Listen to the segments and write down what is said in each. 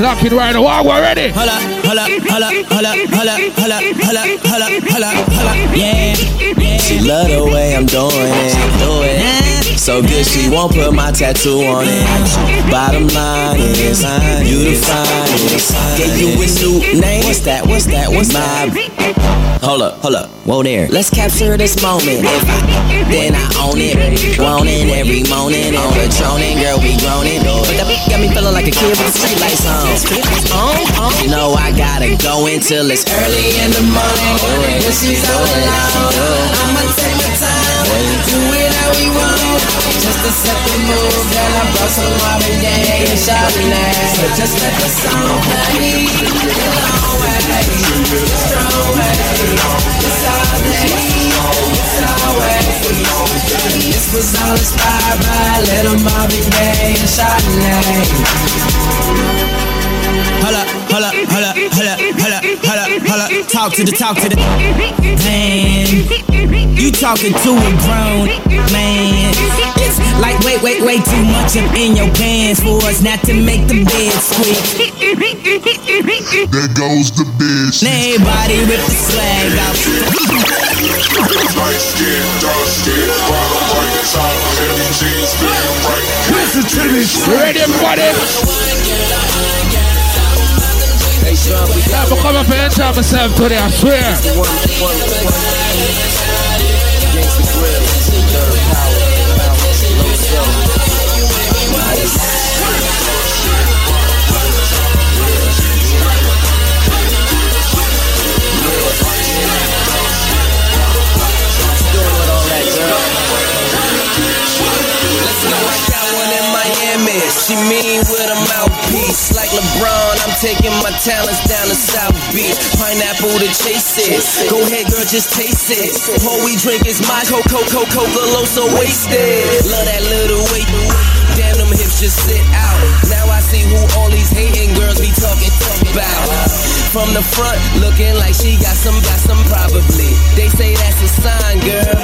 got everybody clocking right now. Wow, we're ready. Holla, holla, holla, holla, holla, holla, holla, holla, holla, holla, yeah, yeah. She love the way I'm doing it, do it. So good she won't put my tattoo on it. Bottom line is, you the finest. Gave you a new name. What's that? What's that? What's my? Hold up, hold up, whoa there. Let's capture this moment. If I, then I own it. Want it every morning. On the troning, girl, we groaning. But that got me feeling like a kid with the street lights on. On, on. You know I gotta go until it's early in the morning. When she's all alone, I'ma take we do it how we want. Just to set the mood. Girl, I brought some Marvin Gaye And Chardonnay. So just let the song play. The long way, the strong way. It's all day, it's always. This was all inspired by little Marvin Gaye and Chardonnay. Hold up, hold up, hold up. Talk to the talk to the man. You talking to a grown man. It's like wait, wait, wait too much up in your pants for us not to make the bed squeak. There goes the bitch. Everybody rip the swag out. Light skin, dark skin, bottom right, top heavy jeans, fit right. Listen to this. Ready, everybody? Yeah, but come up and enjoy myself today, I swear. She mean like LeBron, I'm taking my talents down to South Beach. Pineapple to chase it. Go ahead, girl, just taste it. All we drink is my Coco, Coco, Coca, so wasted. Love that little weight. Damn, them hips just sit out. Now I see who all these hating girls be talking, talking about. From the front, looking like she got some, got some probably. They say that's a sign, girl.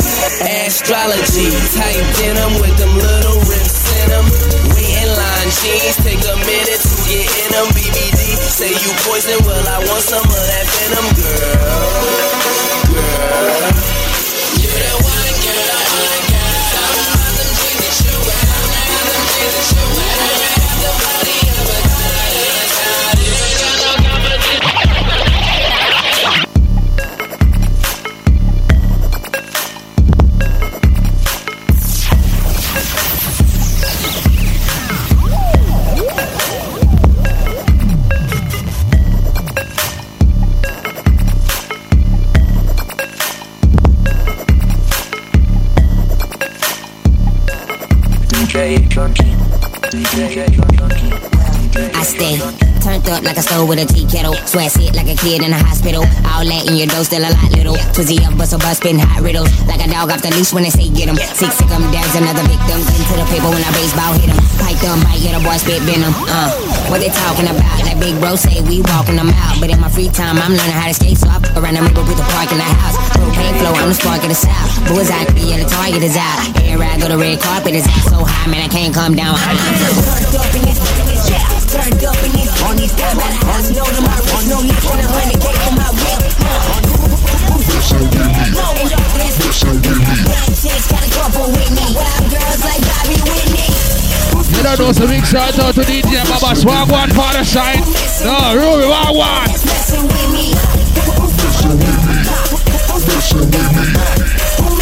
Astrology, tight denim with them little rips in them. Wait in line, jeans take a minute to get in them. BBD, say you poison, well I want some of that venom, girl. Girl. Like a stove with a tea kettle. Sweat sit like a kid in a hospital. All that in your dough, still a lot little. Twizzy up, bust a bus, spin hot riddles. Like a dog off the leash when they say get him. Six sick 'em, there's another victim. Into the paper when I baseball hit him. Pipe them, bite, get a boy spit venom. Uh, what they talking about? That big bro say we walking them out. But in my free time, I'm learning how to skate. So I fuck around the river with the park in the house. Propane flow, I'm the spark of the south. Bullseye, yeah, the target is out. Air ride, go the red carpet is out. So high, man, I can't come down. I'm turned up in this, yeah, turned up in these them my. No need for my. You don't know, so big shout out to DJ Baba Swag One for the shine. No, Ruby Wagwan. With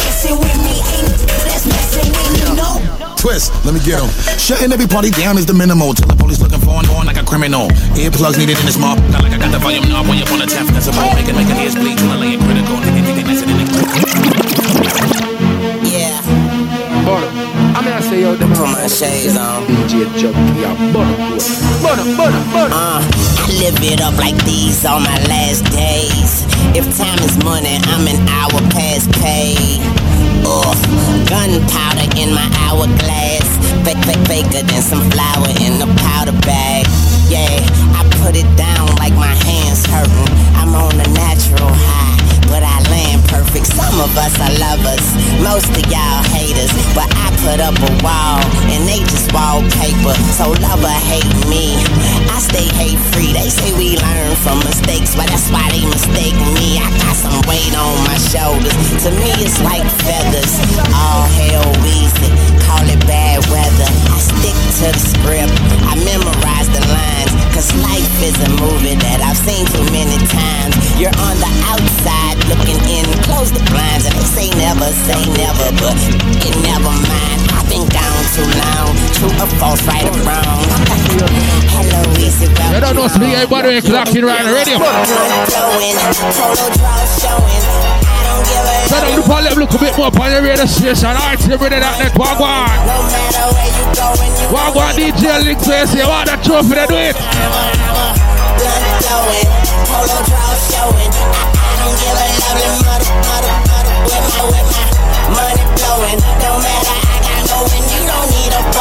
Twist, let me get get 'em. Shutting every party down is the minimal. Till the police looking for and on like a criminal. Earplugs needed in this mop. Not like I got the volume knob when you wanna tap. That's a ball. Make it, make it ears bleed till I lay it critical. Nigga, nigga, nice and in Yeah, I'm gonna say yo, them put my shades on. DJ Junky, yeah, butter, butter, butter, butter. Uh, I live it up like these on my last days. If time is money, I'm an hour past pay. Ugh, gunpowder in my hourglass. Fake, fake, faker than some flour in a powder bag. I So don't look on them, look a bit more upon the radio station. Alright, everybody that net, Wagwan. no matter where you going, you Wagwan DJ link you want that trophy, they do it. I, I money blowing. No matter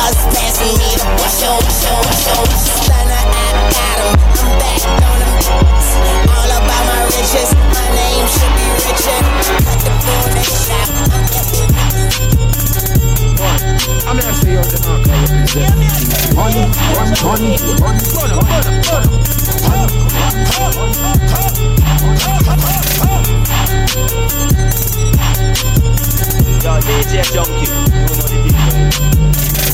need a bus passing me the bus. Show, show, show, stunner, I got 'em. I'm back on them. All about my riches, my name should be Richard. Cut the bull, they. I'm gonna say you're the mark I represent. Money, money, money, money, money, money. Yo, DJ Junky, you know the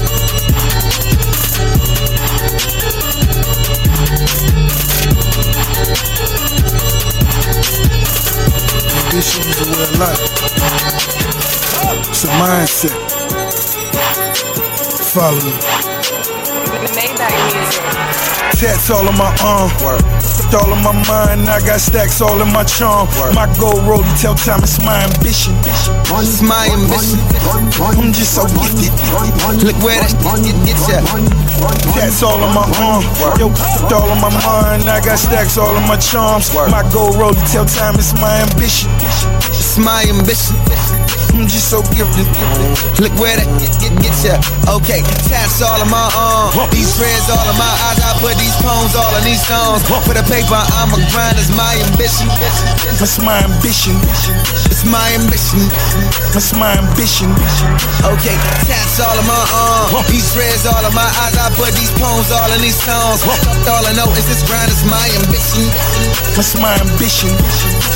Ambition is a of life. It's a mindset. Follow me. Tats all on my arm. All on my mind, I got stacks all in my charm. My gold rollie tell time it's my ambition. It's my ambition. I'm just so gifted. Look where that get, get ya. Tats all on my arm. Yo, all on my mind, I got stacks all in my charms. My gold rollie tell time it's my ambition. It's my ambition. I'm just so gifted. Look where that get, get, get ya. Okay, tats all on my uh, arm. These dreads all in my eyes. I put these poems all in these songs. For the paper, I'm a grind. It's my ambition. That's my ambition. It's my ambition. That's my ambition. Okay, tats all in my uh, arm. These dreads all in my eyes. I put these poems all in these songs. All I know is this grind is my ambition. That's my ambition.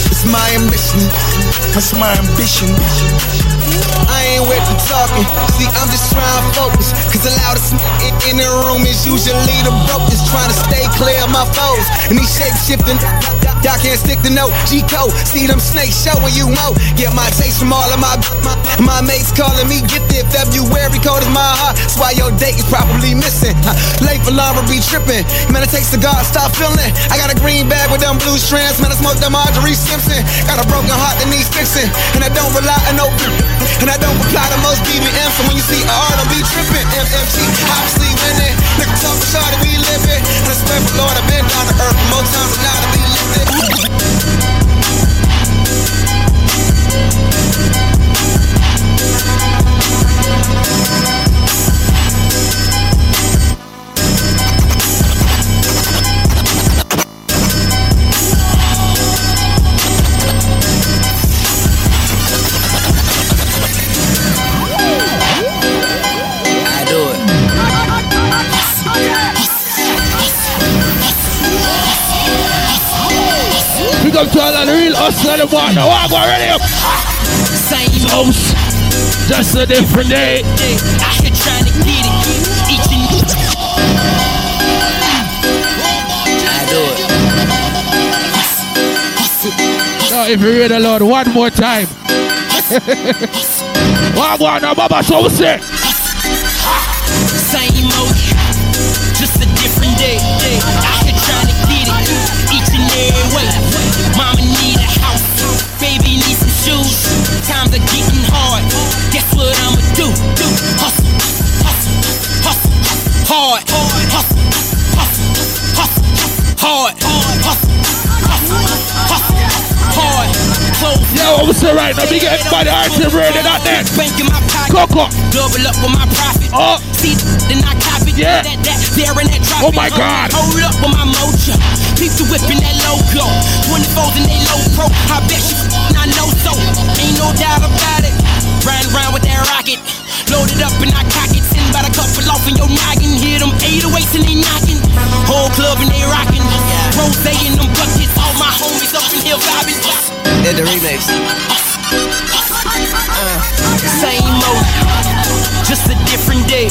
It's my ambition. That's my ambition. I ain't with the talking. See, I'm just trying to focus. Cause the loudest in, in the room is usually the brokest. Trying to stay clear of my foes. And these shape shifting. Y'all can't stick the note. G code. See them snakes showing you mo. Get my taste from all of my, my my mates calling me gifted. February code is my heart. That's why your date is probably missing. Huh. Late for Laura be tripping. Man, it takes the God stop feeling. I got a green bag with them blue strands. Man, I smoke them Marjorie Simpson. Got a broken heart that needs fixing. And I don't rely on no and I don't reply to most BBM, so when you see R, don't be tripping. MMG, obviously winning. Nigga talk for shawty, we living. And I swear Lord, I've been down to earth more times than now to be lifted. Do it. Big up to all the real hustler and what now. Wagwan, ready up. Same House. Just a different day. Out here trying to get it. Each and I do it. Now, if you read the Lord one more time. Wagwan, Baba, so we say. Times are getting hard. Guess what I'ma do? Do hustle, hustle, hustle, hard, hustle, hustle, hard, hustle, hustle, hard. Yo, I'm still right now. Big everybody, RT ready that then. Bank in my pocket. Coco. Double up with my profit. Oh. See, then I. Yeah. That, that, there and drop. Oh my God. Hold up with my mojo. Peep the whip in that logo. 24s in they low pro. I bet you I know so. Ain't no doubt about it. Riding around with that rocket. Loaded up and I cock it. Send about a couple off in your noggin. Hit them 808s and they knocking. Whole club and they rocking. Rose in them buckets. All my homies up in here vibing. Did the remix. Uh, same mode, just a different day.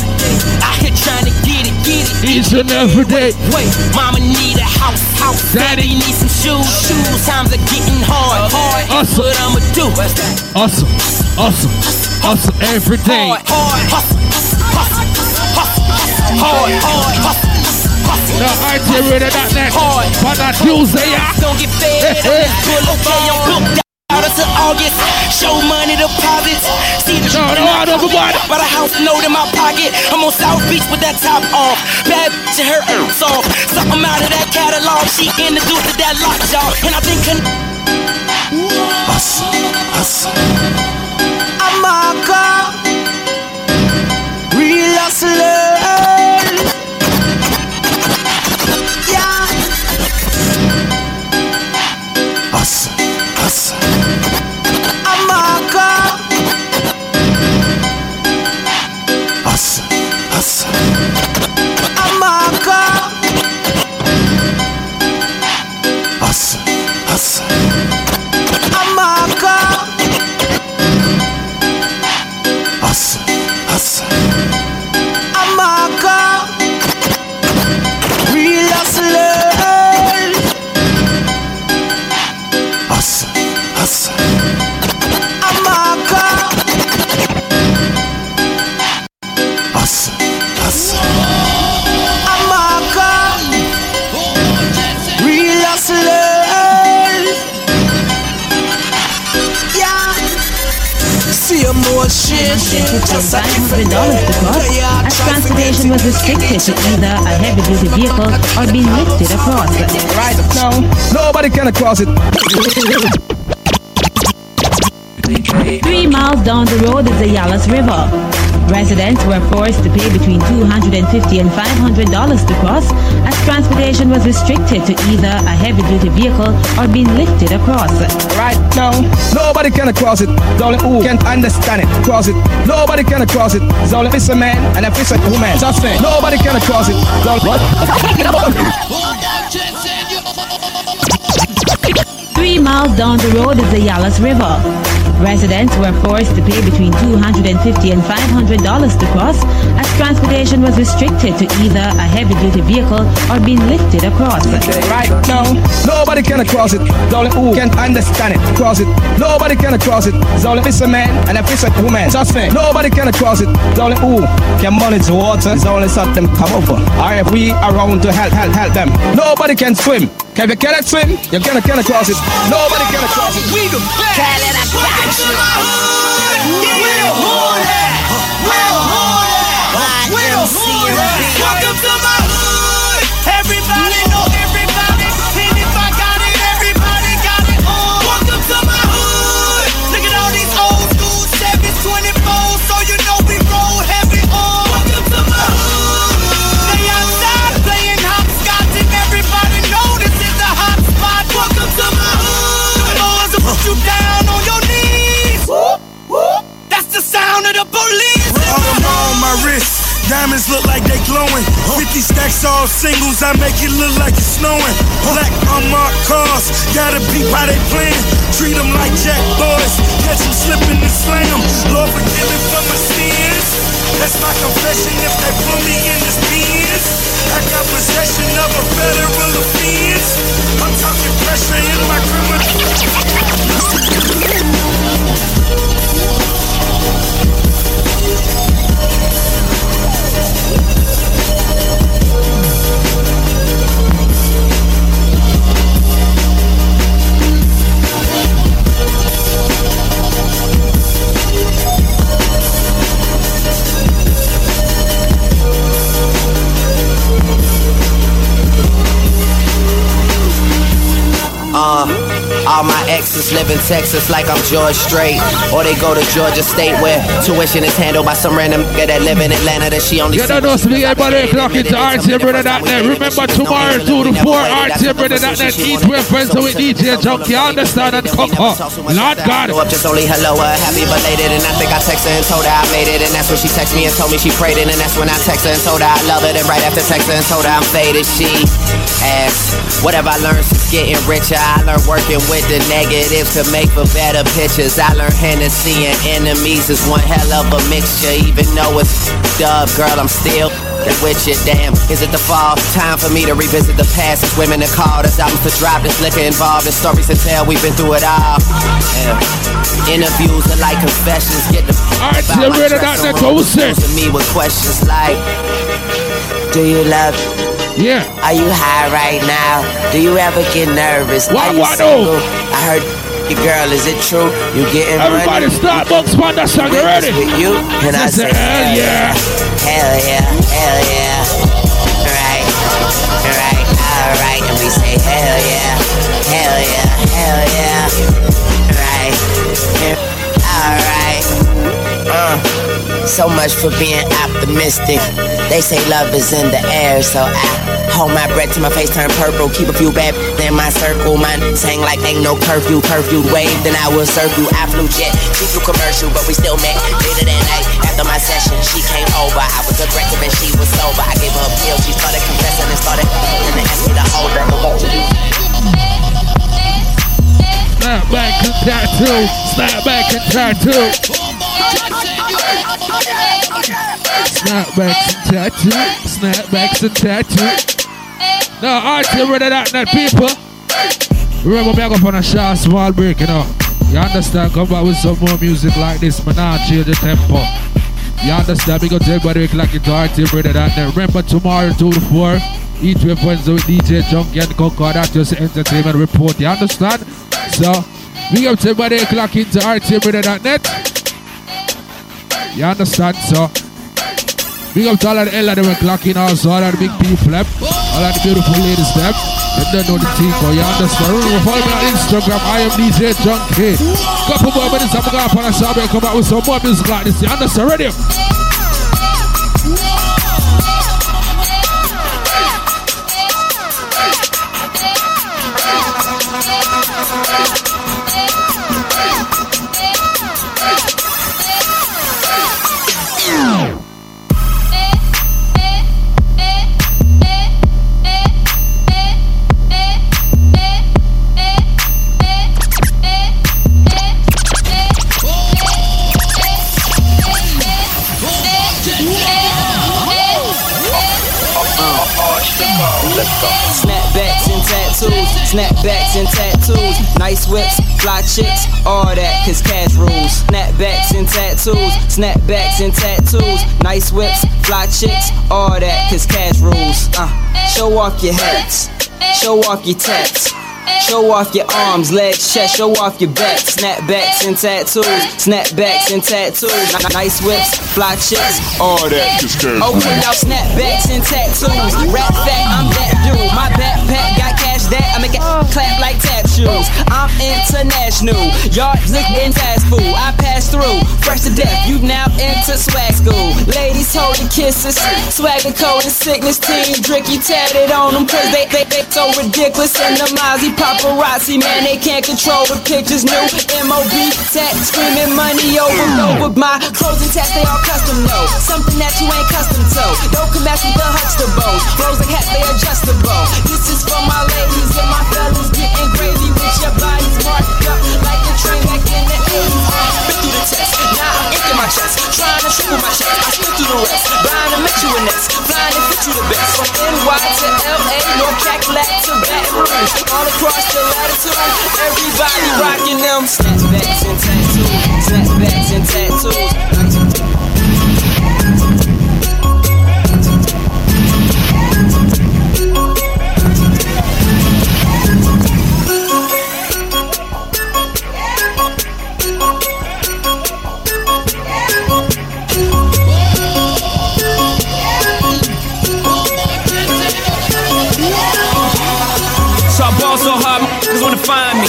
Out here trying to get it, get it. Each and every day. Wait, wait, mama need a house, house. Daddy need some shoes, shoes. Times are getting hard, hard. Awesome. What I'ma do? Awesome, awesome, awesome every day. Hard, hard, hustle, hustle, hustle, hard, hard, hustle. Now RT ready that then. Hard. For that Tuesday, yeah. Don't get fed up. Pull up, okay, I'm booked out until August. Show money deposits. See the No, no, I don't go bad. But a house note in my pocket. I'm on South Beach with that top off. Bad bitch and her earth off. Something out of that catalog. She introduced to that lockjaw. And I think con- Us, us. I'm a girl. Real hustler. Emotion. Just a different $500 to as transportation was restricted to either a heavy-duty vehicle or being lifted across. Right now, nobody can cross it. Three miles down the road is the Yalas River. Residents were forced to pay between 250 and $500 to cross, transportation was restricted to either a heavy-duty vehicle or being lifted across. Right now, nobody can cross it. It's only who can understand it. Cross it. Nobody can cross it. It's only if it's a man and if it's a woman. Just saying. Nobody can cross it. It's only what? Three miles down the road is the Yalas River. Residents were forced to pay between 250 and $500 to cross, as transportation was restricted to either a heavy-duty vehicle or being lifted across. Right now, nobody can cross it. It's only who can understand it. Cross it. Nobody can cross it. It's only if it's a man and if it's a woman. Just saying. Nobody can cross it. It's only who can manage the water. It's only something come over. Or if we around to help, help, help them. Nobody can swim. If you cannot swim, you cannot, cannot cross it. Nobody can cross it. We the best. Khaled, Diamonds look like they glowing. 50 stacks all singles, I make it look like it's snowing. Black unmarked cars, gotta be how they plan. Treat them like jack boys, catch them slipping and slam. Lord forgive me for my sins. That's my confession if they put me in this Benz. I got possession of a federal offense. I'm talking pressure in my criminal. Uh, exes live in Texas like I'm George Strait. Or they go to Georgia State where tuition is handled by some random nigga that live in Atlanta that she only You don't know, so we everybody clock into RTMRadio.net. Remember tomorrow, 2 to 4, RTMRadio.net. Eat with friends with DJ Junky. Understand and conquer. Lord God. Up just only hello, uh, happy belated, and I think I texted her and told her I made it, and that's when she texted me and told me she prayed it, and that's when I texted her and told her I love it, and right after texting and told her I'm faded, she asked, whatever I learned since getting richer, I learned working with the negative to make for better pictures. I learned Hennessy and enemies is one hell of a mixture, even though it's dub, girl, I'm still with you, damn. Is it the fall? Time for me to revisit the past. It's women that call, there's albums to drop, there's liquor involved, there's stories to tell. We've been through it all. Yeah. Interviews are like confessions. Get the Alright, so ready that that goes to me with questions like, Do you love? Yeah. Are you high right now? Do you ever get nervous? Why, Are you why single? I heard. your Girl, is it true? You getting Everybody money? Starbucks fund that song ready. With you? And I Say, say, hell yeah. Hell yeah, hell yeah. Right, right, alright. And we say, hell yeah, hell yeah, hell yeah. So much for being optimistic. They say love is in the air, so I hold my breath till my face turn purple. Keep a few bad in my circle. Mine saying like ain't no curfew. Curfew wave, then I will serve you. I flew jet, she flew commercial, but we still met later that night. After my session, she came over. I was aggressive and she was sober. I gave her a pill. She started confessing and started and asked me to hold her. But what you do? Snap back and tattoo. Snap back and tattoo. Snapbacks and tattoo. Snapbacks and tattoo. Now, RTMRadio.net people. Remember, me I go on a short, small break, you know. You understand? Come back with some more music like this, man. Now change the tempo. You understand? We go to everybody clock into RTMRadio.net. Remember, tomorrow, 2 to 4. Each week Wednesday with DJ Junky and Concord. That's just entertainment report. You understand? So, we up to everybody clock into RTMRadio.net. You understand? So, big up to all of the L of them clocking also, all of the big people, them, all of the beautiful ladies, them. You don't know the team, but you understand? Remember, follow me on Instagram, I am DJ Junky. Couple more minutes, I'm going to go up on and come out with some more music like this. You understand? Ready? Snapbacks snapbacks and tattoos, nice whips, fly chicks, all that, cause cash rules. Snapbacks and tattoos, snapbacks and tattoos, nice whips, fly chicks, all that, cause cash rules. Uh, show off your hats, show off your tats. Show off your arms, legs, chest, show off your back. Snapbacks and tattoos, snapbacks and tattoos. Nice whips, fly chicks, All that cash. Okay, now snapbacks and tattoos. Rap fact, I'm that dude. My backpack got cash that. I make it clap like tap shoes. I'm international. Y'all licking fast food. I pass through, fresh to death. You now enter swag school. Ladies holding kisses, swagger code and sickness team. Dricky tatted on them cause they, they, they so ridiculous. And the Mozzie paparazzi, man, they can't control the pictures. New MOB tat screaming money over over my clothes and tats, they all custom no. Something that you ain't custom to. Don't come at with the Huxtables. Flows and hats, they adjustable. This is for my ladies and my fellas getting crazy your marked up like a train back in the 80s. Been through the test, now I'm empty my chest. Trying to triple my chest, I through the rest. To make you a nest, flying to fit you the best. From NY to LA, North Cackalack to Baton Rouge. All across the latitude, everybody rocking them. Snapbacks and tattoos, snapbacks and tattoos. Find me.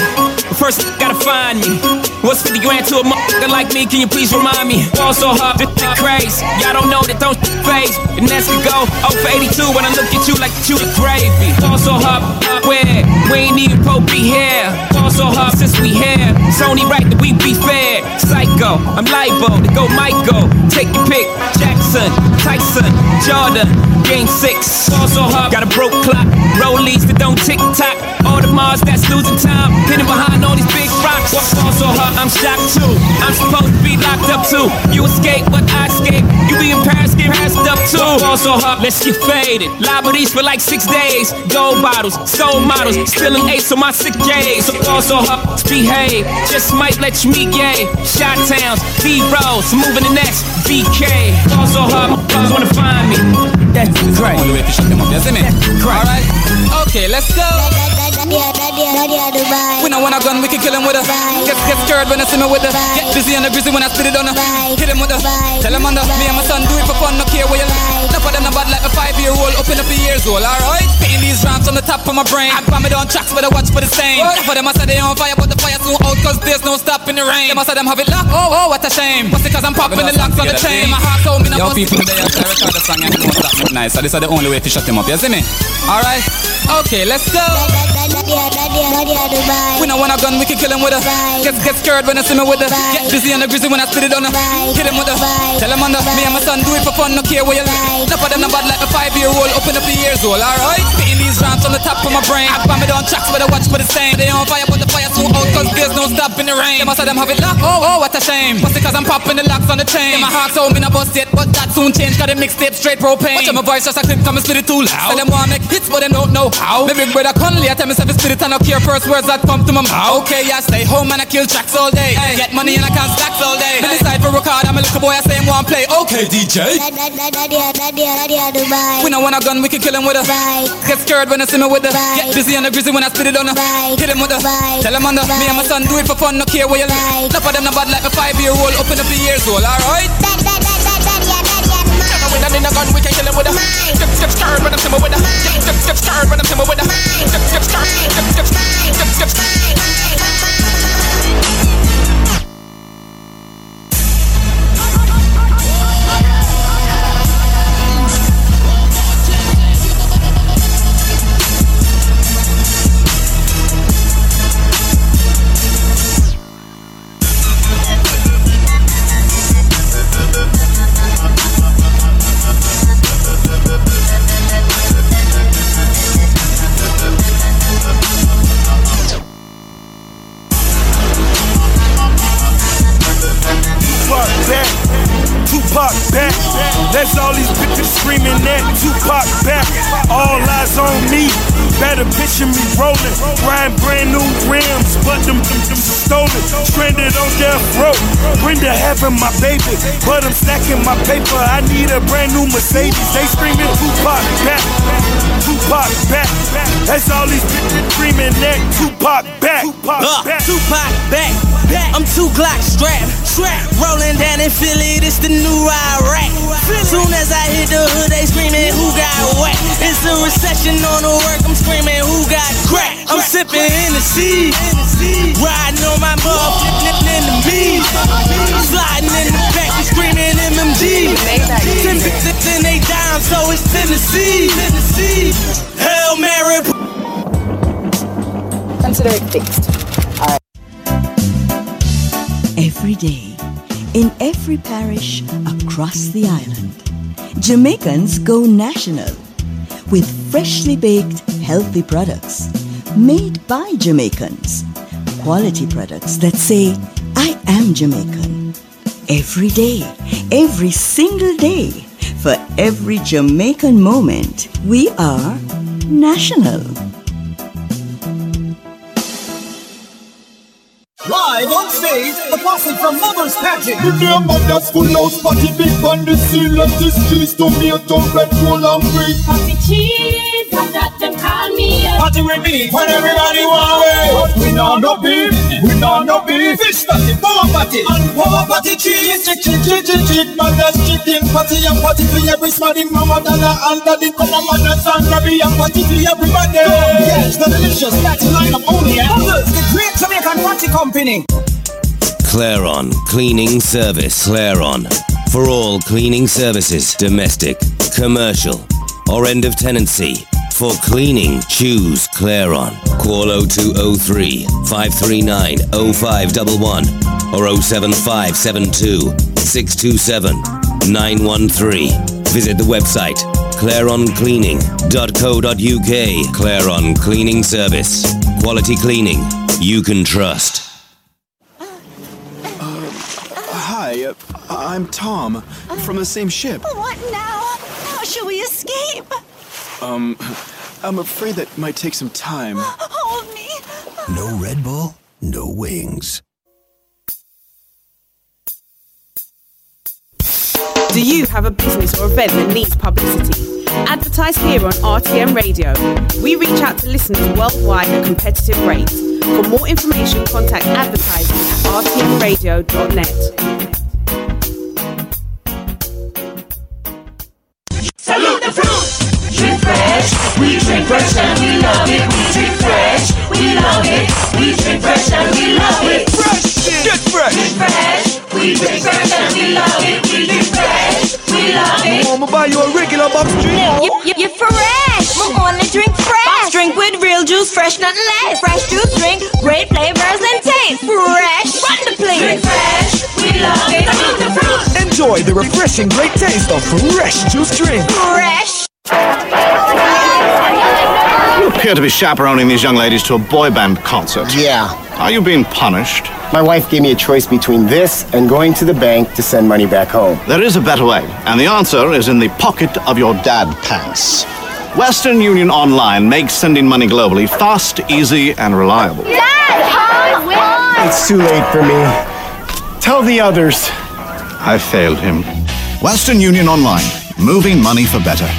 First, gotta find me. What's 50 grand to a motherfucker like me? Can you please remind me? Ball so hard, this shit crazy. Y'all don't know that don't phase. And that's could go 0 for 82 when I look at you like you the gravy. Ball so hard, where? We ain't even Pope be here. Ball so hard since we here. It's only right that we be fair. Psycho, I'm libo to go Michael. Take your pick. Jackson, Tyson, Jordan. Game six. Ball so hard, got a broke clock. Rollies that don't tick tock. All the Mars that's losing time. Hidden behind all these big rocks. Ball so hard, I'm shocked too. I'm supposed to be locked up too. You escape, but I escape. You be in Paris, get passed up too. Ball so hard, let's get faded. Liberties for like six days. Gold bottles, soul models, still an ace on my sick days. So ball so hard, behave. Just might let you meet gay. Shot towns, B rolls, moving the next BK. Ball so hard, motherfuckers wanna find me. That's great. Only way to shut them up, you see me? Alright, okay, let's go. We know when I gun, we can kill him with a Get, get scared when I see me with a Get busy on the grizzly when I spit it on a Hit him with a Tell him on the Me and my son do it for fun, no care where you Enough of them not bad like a five year old Open Up in up years old, alright Spitting these rhymes on the top of my brain I bomb it on tracks, but I watch for the same Enough of them I say they on fire, but the fire soon out Cause there's no stopping the rain Them I say them have it locked, oh, oh, what a shame What's it cause I'm popping the locks on the chain My heart told me not Yo, people, they have to record the song and it won't stop nice. So this is the only way to shut them up, you see me? Alright, okay, let's go we know when I gun, we can kill him with a Get, get scared when I see me with a Get busy on the grizzly when I spit it on a Hit him with a Tell him on the Me and my son do it for fun, no care where you like Enough of them not bad like a five year old Open up the years old, alright. Spitting these rhymes on the top of my brain. I bomb it on tracks, but I watch for the same They on fire, but the fire soon out Cause there's no stopping the rain. Them I say them have it locked, oh, oh, what a shame. What's it cause I'm popping the locks on the chain. My heart told me not bust it, but that soon changed. Got a mixtape straight propane. Watch my voice just a clip, come and split it too loud Say them want make hits, but them don't know how. My big brother Conley, I tell myself it's spirit and I care first words that come to my mouth. Okay, I stay home and I kill tracks all day. Hey. Get money and I can't stacks all day. Me decide for record, I'm a little boy, I say him one play. Okay, DJ. We know when I gun, we can kill him with a Get scared when I see me with a Get busy on the grizzly when I spit it on a Hit him with a Tell him on the Me and my son do it for fun, no care where you like. Enough of them not bad like a five year old, open up the years old, alright? With them in a gun, we can kill him with a Get, get scared when I'm simmer with a Get, get, get scared when I'm simmer with a Get, get scared, get, get, get, get Tupac back. That's all these bitches screaming at Tupac back. All eyes on me. Better picture me rolling, riding brand new rims, but them, them, them stolen, stranded on death row. Brenda having my baby, but I'm stacking my paper. I need a brand new Mercedes. They screaming Tupac back, Tupac back. Back. That's all these bitches screaming at Tupac back. Tupac Uh, back. Tupac back, back. I'm two Glock strapped, strapped. Rolling down in Philly, this the new Iraq. Soon as I hit the hood, they screaming, who got whack? It's a recession on the work, I'm screaming, who got crack? I'm sipping in the sea, riding on my motherfucking enemies. Sliding in the back, we screaming MMG. Ten bitches and they down, so it's Tennessee. Hail Mary. Consider it fixed. Every day, in every parish across the island, Jamaicans go national with freshly baked, healthy products made by Jamaicans. Quality products that say, I am Jamaican. Every day, every single day, for every Jamaican moment, we are national. Live on stage, a posse from Mother's Pageant. The name of that's full house party big on the sea. Let this cheese tomato, red, roll and green. Party cheese, and that them call me. Hot party with me when everybody want it. But we know no beef, we don't know no beef. Fish party, power party, and power party cheese. Chick, chick, chick, chick, chick, man, that's chicken party and party for every smarty mama, dollar, and daddy, come on, man, that's and grabby and party for everybody. Yes, the delicious, that's line up only and others. The great Jamaican party company. Claron Cleaning Service. Claron. For all cleaning services, domestic, commercial, or end of tenancy. For cleaning, choose Claron. Call 0203 539 0511 or 07572 627 913. Visit the website claroncleaning.co.uk. Claron Cleaning Service. Quality cleaning you can trust. Hi, uh, I'm Tom from the same ship. What now? How shall we escape? Um, I'm afraid that might take some time. Hold me. No Red Bull, no wings. Do you have a business or event that needs publicity? Advertise here on RTM Radio. We reach out to listeners worldwide at competitive rates. For more information, contact advertising at rtmradio.net. Salute the fruit. Drink fresh. We drink fresh and we love it. We drink fresh. We love it. We drink fresh and we love it. Fresh. Get fresh. Drink fresh. We drink fresh and we love it. We drink fresh. We love it. I'ma buy you a regular box drink. You, you, you're fresh. We only drink fresh. Box drink with real juice, fresh, nothing less. Enjoy the refreshing great taste of fresh juice drink. Fresh. You appear to be chaperoning these young ladies to a boy band concert. Yeah. Are you being punished? My wife gave me a choice between this and going to the bank to send money back home. There is a better way, and the answer is in the pocket of your dad pants. Western Union Online makes sending money globally fast, easy, and reliable. Dad, come on! It's too late for me. Tell the others. I failed him. Western Union Online, moving money for better.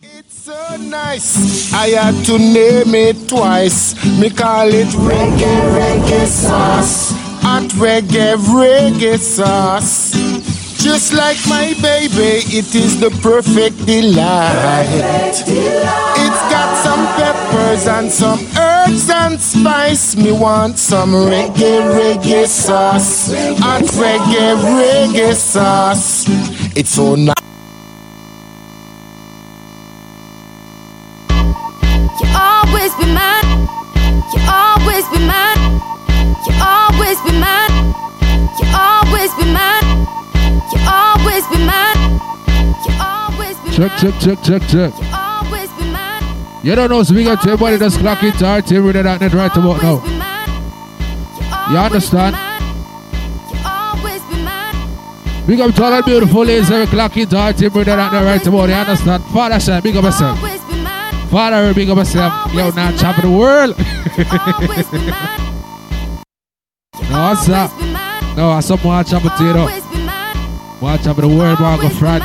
It's so nice. I had to name it twice. Me call it reggae, reggae sauce. Hot reggae, reggae sauce. Just like my baby, it is the perfect delight. It's got peppers and some herbs and spice. Me want some reggae, reggae sauce. Hot reggae, reggae sauce. It's so nice. You always be mine. You always be mine. You always be mine. You always be mine. You always be mine. You always be Check, check, check, check, check. You don't know, so we got to everybody that's clocking to RTM Radio that net right about now. You understand? Big up to all the beautiful ladies every clocking to RTM Radio that net right about. You understand? Father Shine, big up yourself. Father, big up yourself. Yo, now top of the world. no, what's up? No, I some more chop potato. More chop of the world, more go France,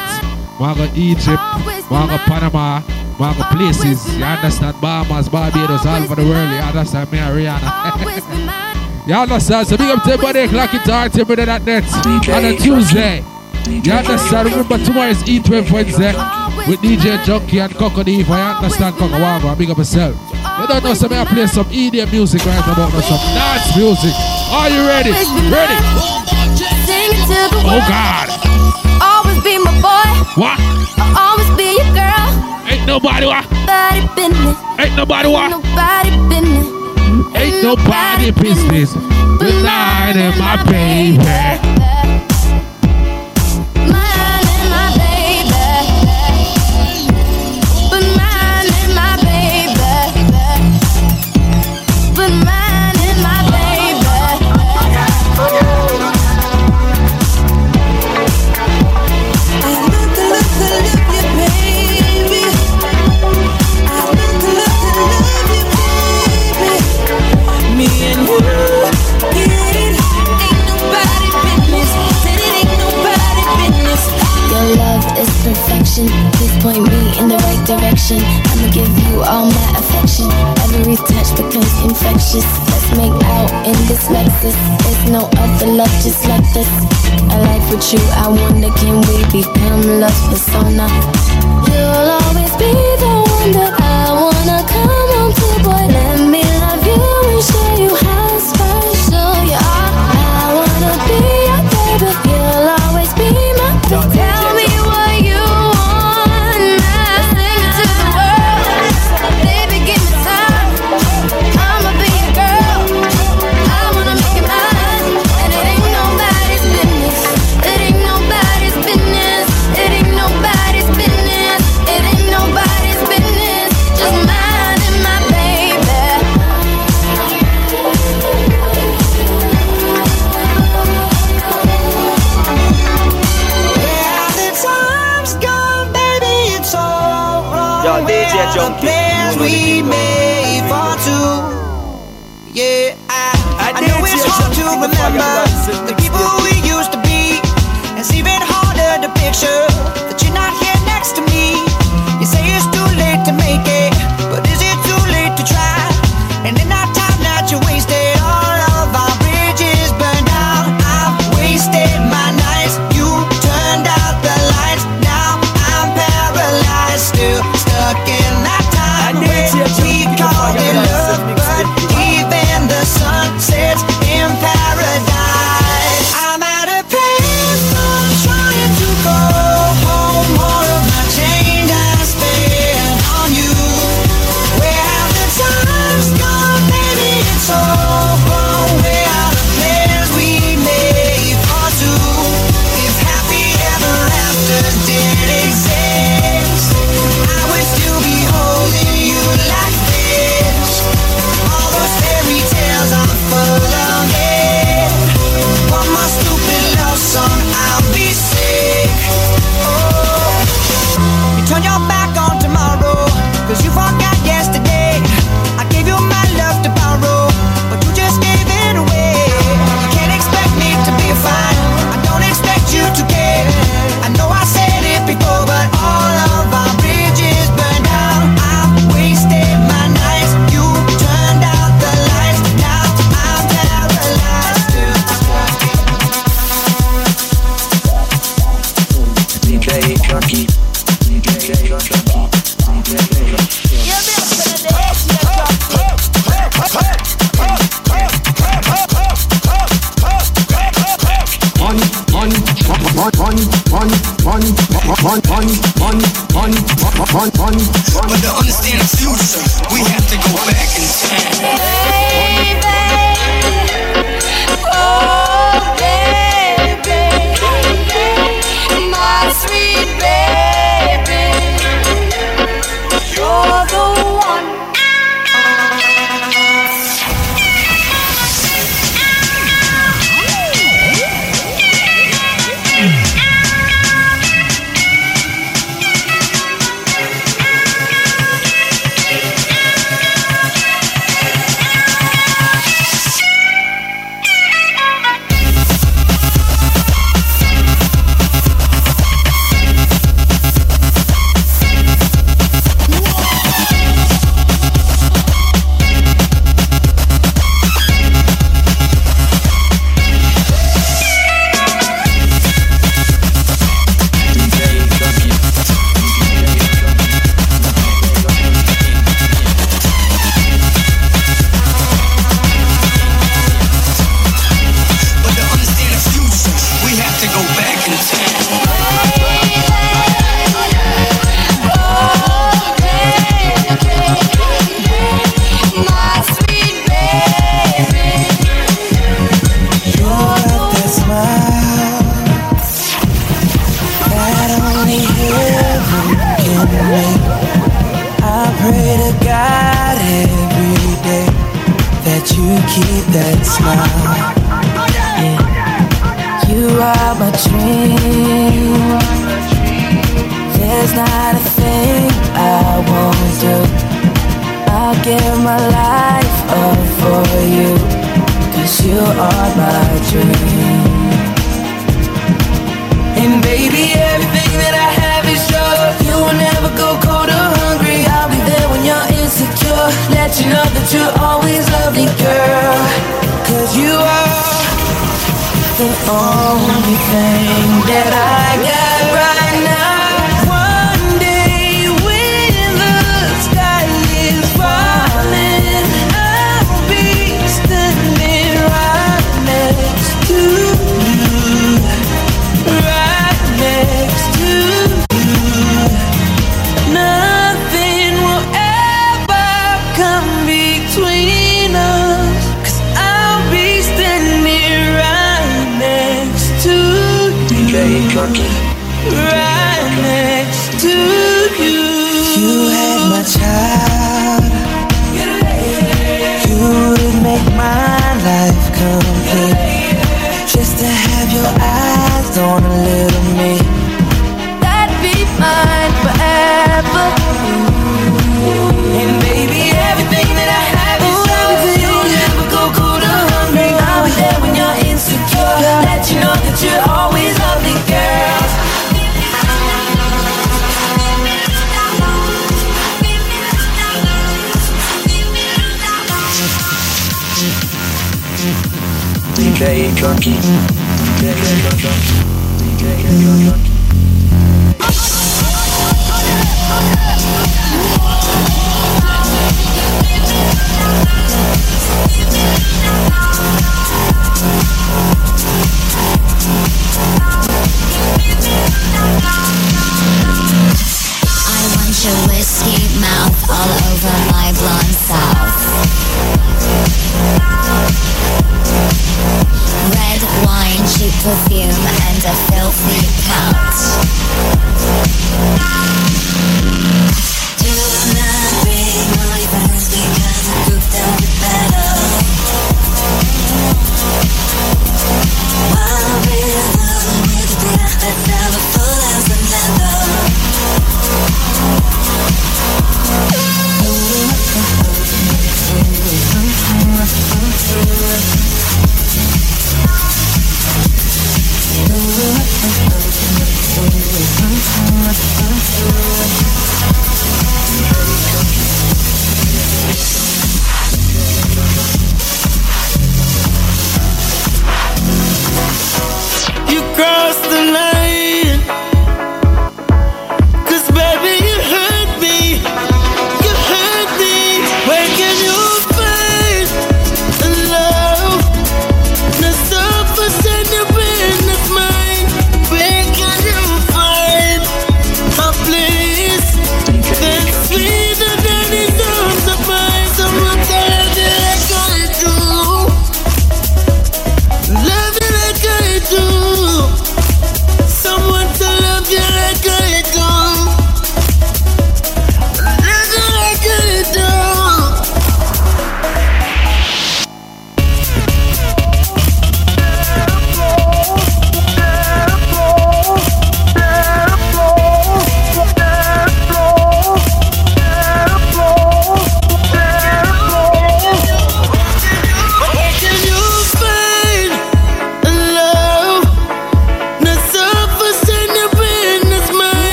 more go Egypt, more go Panama, more go places. You understand? Bahamas, Barbados, all over the world. You understand me, and Rihanna? you understand? So big up to everybody clocking to RTM Radio that net on a Tuesday. You understand? Remember tomorrow is E12 Wednesday with DJ Junky and Coco D. If I understand Coco Wago, big up yourself. You don't know, so may I play some EDM music right about now, some dance music. Are you ready? Ready? Sing it to the Oh. God. Always be my boy. What? I'll always be your girl. Ain't nobody business. Ain't nobody business. Ain't nobody business. Tonight and my baby. direction. I'ma give you all my affection. Every touch becomes infectious. Let's make out in this Lexus. There's no other love just like this. A life with you, I wonder can we become love persona? You'll always be the one that I wanna come home to, boy. Let me love you and share. the plans we made for two. Yeah, I, I, I know it's hard to remember.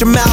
Your mouth,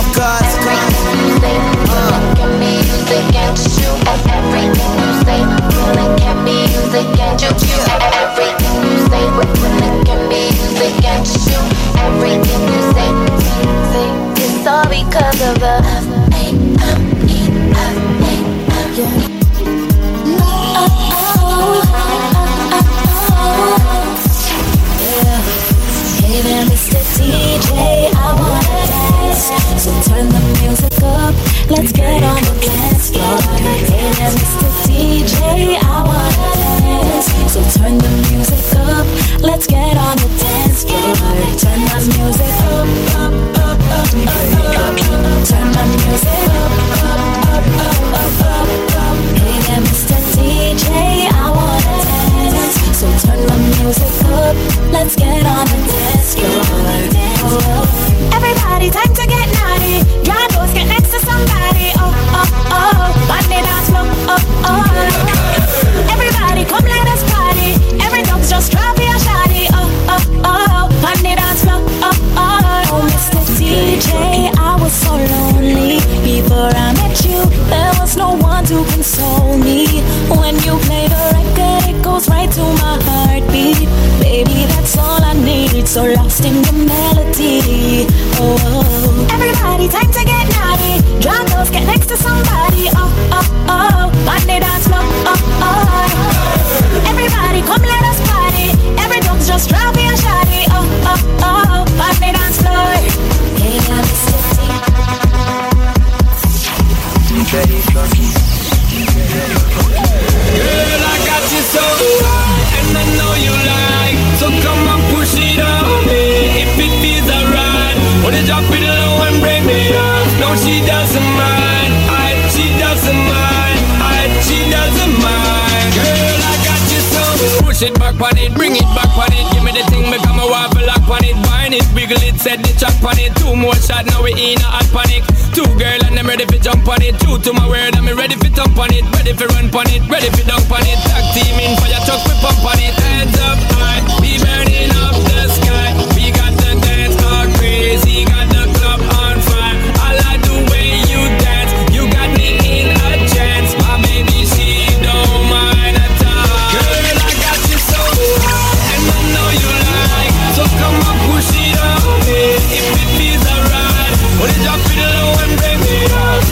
track on it. Two more shot, now we in a hot panic. Two girl and I'm ready for jump on it. Two to my word, I'm ready for thump on it. Ready for run on it, ready for dunk on it. Tag team in fire truck, we pump on it. Heads up high, we burning up the sky. We got the dance all crazy, got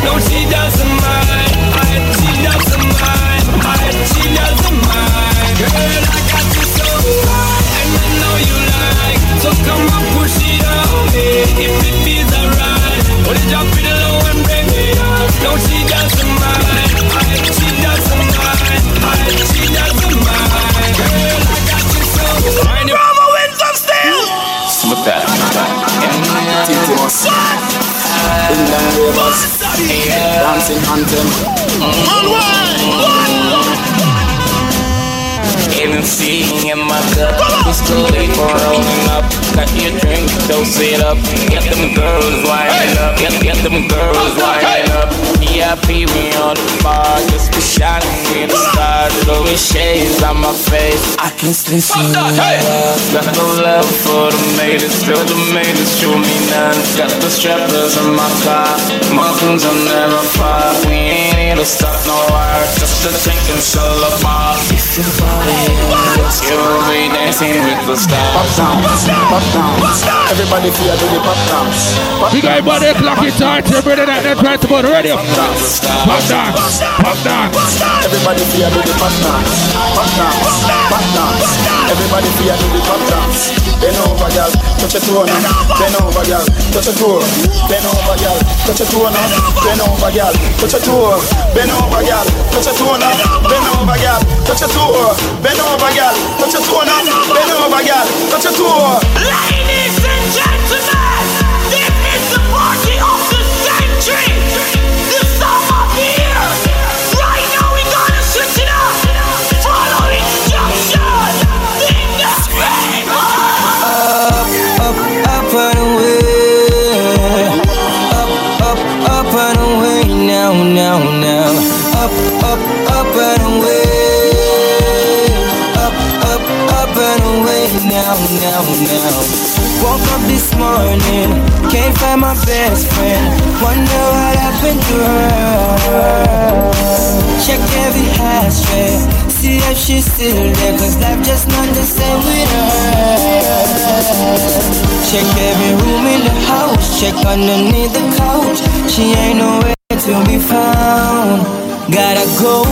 No, she doesn't mind. I, she doesn't mind. I, she doesn't mind. Girl, I got you so high, and I know you like. So come on, push it on me if it feels alright. Well, drop it low and bring me up. No, she doesn't mind. I, she doesn't mind. I, she doesn't mind. Girl, I got you so high. Bravo wins of steel. Smooth that. In the rivers, dancing anthem. MC in my cup. It's too late for rolling up. Cut your drink, dose it up. Get them girls winding up. Get, get them girls winding up. VIP, we on the bar. Just be shining with the stars. Blowing shades on my face. I can still see you. Got no love for the maidens. Still the maidens show me none. Got the strappers in my car. My goons are never far. We ain't here to stop no war. Just to drink and sell a bar. If your body You'll be dancing with the stars. Pop down, pop down. Everybody feel do the pop dance. Pop We got everybody clock it time to bring it out there, try to put radio. Pop dance, pop dance. Everybody feel do the pop dance. Pop dance, pop dance. Everybody feel do the pop dance. Bend over, girl, touch your toe now. Bend over, girl, touch your toe. Bend over, girl, touch your toe now. Bend over, girl, touch your toe. Bend over, girl, touch your toe now. Bend over, girl, touch your toe. Bend over, girl, touch your toe now. Over, girl, touch your toe. Ladies and gentlemen, morning, can't find my best friend. Wonder what happened to her. Check every ashtray, see if she's still there. Cause life just not the same with her. Check every room in the house, check underneath the couch. She ain't nowhere to be found. Gotta go,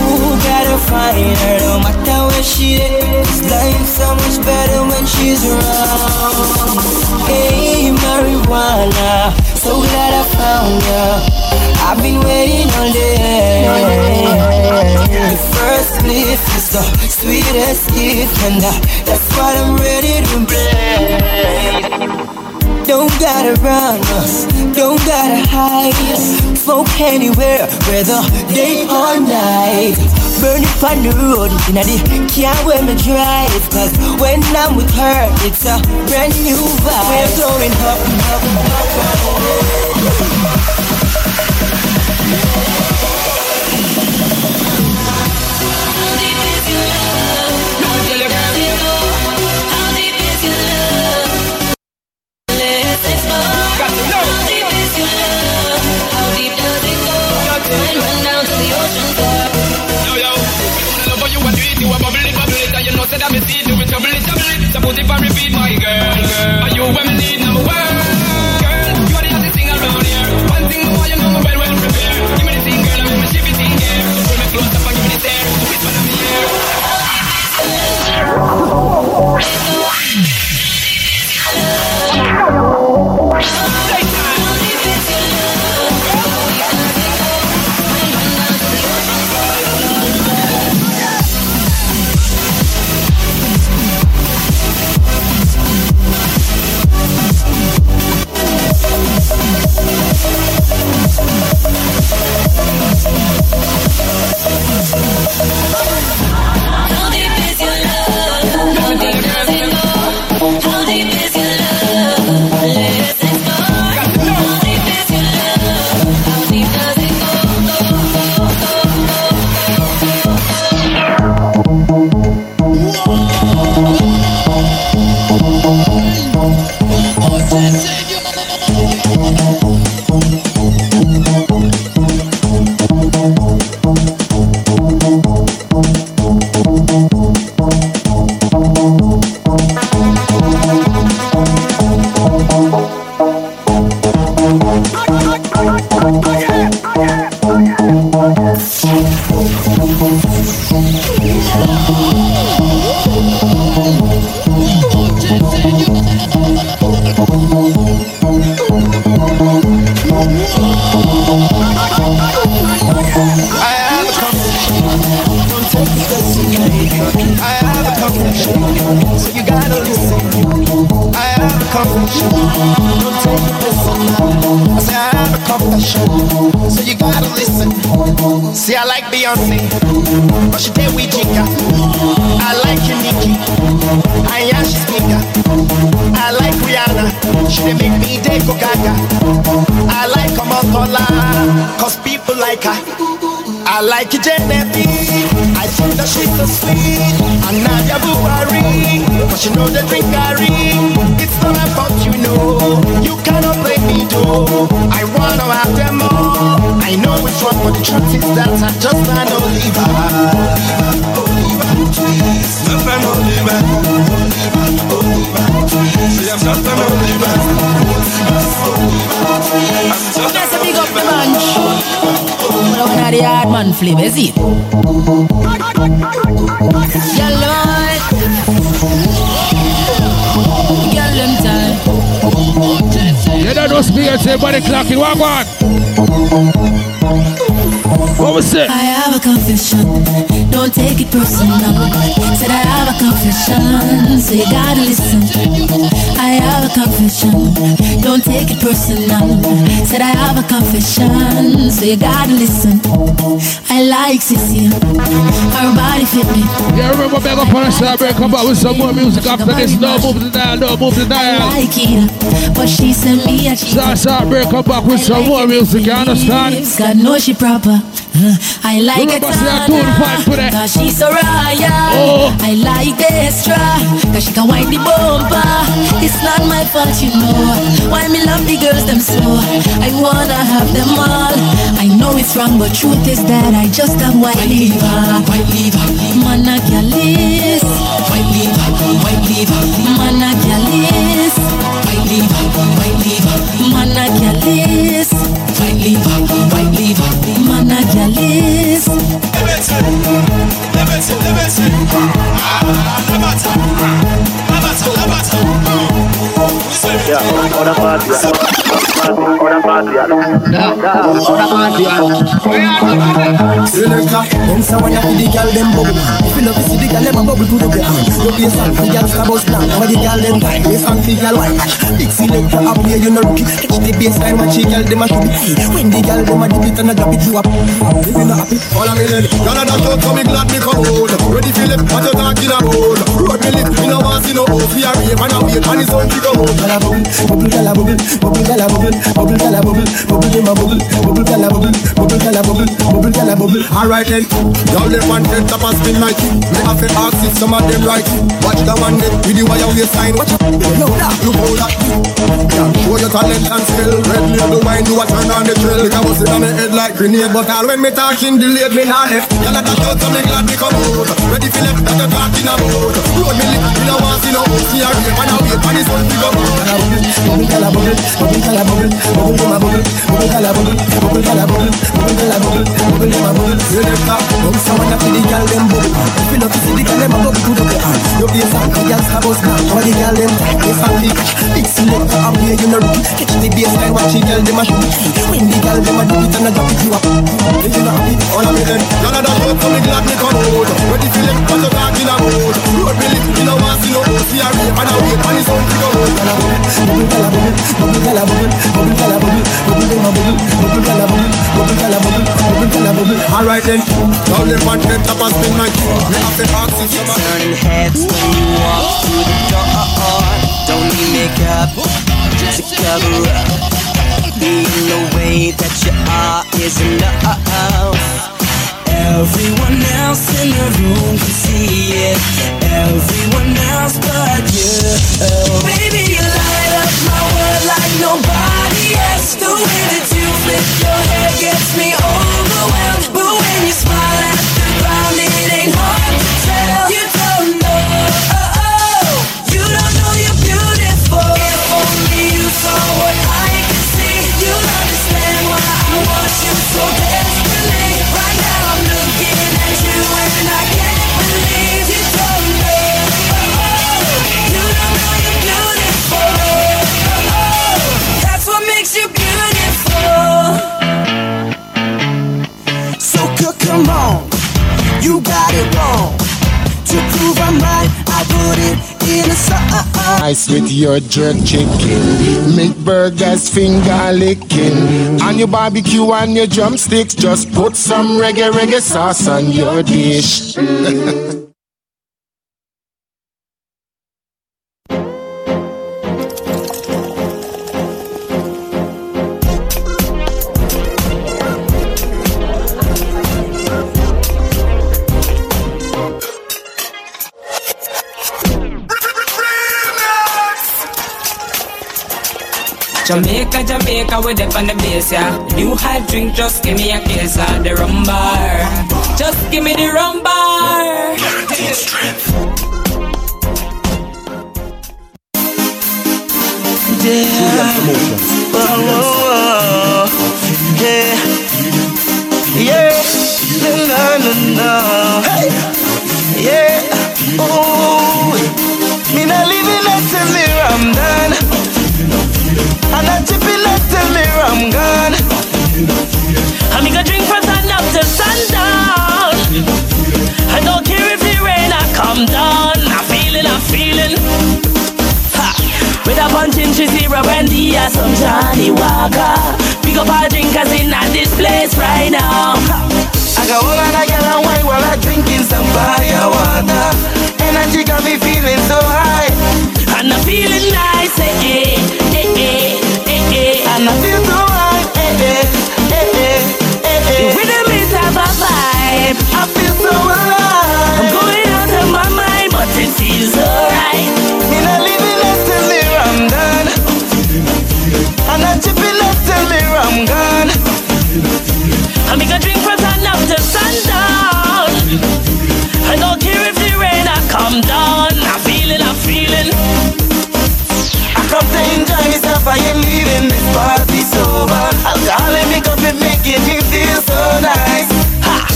gotta find her, no matter where she is. Life so much better when she's around. Hey, marijuana, so glad I found ya. I've been waiting all day. The first leaf is the sweetest gift, and uh, that's what I'm ready to play. Don't gotta run, don't gotta hide. Smoke anywhere, whether day or night. Burning on the road, in the car when me drive. Cause when I'm with her, it's a brand new vibe. We're going up, up, Put it repeat, girl, you when need number one? Girl, you are the thing around here. One thing more, you know well, well prepared. Give me thing, girl, I make me ship it in. So pull me close and me. Know the drink Gary. It's not about you know. You cannot play me though. I wanna have them all. I know which one, but the truth is that I just can't leave her. Oliver, please. Stop and Oliver. See, I'm stop and Oliver. Yes, a big up the bunch. But when the hard man flip, is it? Yeah, Lord. No everybody clocking. On. What was it? I have a confession. Don't take it personal. Said I have a confession, so you gotta listen. I have a confession. Don't take it personal. Said I have a confession, so you gotta listen. I like Sissy. Her body fit me. Yeah, remember back up on the uh, side, come back with some more music after this. No move the dial, no move the dial. I like it, but she sent me a cheat. Side, side, break, come back with some more music, you understand? God knows she proper. I like it cause she's so royal. Oh. I like extra cause she can wind the bumper. It's not my fault, you know. Why me love the girls them so? I wanna have them all. I know it's wrong, but truth is that I just have white liver. White liver, man I can list. White liver, white liver, man I Yeah, on a party. On a party. On a party. Selector, them say when you see the girl them bubble If you love to see the girl them a bubble to the ground You be a song for girls that bust down the girl them time, they song for girl white Big selector up here you know rookie Catch the baseline watch the girl them a shoot it When the girl them a dip it and a drop it you up If you not happy, all I'm in Girl and that so me glad me come out Ready Philip, what you talking about? Road me lit, me no want see no host We a rave and a wait and it's on to go Girl a bubble, bubble a bubble Bubble bubble, bubble girl a bubble Bubble them bubble, bubble bubble Alright then, y'all them one ten top and spin like. Me have to ask if some of them right Watch the one them with the wire waistline Watch out, yo, look how that yeah, Show your talent and skill. Red label wine, do a turn on the drill Like I was on my head like grenade But all when me talking delayed, me not left Y'all at the shout, so me glad me come out Ready for left, that you talking about Road me lick, me no want see no host Me a rave and a wait, and it's on to go Bubble, girl a bubble, bubble girl a bubble Bubble them a bubble, bubble girl a bubble Bubble girl a bubble, bubble girl a bubble Bubble them a bubble, selector Come someone that see the girl them bubble If you to see the girl them a bubble to the ground You a song, the girls a bust down How the girl them they song big Big selector up here, you know Catch the baseline, watch the girl them a shoot When the girl them a do it and a drop it you up If you not happy, all of me out, so me glad me come out. Ready for them, what you talking about Road me lick, me no want see no rave and a wait, and it's on to go. Out Bubble girl a bubble, bubble girl a bubble Bubble girl a bubble, bubble them a bubble Bubble girl a bubble, bubble girl a bubble Bubble girl a bubble Alright then, y'all them one ten top and spin like Me have to ask if some Turning heads when you. Walk through the door. Don't need makeup. To cover up. Being the way that you are is enough. Everyone else in the room can see it. Everyone else but you. Oh, baby, you light up my world like nobody else. The way that you flip your hair gets me overwhelmed. But when you smile your jerk chicken, make burgers finger licking, and your barbecue and your drumsticks. Just put some reggae reggae sauce on your dish. drink, just give me a case of the rum bar. Just give me the rum bar. Guaranteed strength. Some Johnnie Walker. Pick up our drinkers in at this place right now. I got all that girl and wine while I drinking some fire water. Energy got me feeling so high. And I'm feeling nice, eh, eh, eh, eh, eh, eh. And I feel so I ain't leaving this party sober. Alcohol me cup it making me feel so nice. Ha!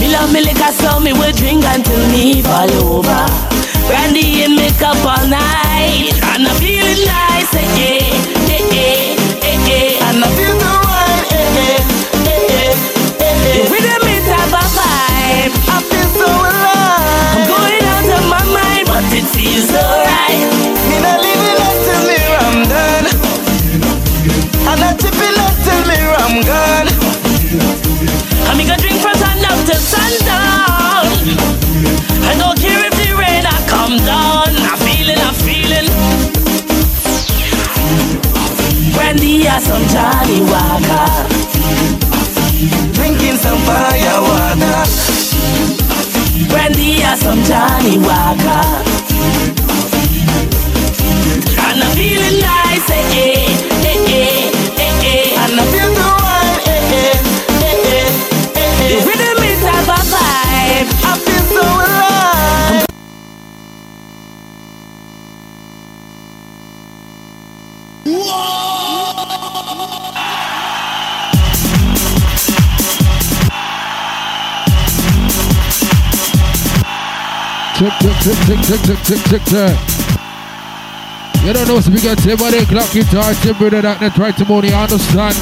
Me love me liquor, so me will drink until me fall over. Brandy and makeup all night, and I'm feeling nice, eh, eh, eh, eh, eh, eh. And I feel the wine, eh, eh, eh, eh, eh, eh. rhythm is have a vibe. I feel so alive. I'm going out of my mind, but it feels alright. Me not living less till me. I'm not chipping less till me I'm gone. I make a drink from sun up to sundown. I don't care if the rain I come down. I'm feeling, I'm feeling. Brandy or some Johnnie Walker. Drinking some fire water. Brandy or some Johnnie Walker. And I'm feeling nice, eh, eh, eh, eh, vibe. I feel so alive. Tick, tick, tick, tick, tick, tick, tick, tick, tick. You don't know, so we got everybody clock it hard, timber that net right to money, understand?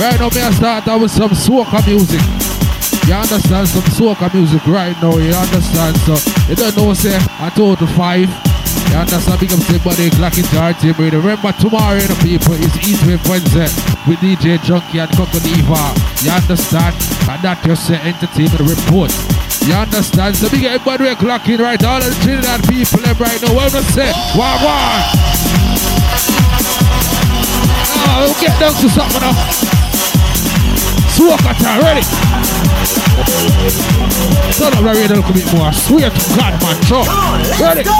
Right now, me I start out with some soca music. You understand some soca music right now, you understand? So, you don't know, say, I told you five. You understand? Big up clock it hard, timber. Remember, tomorrow, know, people, it's Heatwave Wednesday with DJ Junky and Coco Diva. You understand? And that just say entertainment report. You understand? So we get everybody clocking right. All the Trinidad people right now. What we say? Wah wah. Oh, we'll get down to something now. Soca time, ready? Turn up the radio a little more. I swear to God, my truck! Come on, let's Ready? go.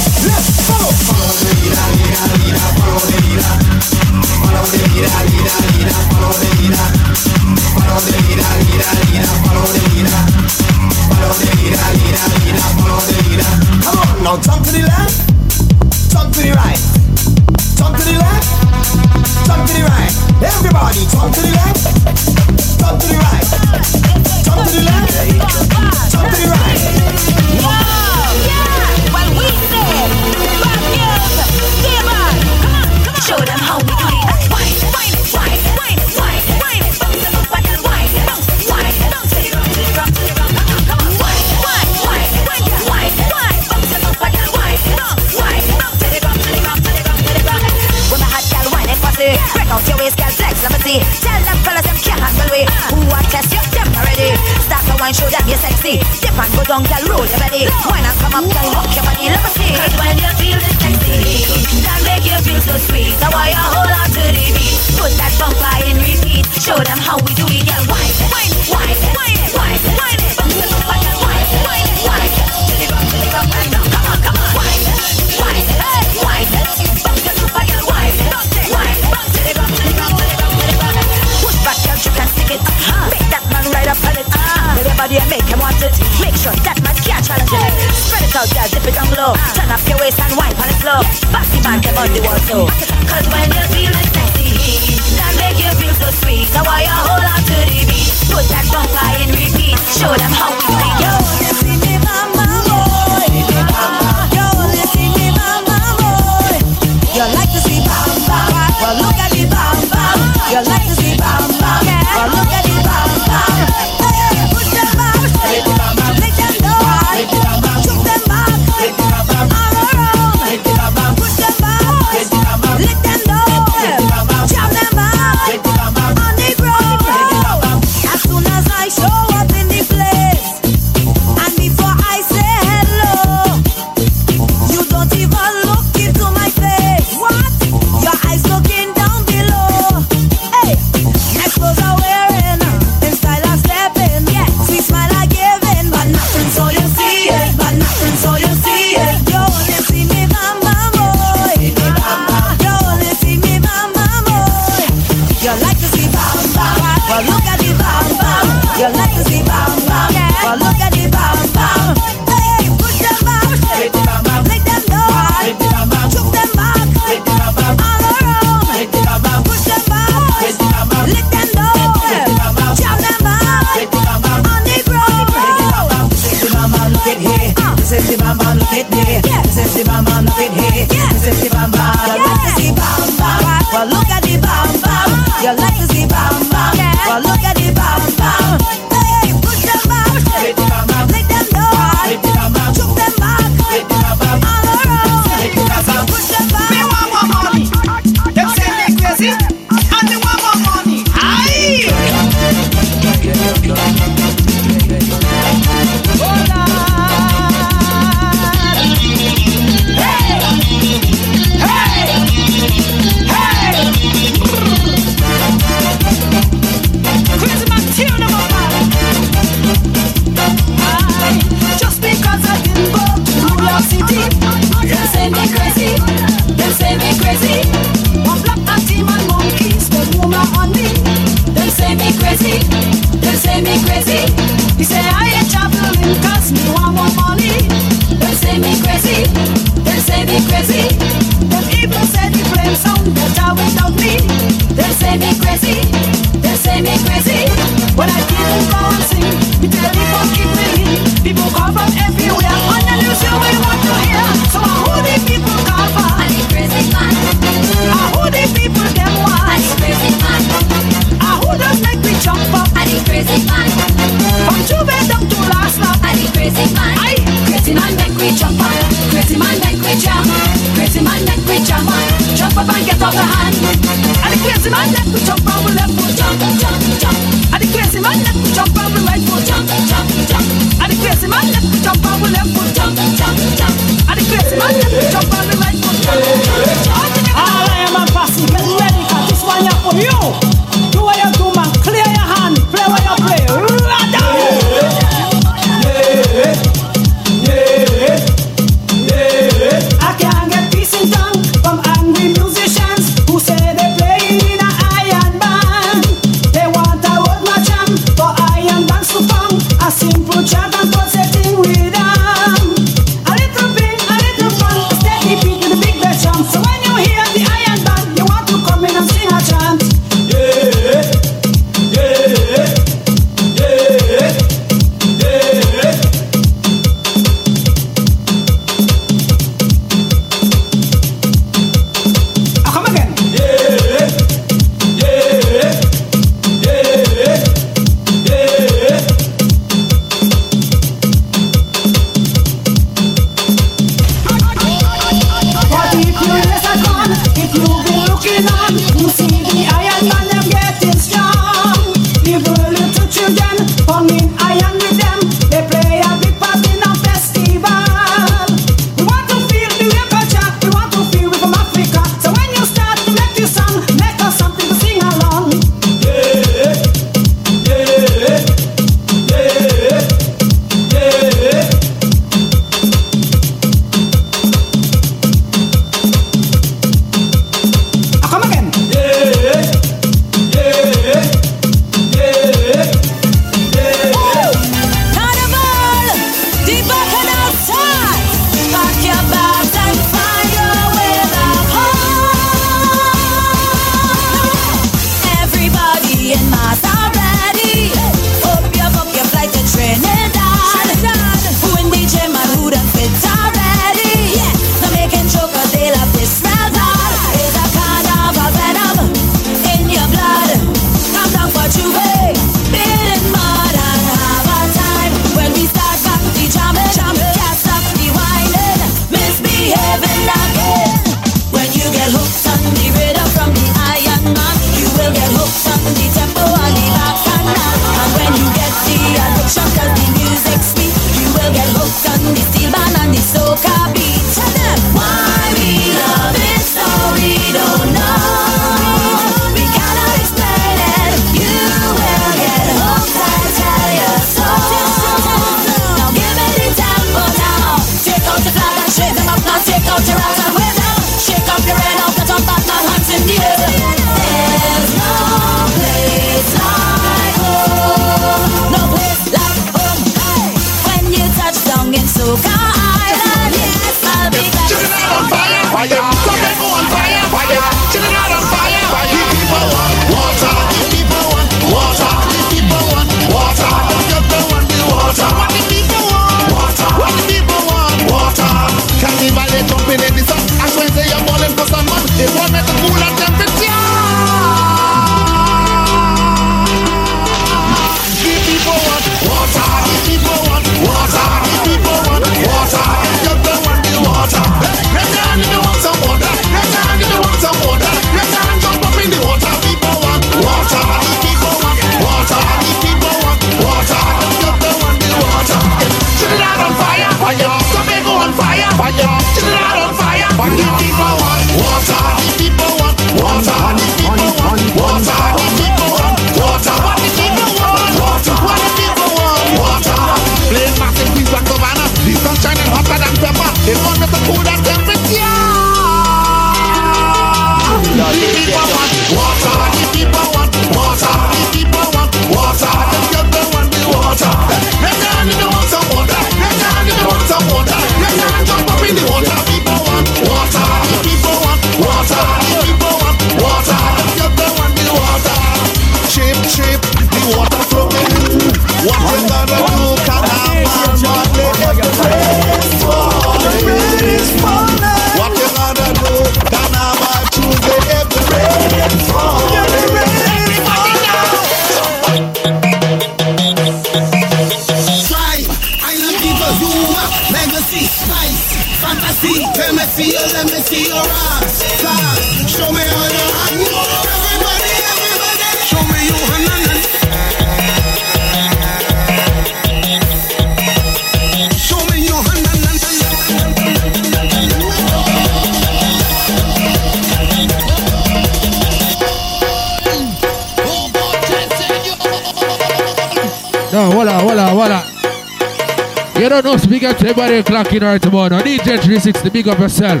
Up to everybody clock in right tomorrow. No, DJ 360, big up yourself.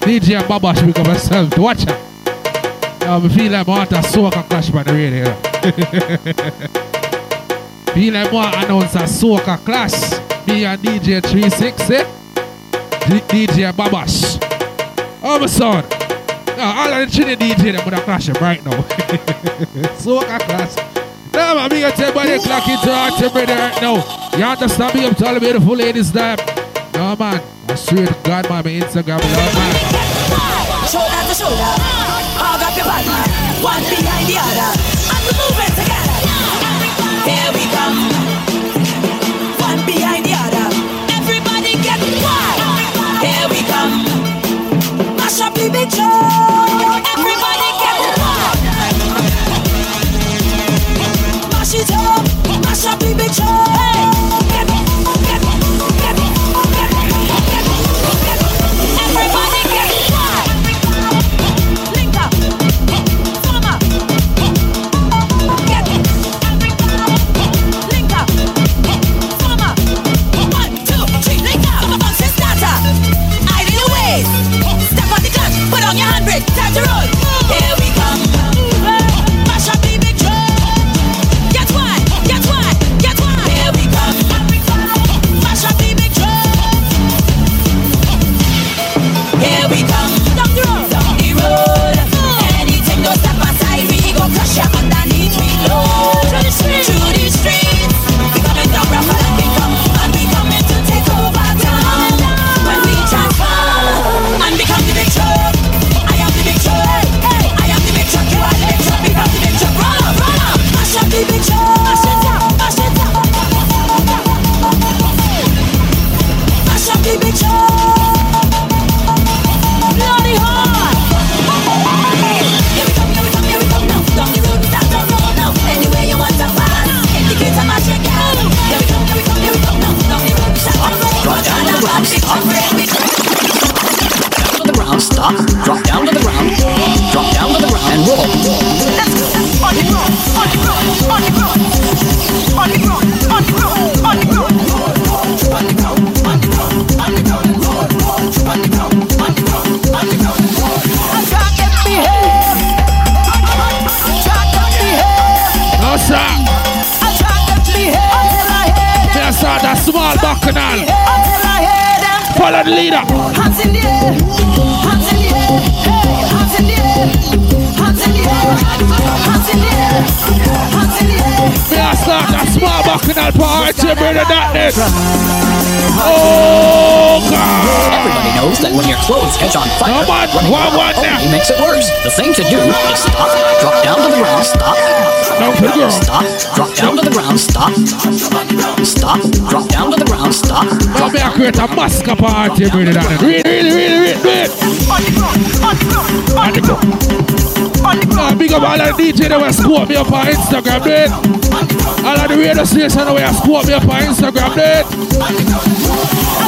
DJ and Babash, big up yourself. Watch out. Now, I feel like I want a soca clash by the radio. feel like to announce a soca clash. Me and DJ 360. D- DJ Babash. Oh, my son. Now, all of the Trinity DJ, them would have clashed right now. soca clash. Now, big up to everybody clock into our right now. You understand me? I'm the beautiful ladies there. No, man. I swear to God, man, my Instagram, no, man. Shoulder to shoulder, hug up your body, one behind the other, and we're it together. Here we come, one behind the other. Everybody get wild. Here we come, mash up the big show. Everybody get wild. Mash it up, mash up the big. Oh, God. Everybody knows that when your clothes catch on fire, No, man. running One, one water now. only makes it worse. The thing to do is stop, drop down to the ground, stop, Down to the stop, drop down to the ground, stop, stop, drop down to the ground, stop, Now me a create a massacre party, brother, that is. Really, really, really, really, really. On the ground, on the ground, on the ground, on the Now, big up all the DJ that will squat me up on Instagram, dude. All of the radio stations that will squat me up on Instagram, dude.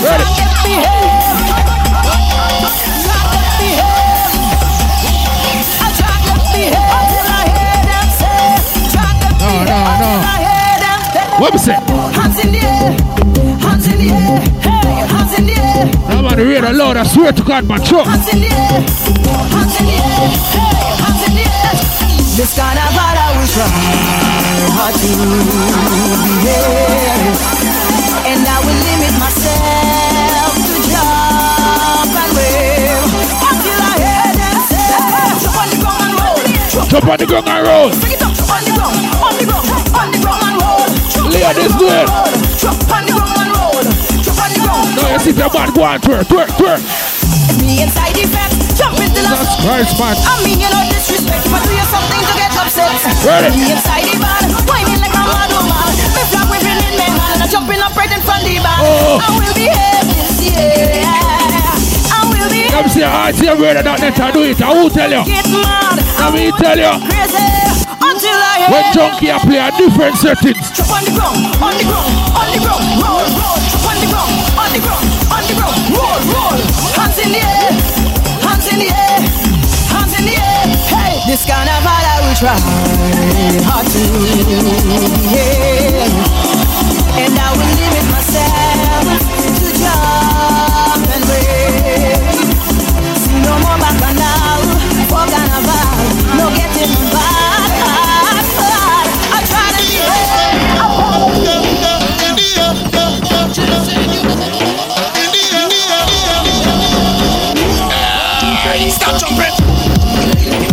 Ready? No, no, no. until I hear them say. What me say? Hands in the air, hands in the air, hey, hands in the air, Now, man, the radio loud, I swear to God, man, true. hands in the air, hands in the air, hey, hands in the air. This kind of bad I will try hard to behave, and I will limit myself to jump and wave until I hear them say, jump on the ground and roll, Jump on the ground and roll. bring it up, on the ground, ladies do it. Drop on the road, drop Clear this way. Now you see the man go on twerk, twerk, twerk. It's me inside the fence. Jump in the last Christ, man. I mean, you know, disrespect, but do you something to get upset? Ready? Me inside the van. Whining like a mad woman. Me flag waving in my hand. And I jumping up right in front of the van. Oh. I will behave this year. I will behave. Come see, I see you ready. Not let her do it. I will tell you. Get mad. I will tell you. Crazy. Until I hear. When Junky, I play a different settings on the ground, on the ground, on the ground, roll, roll, on the ground, on the ground, on the ground, roll, roll, hands in the air, hands in the air, hands in the air. Hey, this I will try hard to, yeah, and I will. stop jumping.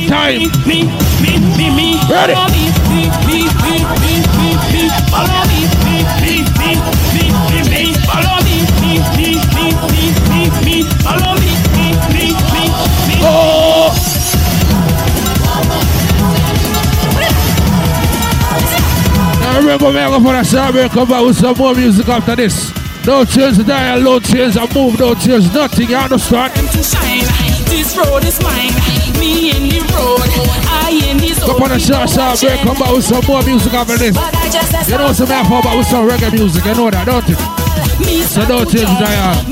one time. Me, me, me, me. Ready? Follow me, me, me, me, me, me, me. Follow me, me, me, me, me, me, me. Follow me, me, me, me, me. Oh. Now remember, man, I go gonna start come back with some more music after this. Don't change the dial, no change the move, no change nothing, you understand? road is mine. Me in the road, I in his own. Come on and shout, shout, break, come back with some more music after this. You know some half but with some reggae music, you know that, don't you? So don't change that.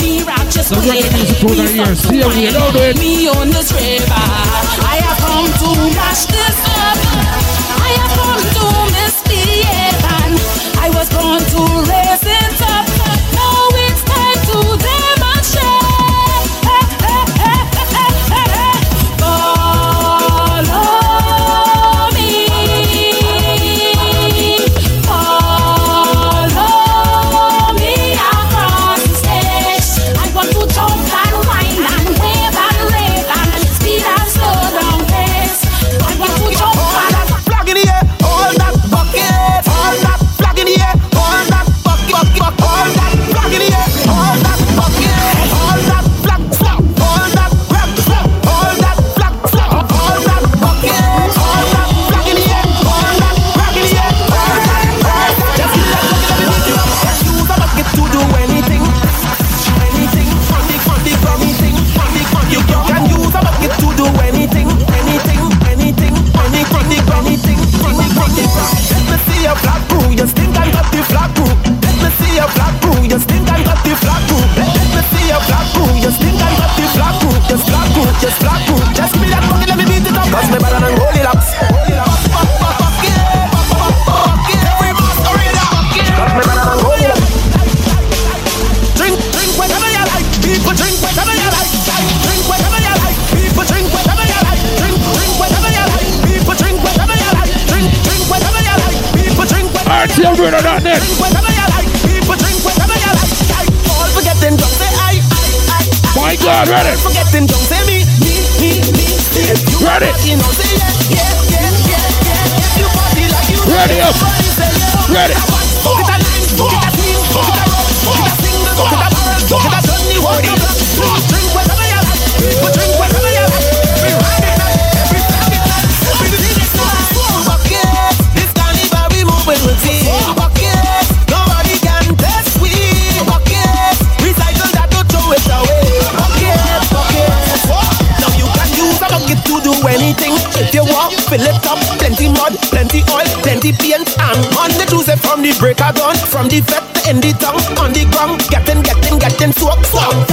Some reggae music through the years. See you, you know it. Me on this river, I have come to dash this up. I have come to misbehave and I was born to raise God, ready. All forgetting drunk, say me, me, me, me. If you Ready. party, know, say yeah, yeah, yeah, yeah, yeah. If you party like you Ready up. say yeah. Ready. Fuck it a line, fuck it a team, fuck it a rock, fuck it a single, fuck it a barrel, fuck it a Johnnie Walker Black. Do anything. If you want, fill it up, plenty mud, plenty oil, plenty paint, and on the juice from the breaker gun, from the vet in the tongue, on the ground, getting, getting, getting soaked. So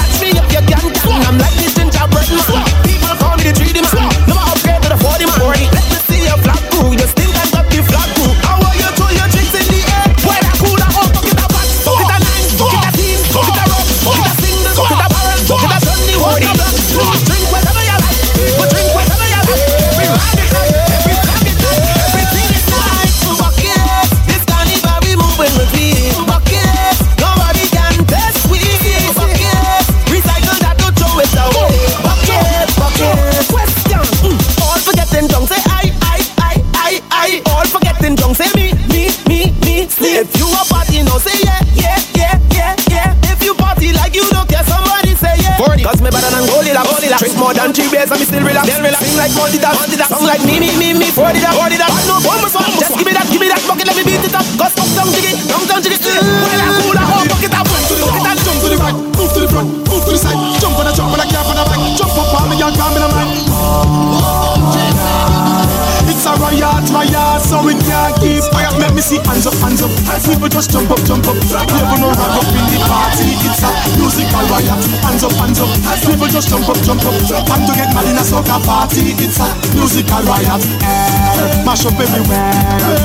just jump up, jump up. Time to get mad in a soca party. It's a musical riot. Air, mash up everywhere.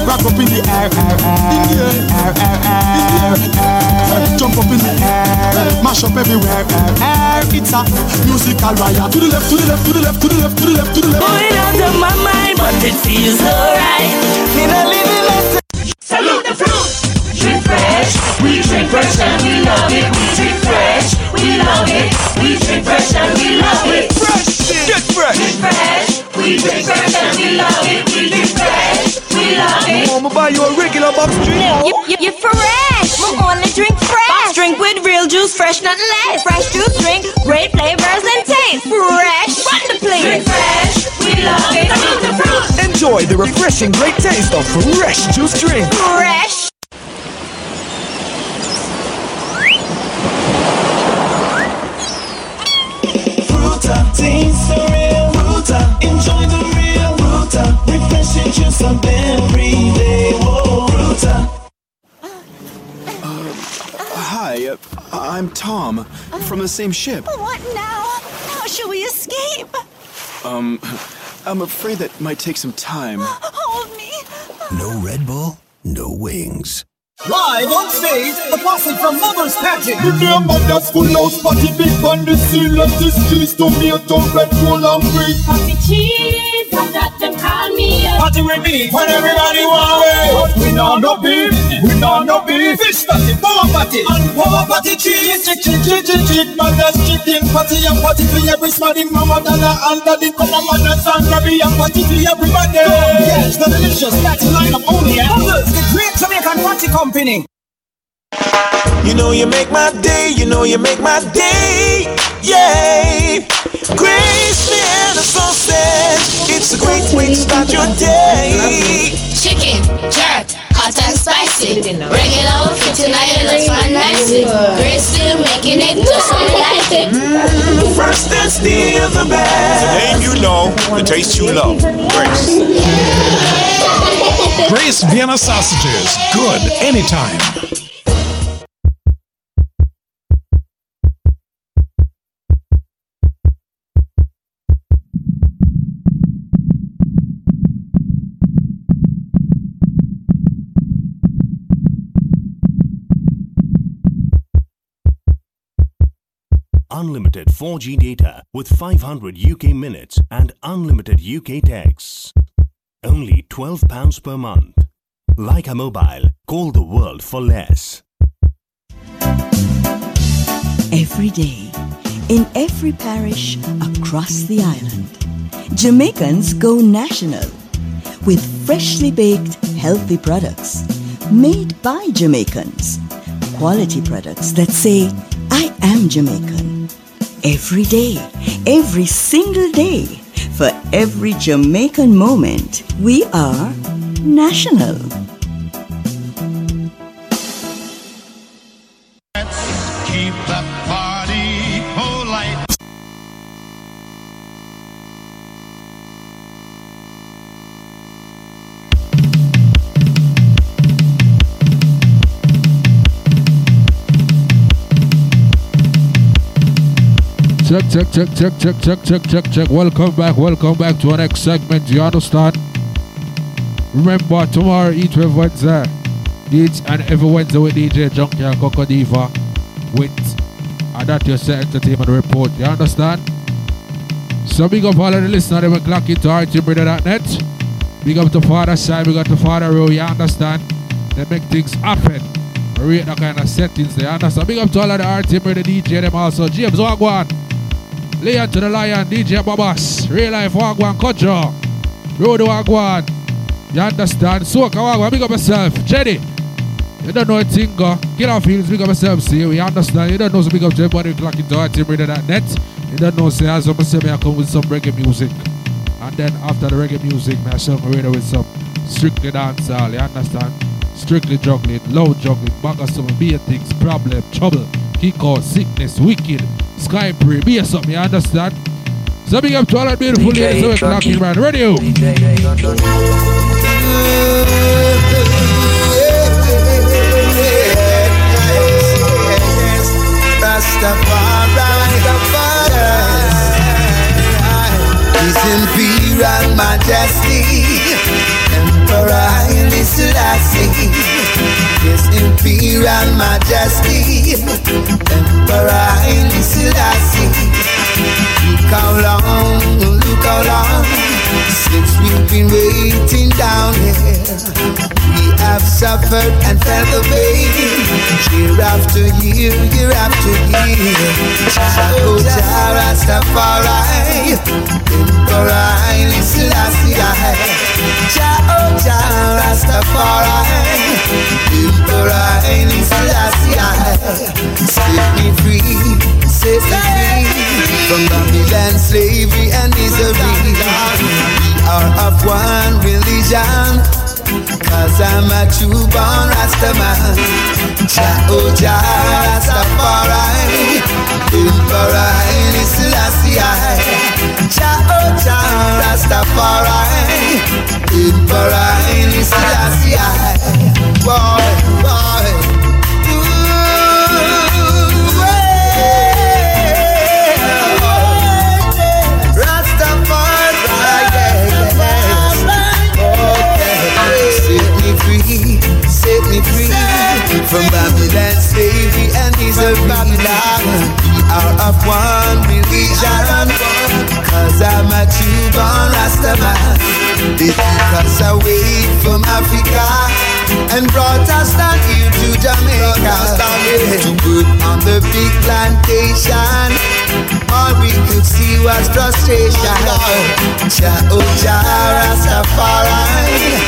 Rock up in the air, air, air, air, air, air, air. Jump up in the air, mash up everywhere, air, air. It's a musical riot. To the left, to the left, to the left, to the left, to the left, to the left. Going out of my mind, but it feels alright. Me no drink fresh and we love it. We drink fresh. We love it. I'ma buy you a regular box drink. You, you, you fresh. We only drink fresh. Box drink with real juice, fresh, nothing less. Fresh juice drink, great flavors and taste. Fresh. Run the place. Drink fresh. We love it. Salute the fruit. Enjoy the refreshing great taste of fresh juice drink. Fresh. From the same ship. What now? How shall we escape? Um, I'm afraid that might take some time. Hold me. No Red Bull, no wings. Live on stage, a posse from Mother's Pageant. The name of that's full house party big on the seal. Let this cheese tomato, red roll and green. Party cheese, I got them call me up. Party with me when everybody want it. We know no beef, we know no beef. Fish party, power party, and power party cheese. Chick, chick, chick, chick, chick, man, that's chicken party and party for every smarty mama, dada, and daddy, come on, man, that's and grabby and party for everybody. Yes, the delicious, that's line up only. Others, the great Jamaican party company. You know you make my day, you know you make my day, yay! Grace me and a sausage, it's a great way to start your day. Chicken, jerk, hot and spicy. Regular fitting iron fun nicely. Grace still making it just when I like it. Mm-hmm. The first and still the best. The name you know, the taste you love. Grace. Grace Vienna sausages. Good anytime. Unlimited 4G data with 500 UK minutes and unlimited UK texts. Only £12 per month. Lyca Mobile. Call the world for less. Every day, in every parish across the island, Jamaicans go national with freshly baked, healthy products made by Jamaicans. Quality products that say, I am Jamaican. Every day, every single day, for every Jamaican moment, we are national. Check, check, check, check, check, check, check, check, check. Welcome back, welcome back to our next segment. You understand? Remember, tomorrow, each every Wednesday, each and every Wednesday with DJ Junky and Coco Diva with and that your set entertainment report. You understand? So big up all of the listeners that will clock into RTMradio.net. Big up to Father Side, big up to Father Row, you understand? They make things happen. Rate the kind of settings they understand. Big up to all of the RTM Radio DJ, them also. James Wagwan. Leon to the Lion, DJ Babas, Real Life Wagwan, Kojo, Road Wagwan. You understand? Soka Wagwan, big up yourself. Jenny, you don't know a thing, go. Get off heels, big up yourself, see. We understand. You don't know, so big up to everybody clock into RTMradio.net. You don't know, say, as I'm say, me, I come with some reggae music. And then after the reggae music, I my radio with some strictly dancehall, you understand? Strictly juggling, low juggling, of some beer things, problem, trouble, kick out, sickness, wicked, sky pre, beer something, you understand? So big up to all that beautiful ladies who are clocking around radio. His Imperial Majesty, Emperor Haile Selassie. His Imperial Majesty, Emperor Haile Selassie. Look how long, look how long since we've been waiting down here. We have suffered and felt the pain year after year, year after year. Jah Rastafari, Emperor Selassie. Jah, Jah Rastafari, Emperor Selassie. Set me free, set free from Babylon slavery and misery. We are of one religion. Cause I'm a true born Rastaman Jah, oh Jah, Rastafari Emperor Haile Selassie Jah, oh Jah, Rastafari Emperor Haile Selassie boy from Babylon slavery and misery. We are of one religion, cause I'm a true born Rastaman. They took us away from Africa and brought us down here to Jamaica to put on the big plantation. All we could see was frustration. Jah, oh Jah, Rastafari,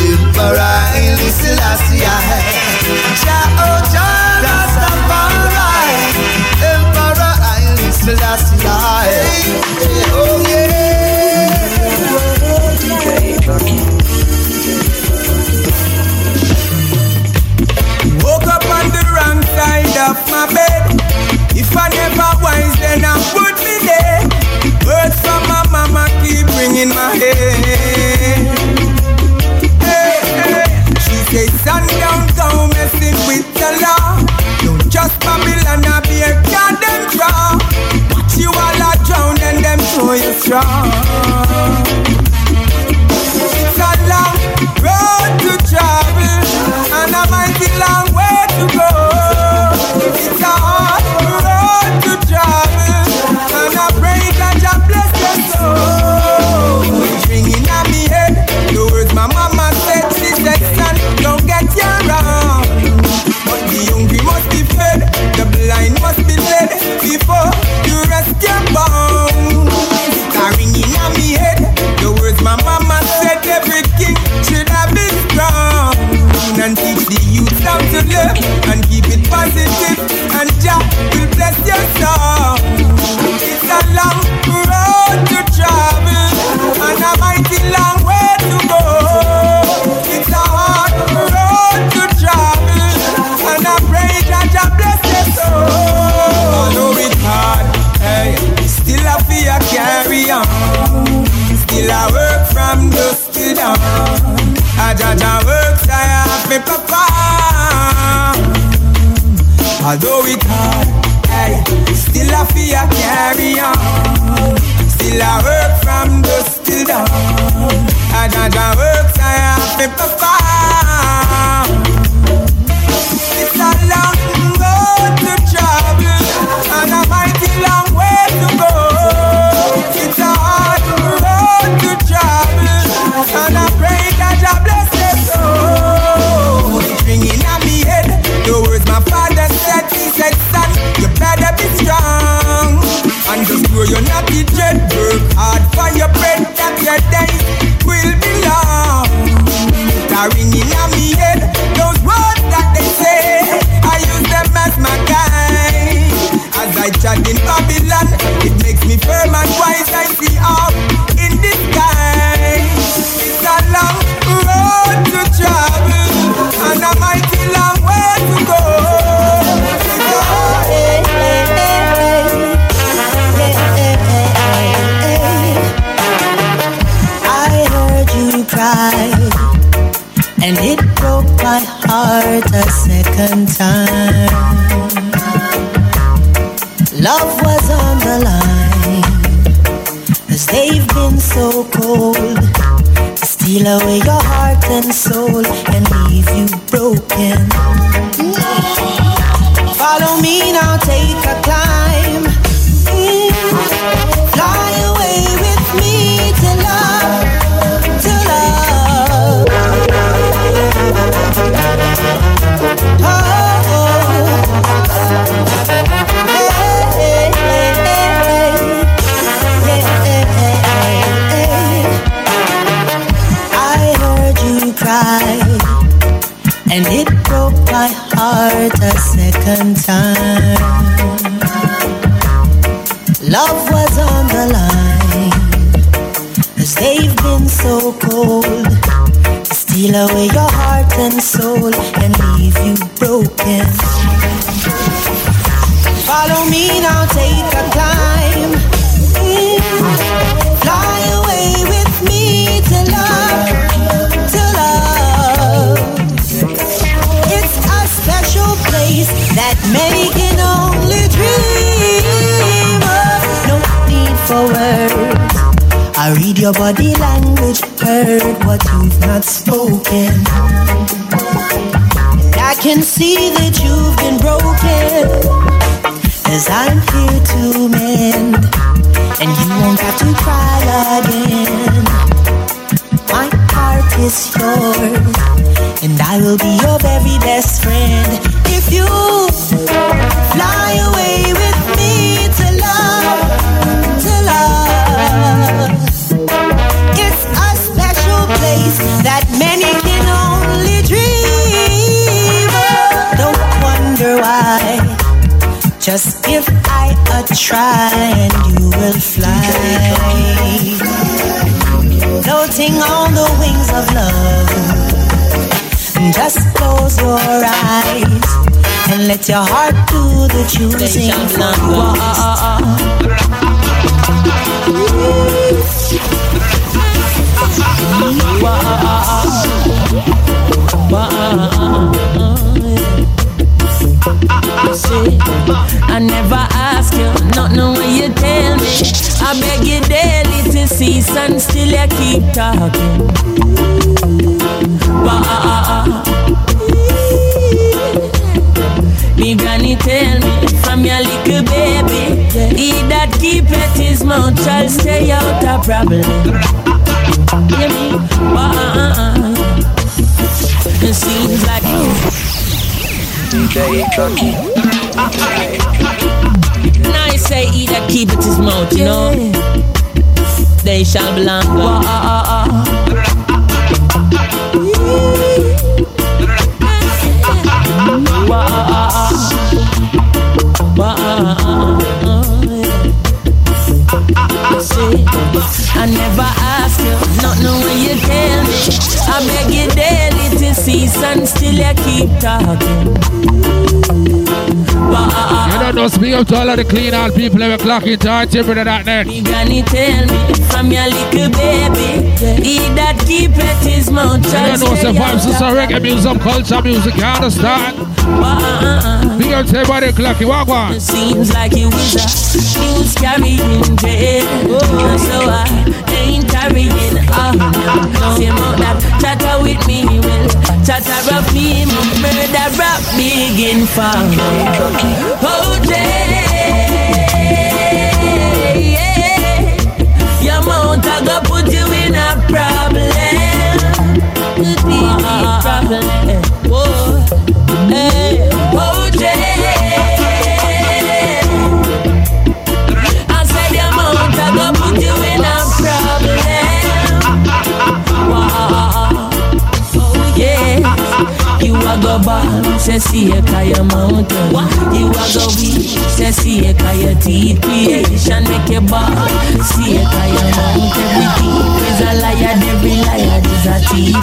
Emperor Selassie. Jah, oh Jah, Rastafari, Emperor Selassie. Oh when I put me there. Words from my mama keep ringing my head. Hey, hey. She say, says, son downtown messing with the law. Don't trust Babylon, I be a goddamn draw. Watch you all are drown and them throw you straw. It's a long road to travel and a mighty long way to go. Keep it positive, and Jah will bless your soul. It's a long road to travel, and a mighty long way to go. It's a hard road to travel, and I pray Jah Jah bless your soul. Although it's hard, hey, still I fear carry on. Still I work from dusk till dawn. I judge I work, I have me papa. Although it hard, hey, still I fear carry on. Still I work from dusk till dawn. I I work, I have me papa. And just grow your naughty dread. Work hard for your bread that your days will be long. It's a ringing on me head. Those words that they say, I use them as my guide. As I chat in Babylon, it makes me firm and wise. I see all heart a second time. Love was on the line, as they've been so cold. Steal away your heart and soul and leave you broken. Follow me now, second time. Love was on the line, as they've been so cold. to Steal away your heart and soul and leave you broken. Follow me now, take a climb. Fly away with me to love, many can only dream of. No need for words. I read your body language, heard what you've not spoken. And I can see that you've been broken. Cause I'm here to mend, and you won't have to cry again. My heart is yours, and I will be your very best friend. If you Just give I a try and you will fly. Floating on the wings of love. Just close your eyes and let your heart do the choosing for I never ask you, nothing when you tell me. I beg you daily to cease and still you keep talking. Bah. Me granny tell me from your little baby, he that keepeth his mouth shall stay out of problem. Hear me? Bah. It seems like you. Now you say he that keepeth his mouth, you know. They shall belong I never ask you, not when you tell me. I beg you daily to cease and still you keep talking. You don't know, speak up to all of the clean out people every clocking time, different than that net. Me granny tell me from your little baby, he that keep it his mouth. You don't know, survive, so reggae music, culture music, you understand? Big up to everybody clock, you walk on. It Seems like he was a, he was carrying jail. Oh, so I ain't carrying on. Same out that chatter with me, will chatter up me, my murder rap begin for Oh, yeah. Your mouth I go put you in a problem. A problem. See a kaya mountain. You a go weak, say see a kaya teeth. Creation make you ball, see a kaya mountain. Every thief is a liar, every liar is a thief.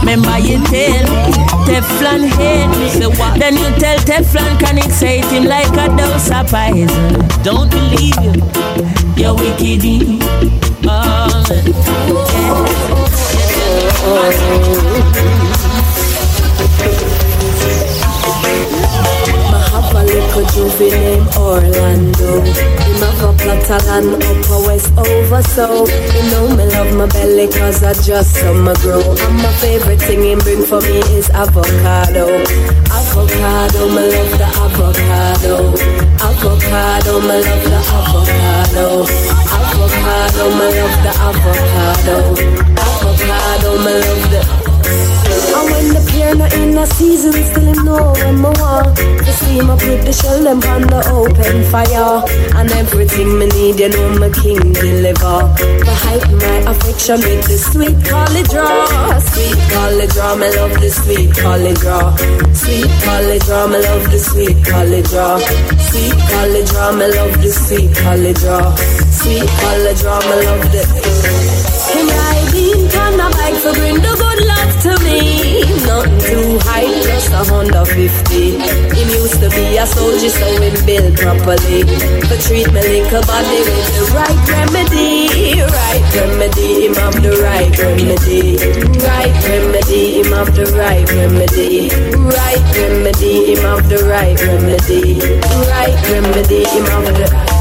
Remember you tell me, Teflon hate me. Then you tell Teflon can excite him like a dose of poison. Don't believe you, you're wicked. Oh, have a juvie named Orlando. Him have a plot of land up a west over so You know me love my belly cause I just my grow. And my favorite thing him bring for me is avocado. Avocado, me love the avocado. Avocado, me love the avocado. Avocado, me love the avocado. Avocado, me love the and when the pear not in a season, still him know when me want To steam up with the shell, them on the open fire. And everything me need, you know my king deliver. But hype my affection with the sweet college draw Sweet college draw, me love the sweet college draw Sweet college draw, me love the sweet college draw Sweet college draw, me love the sweet college draw Sweet college draw, me love the him riding on a bike to bring the good luck to me. Nothing too high, just a hundred fifty. 50. Him used to be a soldier, so him build properly. But treat me little body with the right remedy. Right remedy, him have the right remedy. Right remedy, him have the right remedy. Right remedy, him have the right remedy. Right remedy, him have the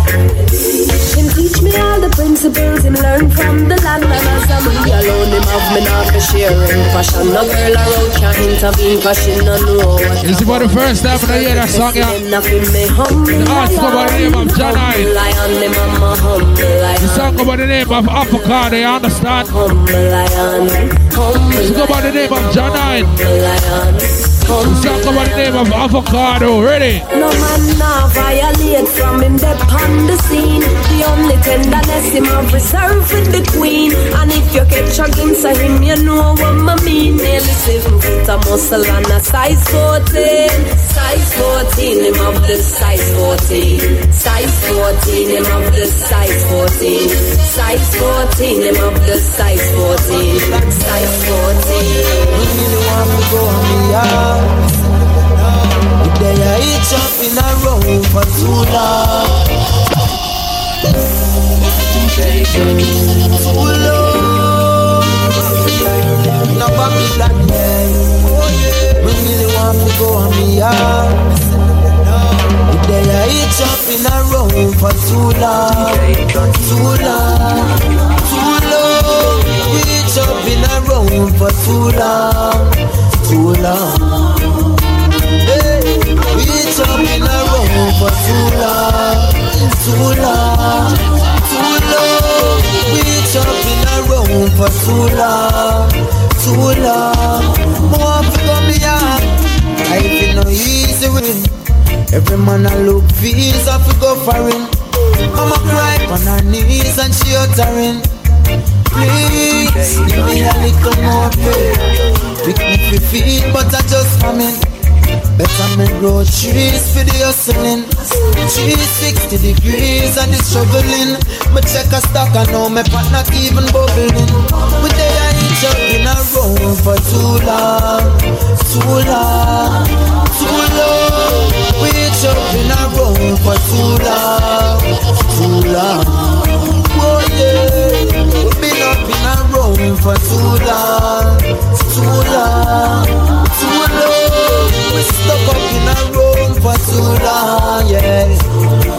teach me all the principles him learn from the land and as I'm me alone him have me not for sharing passion no girl around can't intervene cause she no know what This is for the first time when I hear that song, yeah. Go by the name of I. The song by the name of Avocado, you understand? This go by the name of John I. The song go by the name of Avocado, ready? No man now violate from him dep on the scene. Only tenderness him have reserved with the queen. And if you catch a glimpse of him, you know what I mean. Nearly seven foot of muscle and a size 14. Size 14, him of the size 14. Size 14, him of the size 14. Size 14, him of the size 14. Size 14. really want to go on the yard. They are each up in a row for too long. Too long. No Babylon, yeah. We really want to go on the yard. They are each up in a row for too long. Hey, we up in a row for too long. Too long. Too long. We each up in a row for too long. Too long. More to come here. I feel no easy win. Every man I look visa fi go foreign. Mama cry on her knees and she uttering. Please give me a little more pay. Pick me feet, but I just coming. Better me grow trees for the hustling. 360 degrees and the struggling. Me check a stock, I know me pot not even bubbling. We there in jumping around for too long, too long, too long. We jumping around for too long, too long. Oh yeah, we been up in a room for too long, too long, too long. We stuck up in a room for too long, yeah.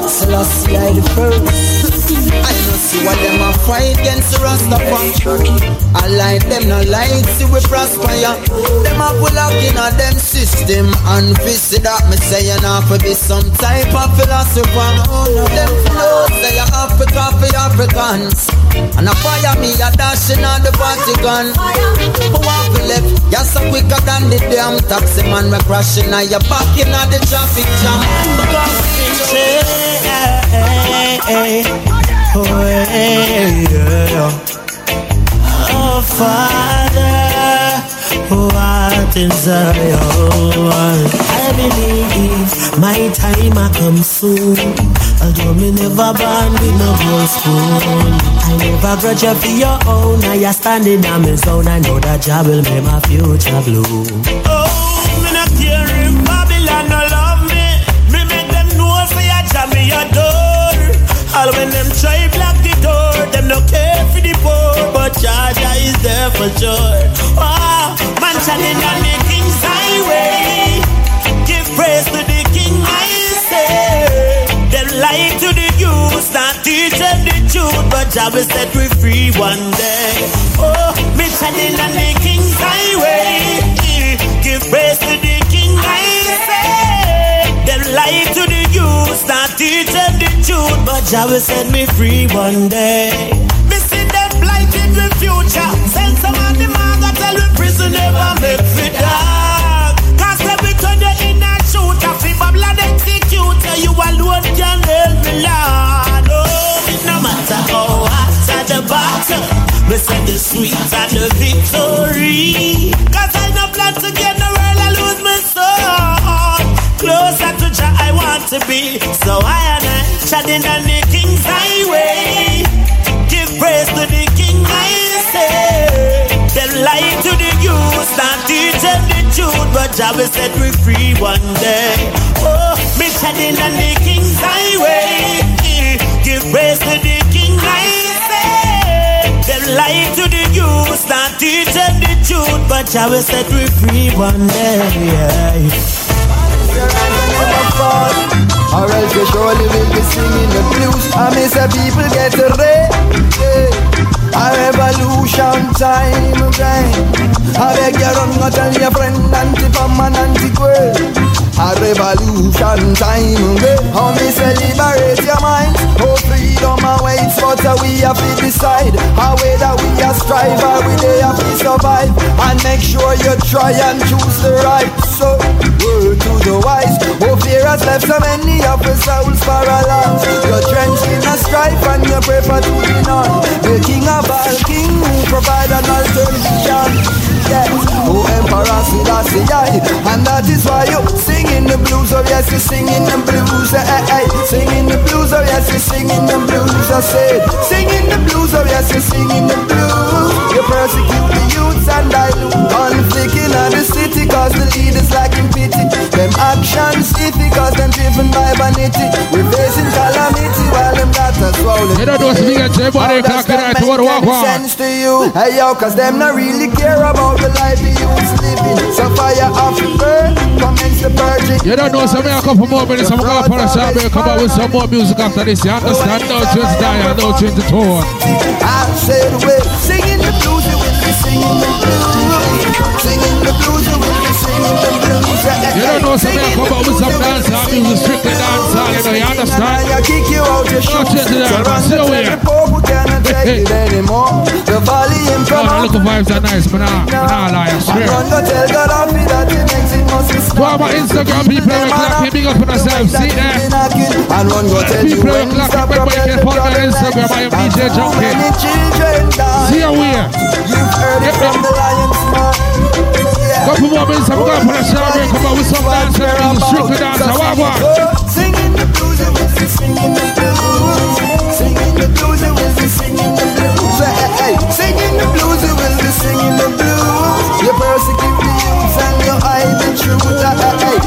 Selassie I the first. I don't see why them a fight against Rastafari. I like them, no like see we prosper. Them a pull out in a them system and visit that me say you have to be some type of philosopher. Them know say you Africa for Africans. And a fire me a dashing on the Vatican. Who want to left? You're so quicker than the damn taxi man. We crashing on your back in the traffic jam. Oh, Father, what is Zion? I believe my time will come soon. Although me never born with no gold spoon. I never grudge you for your own. Now you're standing on my zone. I know that job will make my future bloom. Oh, me not care if Babylon no love me. Me make them know for your jam me door. All when them try block the door, them no care for the poor, but Jaja is there for sure. Ah, wow, man shining on the king's highway. Give praise to the I say. Lie to the youth, not teach them the truth, but Jah will set we free one day. Oh, me shining on the king's highway. Give praise to the king, I say. Them lie to the youth, not teach them the truth, but Jah will set me free one day. Me see them blighted with future. Send some of the man that tell me prison never make fit dog. Execute you alone can help me, Lord. Oh, no matter how hot the battle, me say the sweet and the victory. Cause I no plan to get the world, I lose my soul. Closer to Jah I want to be, so I and I treading on the King's highway. Give praise to the King, I say. Them lie to the youth, not teach them the truth, but Jah will set we free one day. Oh, me treading on the King's highway. Give praise to the King, I say. Them lie to the youth, not teach the truth, but will set we free one day. Yeah. Or else you surely will be singing the blues I miss the people get ready A revolution time again I beg you run go tell your friend Auntie Pam and Auntie Gwen A revolution time again How me say liberate your mind? Oh freedom awaits but uh, we have to decide. How way that we are strive How we they have to survive. And make sure you try and choose the right. So word to the wise. Oh fear has left so many of the souls paralyzed. You're drenched in a strife and you prefer to be none The king of all king who provide an alternative Yes, oh Emperor Selassie I And that is why you singing the blues Oh yes, you singing the blues eh, eh, eh. Singing the blues Oh yes, you singing the blues I said. Singing the blues Oh yes, you singing the blues. You persecute the youths and dilute Conflict in the city Cause the leaders lacking pity Them actions iffy Cause them driven by vanity We're facing calamity While them data swollen You don't know what's being said, but they can't get out to what walk on. sense to you Hey yo, cause them not really care about the life the youths living So fire off the burn Commence the purging You don't know, so me a couple more minutes, I'm gonna put a here, come out with some more music after this. You understand? No change to die, no change to tone. I said we're singing the blues, we will be singing the blues the blues, we will be singing the blues You don't know, so me a come out with some dance music, strictly dance you know, you understand? I kick you out your No change to die, man. See you here. People take it anymore The volume from Oh, look, the vibes are nice, but nah, but nah, lie, I swear. Run go tell God off that makes it must be To all my Instagram people, we clap, big up on ourselves, see there? And run go tell you we when clap, stop everybody can rebelling follow me on Instagram, I am DJ Junky. Many children die See you here. You've heard it from the lion's mouth Couple more minutes, I'm going to put a shower in. Come on, with some dance, I'm. Now, I want. Singing the blues will be singing the blues. Singing the blues will be singing the blues. Your and your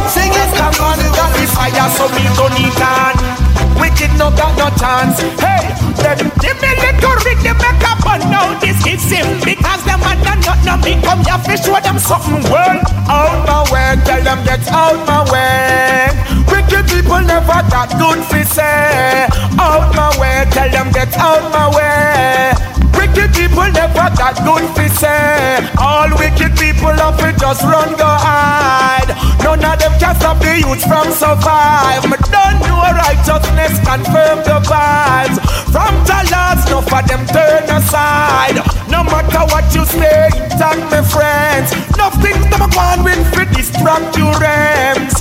singing the fire, so we don't need. Wicked no got no chance. Hey, them give me little rhythm, make don't know this is him because them man done not know me. Come here, fish, with them something. Well, out my way, tell them get out my way. Wicked people never got good fi say. Out my way, tell them get out my way. Wicked people never got good fi say. All wicked people up it just run go hide. None of them can stop the youth from survive. Me don't know righteousness confirm the vibes. From the last, no for them turn aside. No matter what you say, thank me friends. Nothing them go on with fi distract your rems.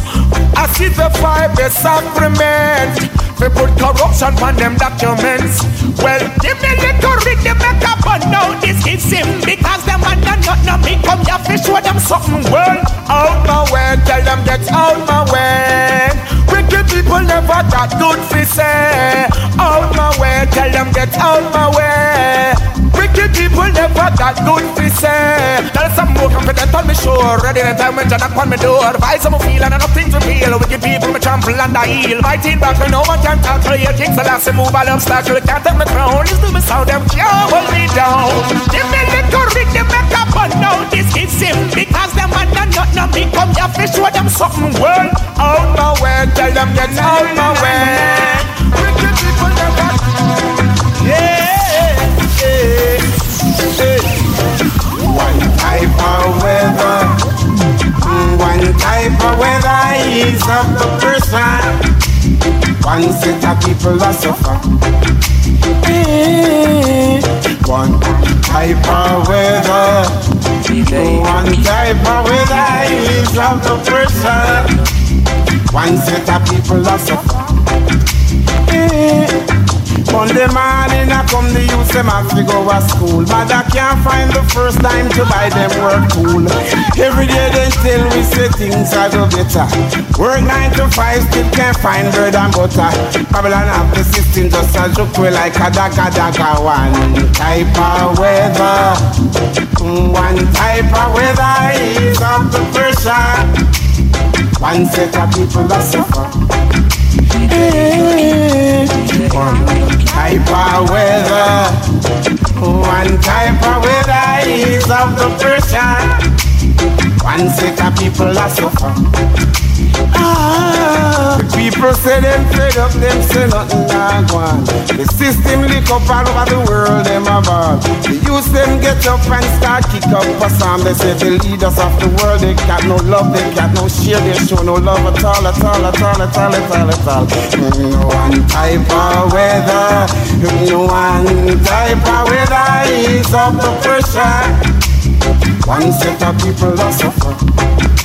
I see the five, the sacrament. We put corruption on them documents. Well, give me little read the make up and now this is him because them man not not no me come here fish show them something. Well, out my way, tell them get out my way. Wicked people never that good fi say. Out my way, tell them get out my way. Wicked people never that good fi say. Tell some more confident on me sure. Ready the time when knock on me door. Vice I'm feel and I nothing to feel. Wicked people me trample and I heal. Fighting back when no one can tackle your kings. The last move all obstacle can't take me crown. It's to me sound them can't hold me down. Give me little ring the make up and now this is him because them man not not no me come here fish show them something. Well, out my way, tell them get out my way. Wicked people never. Yeah. One type of weather, one type of weather is of the person. One set of people are suffer. One type of weather, one type of weather is of the person. One set of people are suffer. Monday morning I come the youth them have to go to school. Mother can't find the first time to buy them work tool Every day they tell we say things are go better. Work nine to five still can't find bread and butter. Babylon have the system just a joke way like a daga daga One type of weather. One type of weather is of the pressure. One set of people that suffer one type of weather, one type of weather is of the pressure. One set of people are suffer. Ah, people say them fed up, them say nothing not one. The system lick up all over the world, them about. The youth them get up and start kick up for some. They say the leaders of the world, they got no love, they got no share, they show no love at all, at all, at all, at all, at all, at all. Mm, One type of weather, mm, one type of weather is of the pressure. One set of people are suffer.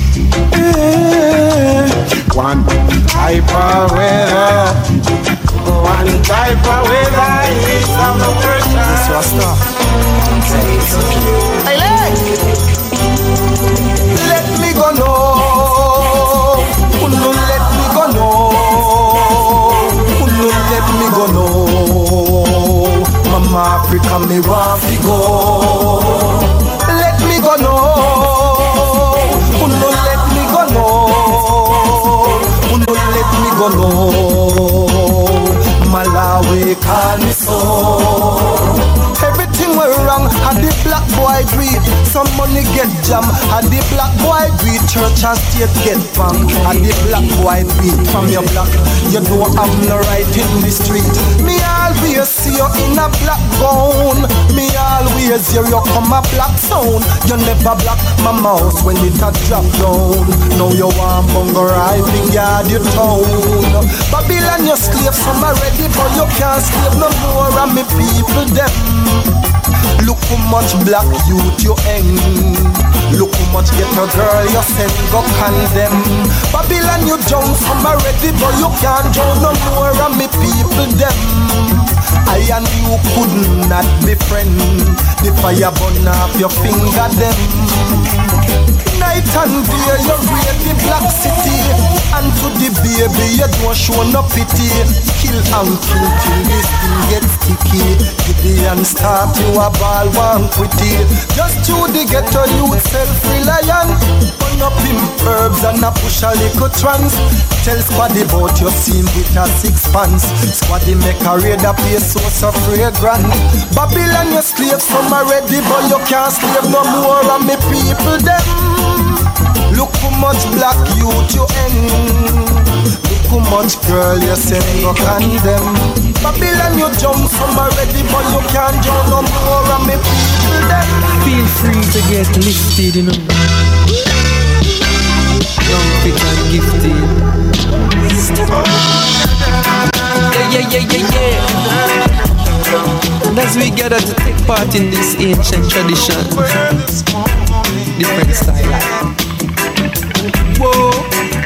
One type of weather, one type of weather is of the pressure. It's Rasta. Let me go no, no let me go no, no let me go no. Mama Africa me want to go. No. Malawi call me so. Everything went wrong, and the black boy it. Some money get jam, and the black boy it. Church and state get bang, and the black boy beat from your block. You don't have no right in the street. Me always see you in a black gown. Me always hear you come a black sound. You never black my mouse when it a drop down. Now you want bungo right in yard your town. Babylon you slave some already, but you can't slave no more. And me people them. Look how much black youth you hang. Look how much ghetto girl you send go condemn. Babylon you drown some already, but you can't drown no more. And me people them. I and you could not be friends. The fire burn off your finger them. Night and day you raid the black city And to the baby you don't show no pity Kill and kill till this thing get sticky Gideon start you a ball one quitty Just to the ghetto youth self-reliant. Burn up him herbs and a push a little trance. Tell squaddy about your scene with a six pants Squaddy make a raid a place so so fragrant Babylon you slave some already but you can't slave no more And me people them. Look how much black youth you hang. Look how much girl you send go condemn Babylon you jump but you can't jump no more and me people Feel free to get lifted you know. Young fit and gifted. Yeah yeah yeah yeah yeah. And as we gather to take part in this ancient tradition Different style. Whoa,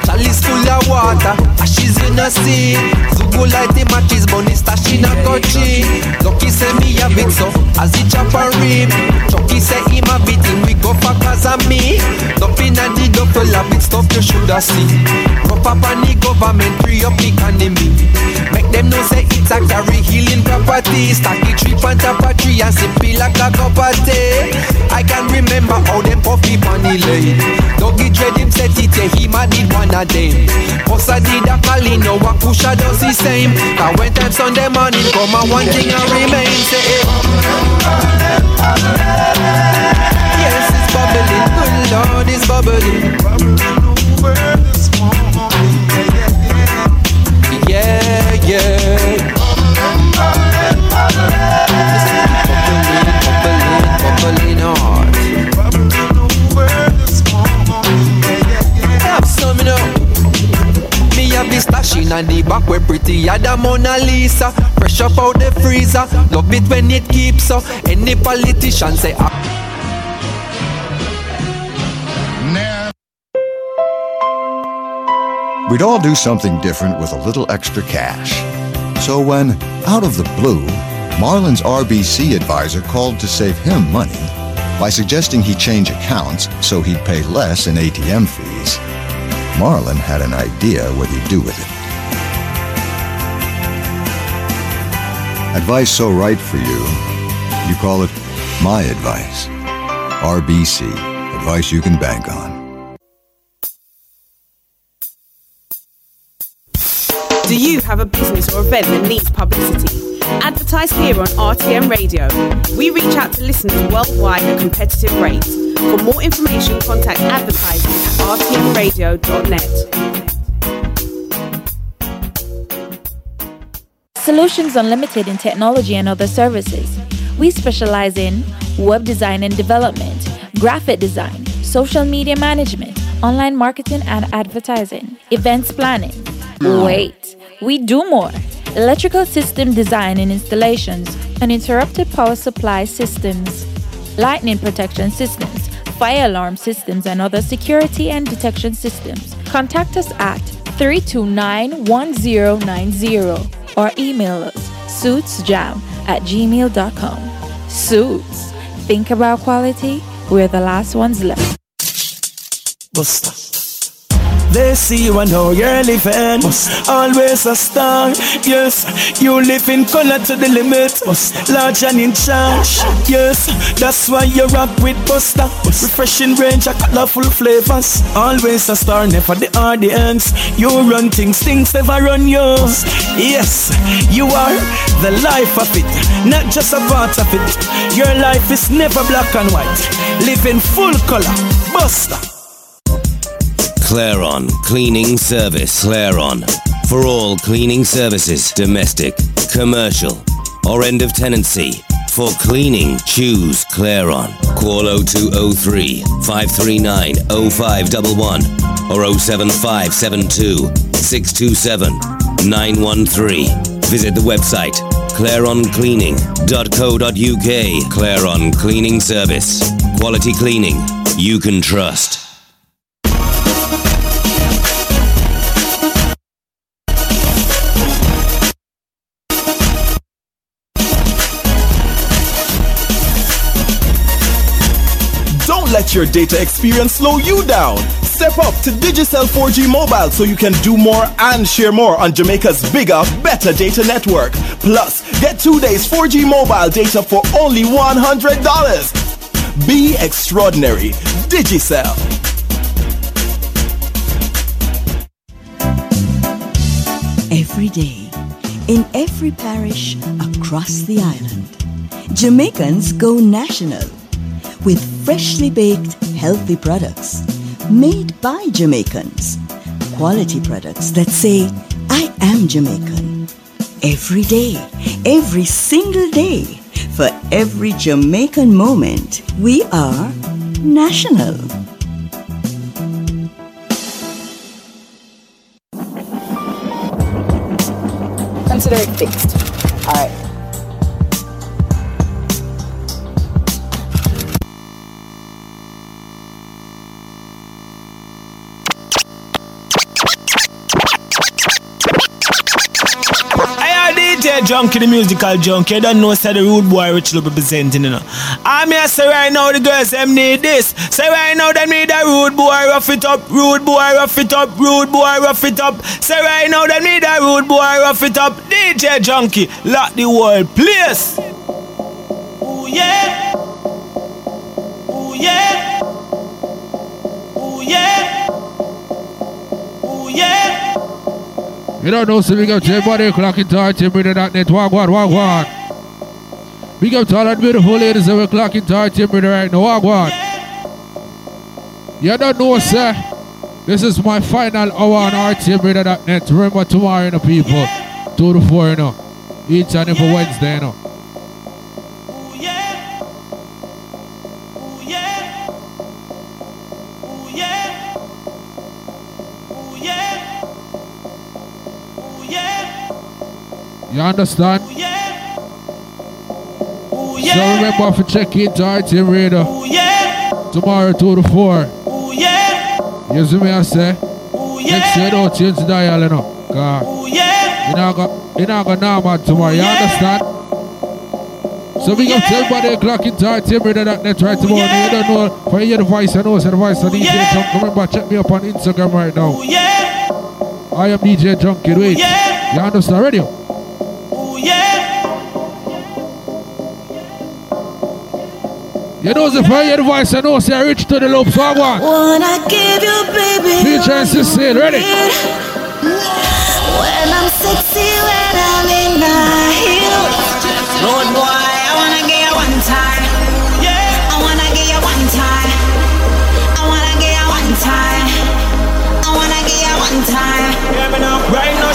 chalice full of water, ashes in a sea. Zugu light the matches, bunny stash in a country. Lucky say me have it so, as he chop a rib. Chucky say him a beat him, we go for cause of me. Nothing a the duffel a big stuff you shoulda see. Rough up on the government, free up the economy. Make them know say it's a carry healing property. Stack the tree on top of tree and sip it like a cup of tea. I can remember how them puffy money lay. Dougie dread him set it, yeah, him a did one of them. Bossa did a call one push a does the same. Cause when time Sunday morning come and one thing I remain, say eh. Yes, it's bubbling, good Lord, it's bubbling. This stashing and the back where pretty than Mona Lisa. Fresh up out the freezer. Love it when it keeps up. Any politician say. ah. We'd all do something different with a little extra cash. So when, out of the blue, Marlon's RBC advisor called to save him money by suggesting he change accounts so he'd pay less in ATM fees, Marlon had an idea what he'd do with it. Advice so right for you, you call it My Advice. RBC, advice you can bank on. Do you have a business or event that needs publicity? Advertise here on RTM Radio. We reach out to listeners worldwide at competitive rates. For more information, contact advertising at rtmradio.net. Solutions Unlimited in technology and other services. We specialize in web design and development, graphic design, social media management, online marketing and advertising, events planning. Wait, we do more. Electrical system design and installations, uninterrupted power supply systems, lightning protection systems, fire alarm systems, and other security and detection systems. Contact us at 329 1090 or email us suitsjam at gmail.com. Suits. Think about quality, we're the last ones left. Buster. They see you and know you're living. Always a star. Yes, you live in color to the limit. Large and in charge. Yes, that's why you rock with Buster. Refreshing range of colorful flavors. Always a star, never the audience. You run things, things never run you. Yes, you are the life of it, not just a part of it. Your life is never black and white. Live in full color. Buster. Claron Cleaning Service. Claron. For all cleaning services, domestic, commercial, or end of tenancy. For cleaning, choose Claron. Call 0203 539 0511 or 07572 627 913. Visit the website claroncleaning.co.uk. Claron Cleaning Service. Quality cleaning you can trust. Your data experience slow you down. Step up to Digicel 4G mobile so you can do more and share more on Jamaica's bigger, better data network. Plus, get two days 4G mobile data for only $100. Be extraordinary. Digicel. Every day, in every parish across the island, Jamaicans go national with freshly baked, healthy products made by Jamaicans. Quality products that say, I am Jamaican. Every day, every single day, for every Jamaican moment, we are national. Consider it fixed. Alright. DJ Junky, the musical junkie. You don't know, say the rude boy which will be presenting, you know. I'm here, say right now, the girls, them need this. Say right now, they need a rude boy, rough it up. Rude boy, rough it up. Rude boy, rough it up. Say right now, they need a rude boy, rough it up. DJ Junky, lock the world, please. Ooh, yeah. Ooh, yeah. Ooh, yeah. You don't know, so we go to everybody clock into RTMRadio.net. Walk one, walk one. Big up to all that beautiful ladies that we clock into RTMRadio right now. Walk one. You don't know, sir. This is my final hour on RTMRadio.net. Remember tomorrow, you know, people. 2 to 4, you know. Each and every Wednesday, you know. You understand? So remember to check into RTM Radio. Tomorrow 2 to 4. You see me I say? Next year don't change the dial you know. Cause you not got you not got normal tomorrow, you understand? So we got everybody clock into RTMRadio.net right tomorrow. You don't know for you hear the voice, I know it's the voice of DJ Junk. Remember, check me up on Instagram right now. I am DJ Junky. Wait. You understand radio? You know the fire voice, I know, say I reach to the loop, so I want. Wanna give you, baby. Future and sister, ready? When I'm sexy, when I'm in my heels. Road boy,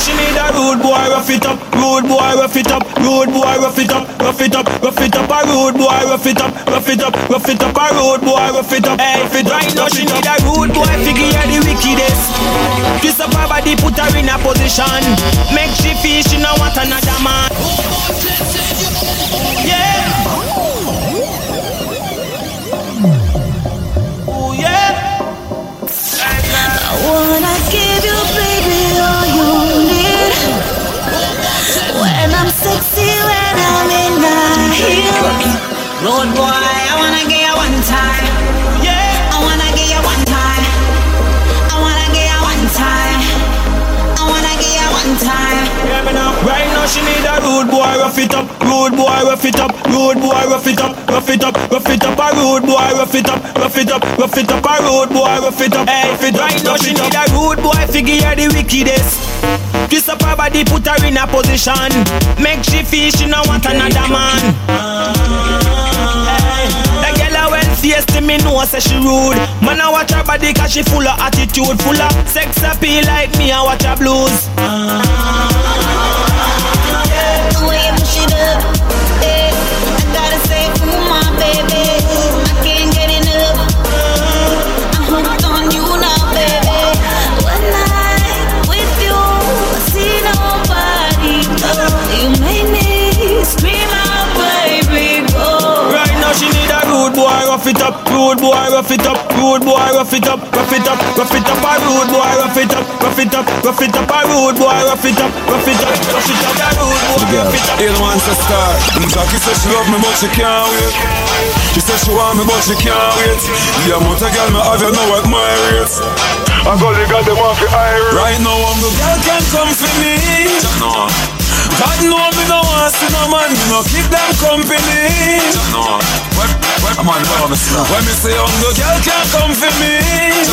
she need a rude boy, rough it up. Rude boy, rough it up. Rude boy, rough it up. Rough it up, rough it up. A rude boy, rough it up. Rough it up, rough it up. A rude boy, rough it up. Hey, fit right now she need a rude boy, figure the wickedest. Twist up her body, put her in a position. Make she feel she no want another man. Road boy, I wanna get you one time. Yeah. I wanna get you one time. I wanna get you one time. I wanna get you one time. Yeah, me now. Right now she need a rude boy, rough it up. Rude boy, rough it up. Rude boy, rough it up. Rough it up, rough it up. A rude boy, rough it up. Rough it up, rough it up. A rude boy, rough it up. Hey, fit right now she need a rude boy, figure the wickedest. Twist up her body, put her in a position. Make she feel she no want another man. Girl well me know say she rude. Man I watch her body cause she full of attitude, full of sex appeal like me I watch her blues. The it up, rude boy, rough it up, rude boy, rough it up, rough it up, rough it up, a rude boy, rough it up, rough it up, rough it up, a rude boy, rough it up, rough it up, rough it up, a rude boy, rough it up. Ill wants a star. Jackie said she love me but she can't wait. She want me but she can't wait. Yeah, but a girl me have you know what my rates. I go they got them off the iron. Right now I'm the girl can come for me. No. God know me no want see no man, me no keep them company. No. When, when, I'm on When me say oh, I'm the girl can come for me.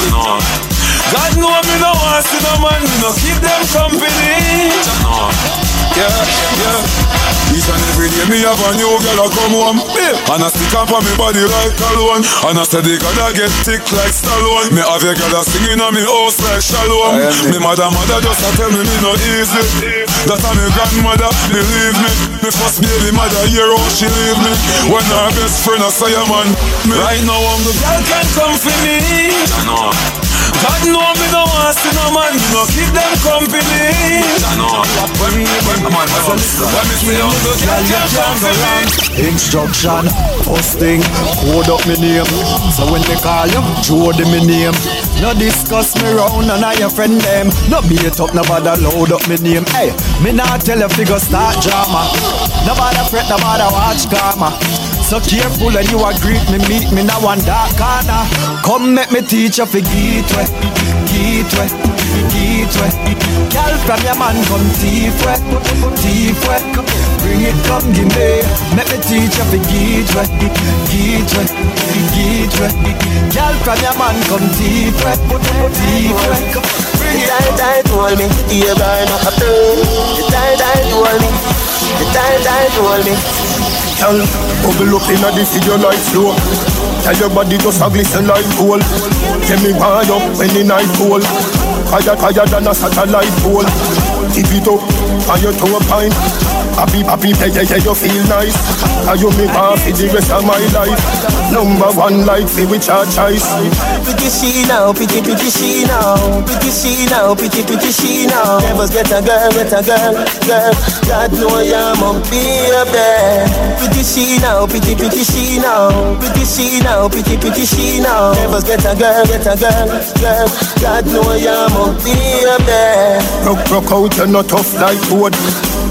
No. God know me no want see no man, me no keep them company. Yeah, yeah. Each and every day me have a new girl a come home. Yeah. And I stick up on me body like cologne And I steady gotta get thick like Stallone. Me have a girl a singing on me house like Shalom. Me mother mother just a tell me me no easy. That a me grandmother, believe me. Me first baby mother hear how she leave me. When her best friend a say a man. Me. Right now I'm the girl can come for me God no, me no want see no man, me no keep them company. I know, when me, when me, when me see you, girl, you can't for me. Instruction, first thing, hold up me name. So when they call you, Jody me name. No discuss me round and I your friend them. No beat up, no bother load up me name. Hey, me not tell you figure start drama. No bother fret, no bother watch karma. So careful when you agree me meet me now one dark corner. Come make me teach you for get way, get way, get way. Girl from your man come thief way. Bring it come give me. Make me teach you for get way, get way, get way. Girl from your man come thief way. Bring it tight, tight, hold me. Yeah, burn up a pain. The tight, tight, hold me. Tight, tight, hold me. Girl, bubble up inna the video like flow. Tell your body just a glisten like gold. Tell me why up when the night cold. Higher, higher than a satellite pole. Tip it up on your toe pine. Happy, happy, yeah, yeah, yeah, you feel nice. Are you me want for the rest of my life? Number one like me with your choice. Pretty she now, pretty, pretty she now. Pretty she now, pretty, pretty she now. Never get a girl, get a girl, girl. God know be up there. Pretty she now, pretty, pretty she now. Pretty she now, pretty, pretty she now. Never get a girl, get a girl, girl. God know be up there. Rock, rock out, you're not tough like wood.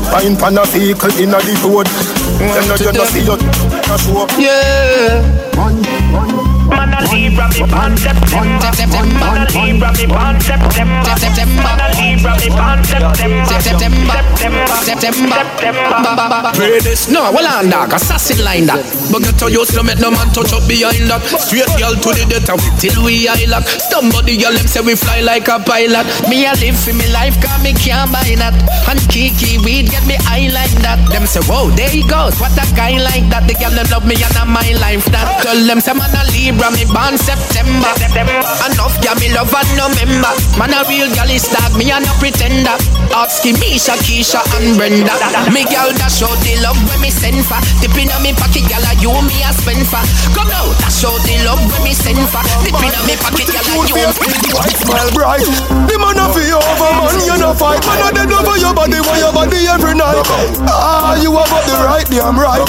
Fine pan a vehicle in the road. Them not not see you show up. Yeah. A Libra me September. Man a Libra me September. September September September September no, well on dog, assassin line that. But get to use to make no man touch up behind that. Straight girl to the death and till we eye lock Somebody girl them say we fly like a pilot. Me a live for me life cause me can't buy that. And Kiki weed get me high like that. Them say whoa there he goes, what a guy like that. The girl them love me and a my life. That. Tell them say man a Libra me born September Enough girl me love and no member Man a real girl is dog me a no pretender Ask Misha, Keisha and Brenda Me girl dash out the love when me send for Dipping on me pocket girl a you me a spend for Come now dash out the love when me send for Dipping on me pocket girl a you White smile bright. The man a fi over man, you no fight. Man a dead over your body, want your body every night. Ah, you a body right, damn right.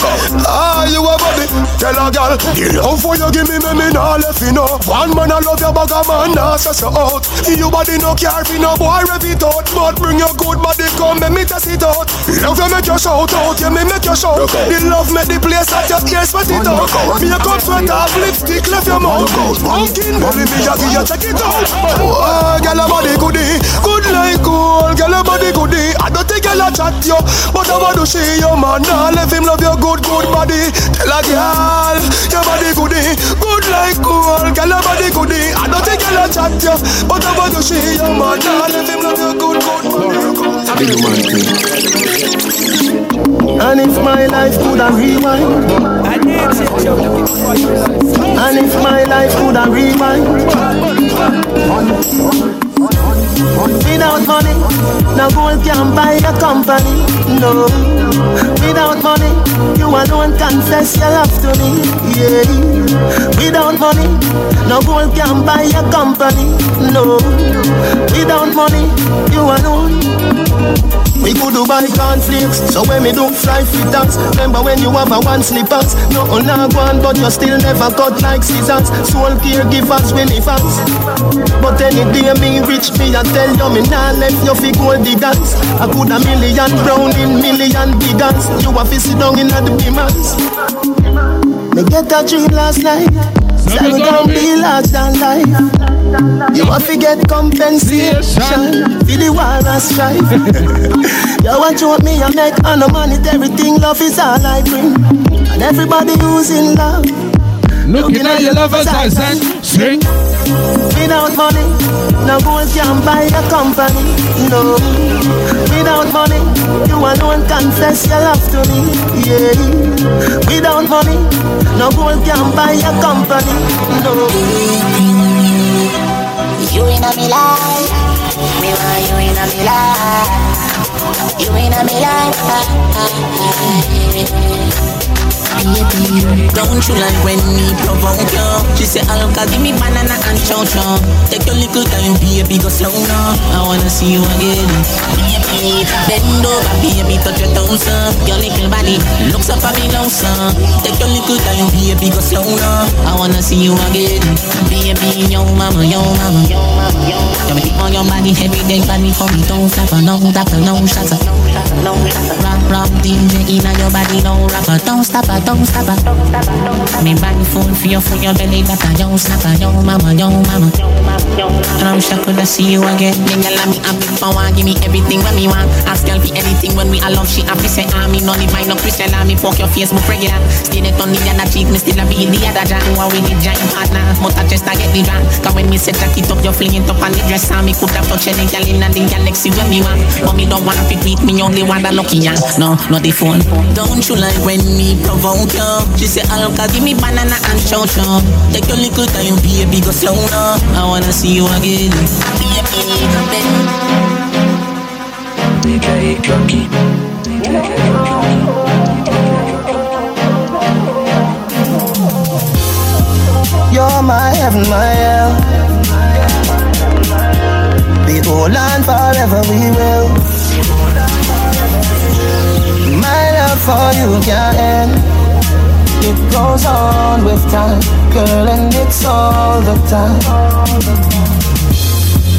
Ah, you a body. Tell a gal, the love for you give me, me me nah left you know. One man a love your bag a man, nah stress you out. You body no care fi no boy rev it out, but bring your good body come, make me test it out. Love you make you shout out, yeah me make you shout. The love make the place at your ears sweat it out. Me a come sweat off, lipstick left your mouth. Pumpkin belly me a give you check it out. Oh, girl a body goodie, good like gold. Girl a body goodie. I don't think girl a chat you, but I want to see your man. Nah, let him love your good, good body. Tell a girl, your body goodie, good like gold. Girl a body goodie. I don't think girl a chat you, but I want to see your man. Nah, let him love your good, good body. And if my life could have rewind And if my life could have rewind Without money, no gold can buy a company. No, without money, you alone confess your love to me. Yeah, without money, no gold can buy a company. No, without money, you alone. We could do buy cornflakes, so when me do fly free dance Remember when you have a one slippers No oh, on one, but you still never cut like scissors Soul caregivers we live us But any day me rich me I tell you me nah left you fi gold diggers I could a million brown in million diggers You a fi sit down in the beamers Me get a dream last night Say we gon' be large than life you have to get compensation for the war and strife. you want to me and make on no monetary thing. Love is all I bring, and everybody who's in love. Looking at your lovers eyes and sing. Without money, no gold can buy a company. No, without money, you alone confess your love to me. Yeah, without money, no gold can buy a company. No. You in a me life, me want you in a me life. You in a me life. Don't you like when me provoke you? She say, Alka, give me banana and chow chow. Take your little time, baby, go slow now. I wanna see you again. Baby, bend over, baby, touch your toes, uh. Your little body looks up at me now, son. Take your little time, baby, go slow now. I wanna see you again. Baby, yo mama, yo mama, yo mama, yo mama. You me keep on your body, every day body for me. Don't stop, no, stop, no, shut up. Rock, rock, DJ, inna your body, no rapper. Don't stop, don't stop. Me body full for you, for your belly, that I yo snapper, yo mama, yo mama. And I'm shocked when I see you again. Nigga, let me it for one, give me everything when me want. Ask girl for anything when we love she happy say I me no live no Christian I me fuck your face, my regular. Stay net on the other cheek, me still a be the other jack. Who are we the giant partner? I just I get the drunk. Cause when me say jack it up, you fling it up on the dress. And me could have touched any girl in the galaxy when me want. But me don't wanna fit with me, only want the lucky young. No, not the phone. Don't you like when me provoke you? She say, Alka, give me banana and chow chow. Take your little time, baby, go slow now. I wanna see you again. Baby, then. DJ Junky. You're my heaven, my hell. Be hold on forever, we will. For you can't end. It goes on with time, girl, and it's all the time.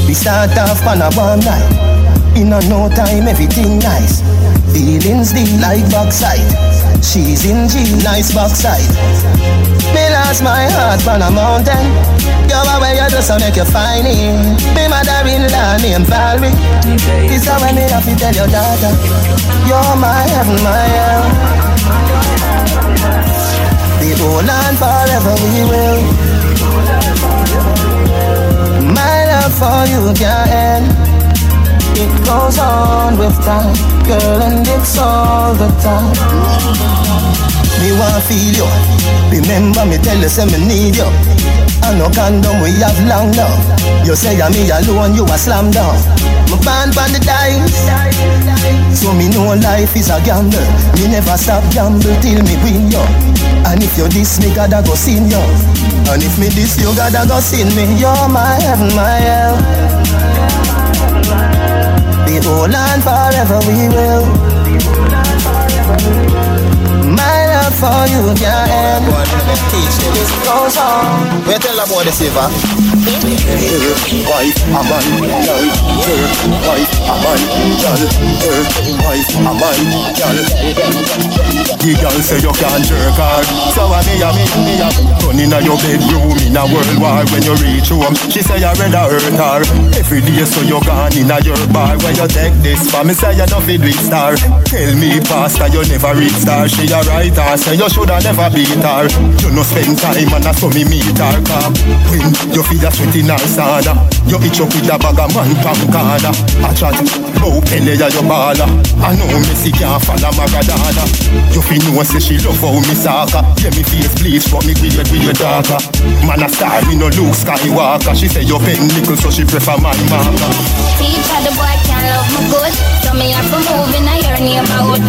We start off on a one night. In a no time, everything nice. Feelings deep like backside. She's in G, nice backside. Lost my heart on a mountain. Go away, you just make you find it. Me mother-in-law named Valerie. This how me have to tell your daughter. You're my heaven, my hell. We hold on forever, we will. My love for you can't end. It goes on with time, girl, and it's all the time. Me want feel you. Remember me tell you say me need you. I no condom we have long now. You say I'm me alone, you a slam down. Me born on the dice, so me know life is a gamble. Me never stop gamble till me win you. And if you diss me, I go sin you. And if me diss you, God I go sin me. You're my heaven, my hell. Be hold on forever, we will. For you can't end. Teach. This goes on. We tell about the silver. Wife, a man, girl, wife, a man, girl, girl, wife, a man, girl. The girl say you can't jerk hard, so I me a me me a run inna your bedroom in a world war when you reach home. She say you rather hurt her every day, so you gone inna your bar when you take this for me say you no fit with star. Tell me, pastor, you never reach star. She a right her, say you shoulda never beat her. You no spend time and I saw me meet her car. When you feel a sweat in her sauna, you itch up with a bag of man from corner. I chat, bow pele ya your baller. I know Messi can't follow Maradona. You feel know say she love how me soccer. Yeah, me face bleach, but me weird weird darker. Man a star, me no Luke Skywalker. She say you pen nickel, so she prefer my marker. Teacher, the boy can't love me good. So me have to move in a your neighborhood.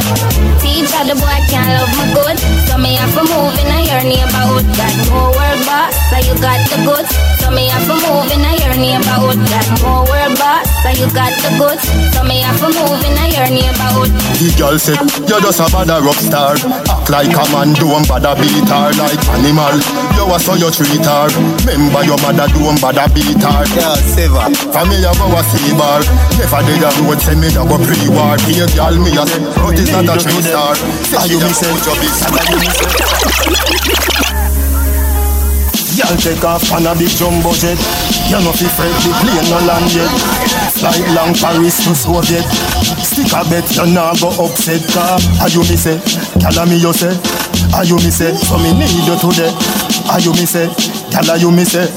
Teacher, the boy can't love me good. So me have to move in a your neighborhood. Got more world boss, so you got the goods. So me have to move in a your neighborhood. Got more world boss, so you got the goods. So me have to move in a your neighborhood. The girl say you just a bad rock star. Act like a man, don't bother beat her like animal. You a so you treat her. Remember your mother don't bother beat her. Yeah, Seva. For me a go a see bar. Never did a road say me a go pre-war. Here girl me a say, but it's not a three star. Are you me say? Are you me say? Girl take off on a big jumbo jet You know fi fret the plane no land yet Flight long Paris to Soviet Stick a bet you nah go upset car Are you me say? A me you say? Are you me say? So me need you today Are you me say? Are you me say?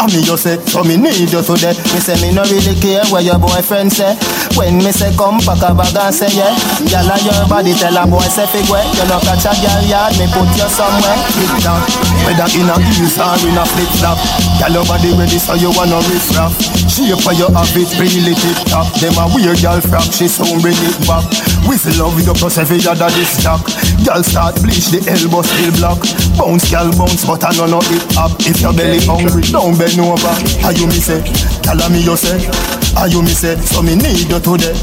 I me you say, so me need you today. Me say me no really care what your boyfriend say. When me say come pack a bag and say yeah. Girl a your body tell a boy say fig way You no catch a girl yard me put you somewhere. Tick tock Whether in a heels or in a flip flop Girl your body ready so you wanna riff raff. Shape for your habit really tip top Them a weird girl frock she soon bring it back Whistle love you plus every other this stock. Girl start bleach the elbow still block. Bounce girl bounce but I know no it up If your belly hungry don't bend over. How you me say? Tell me you say. How you me say? So me need you today.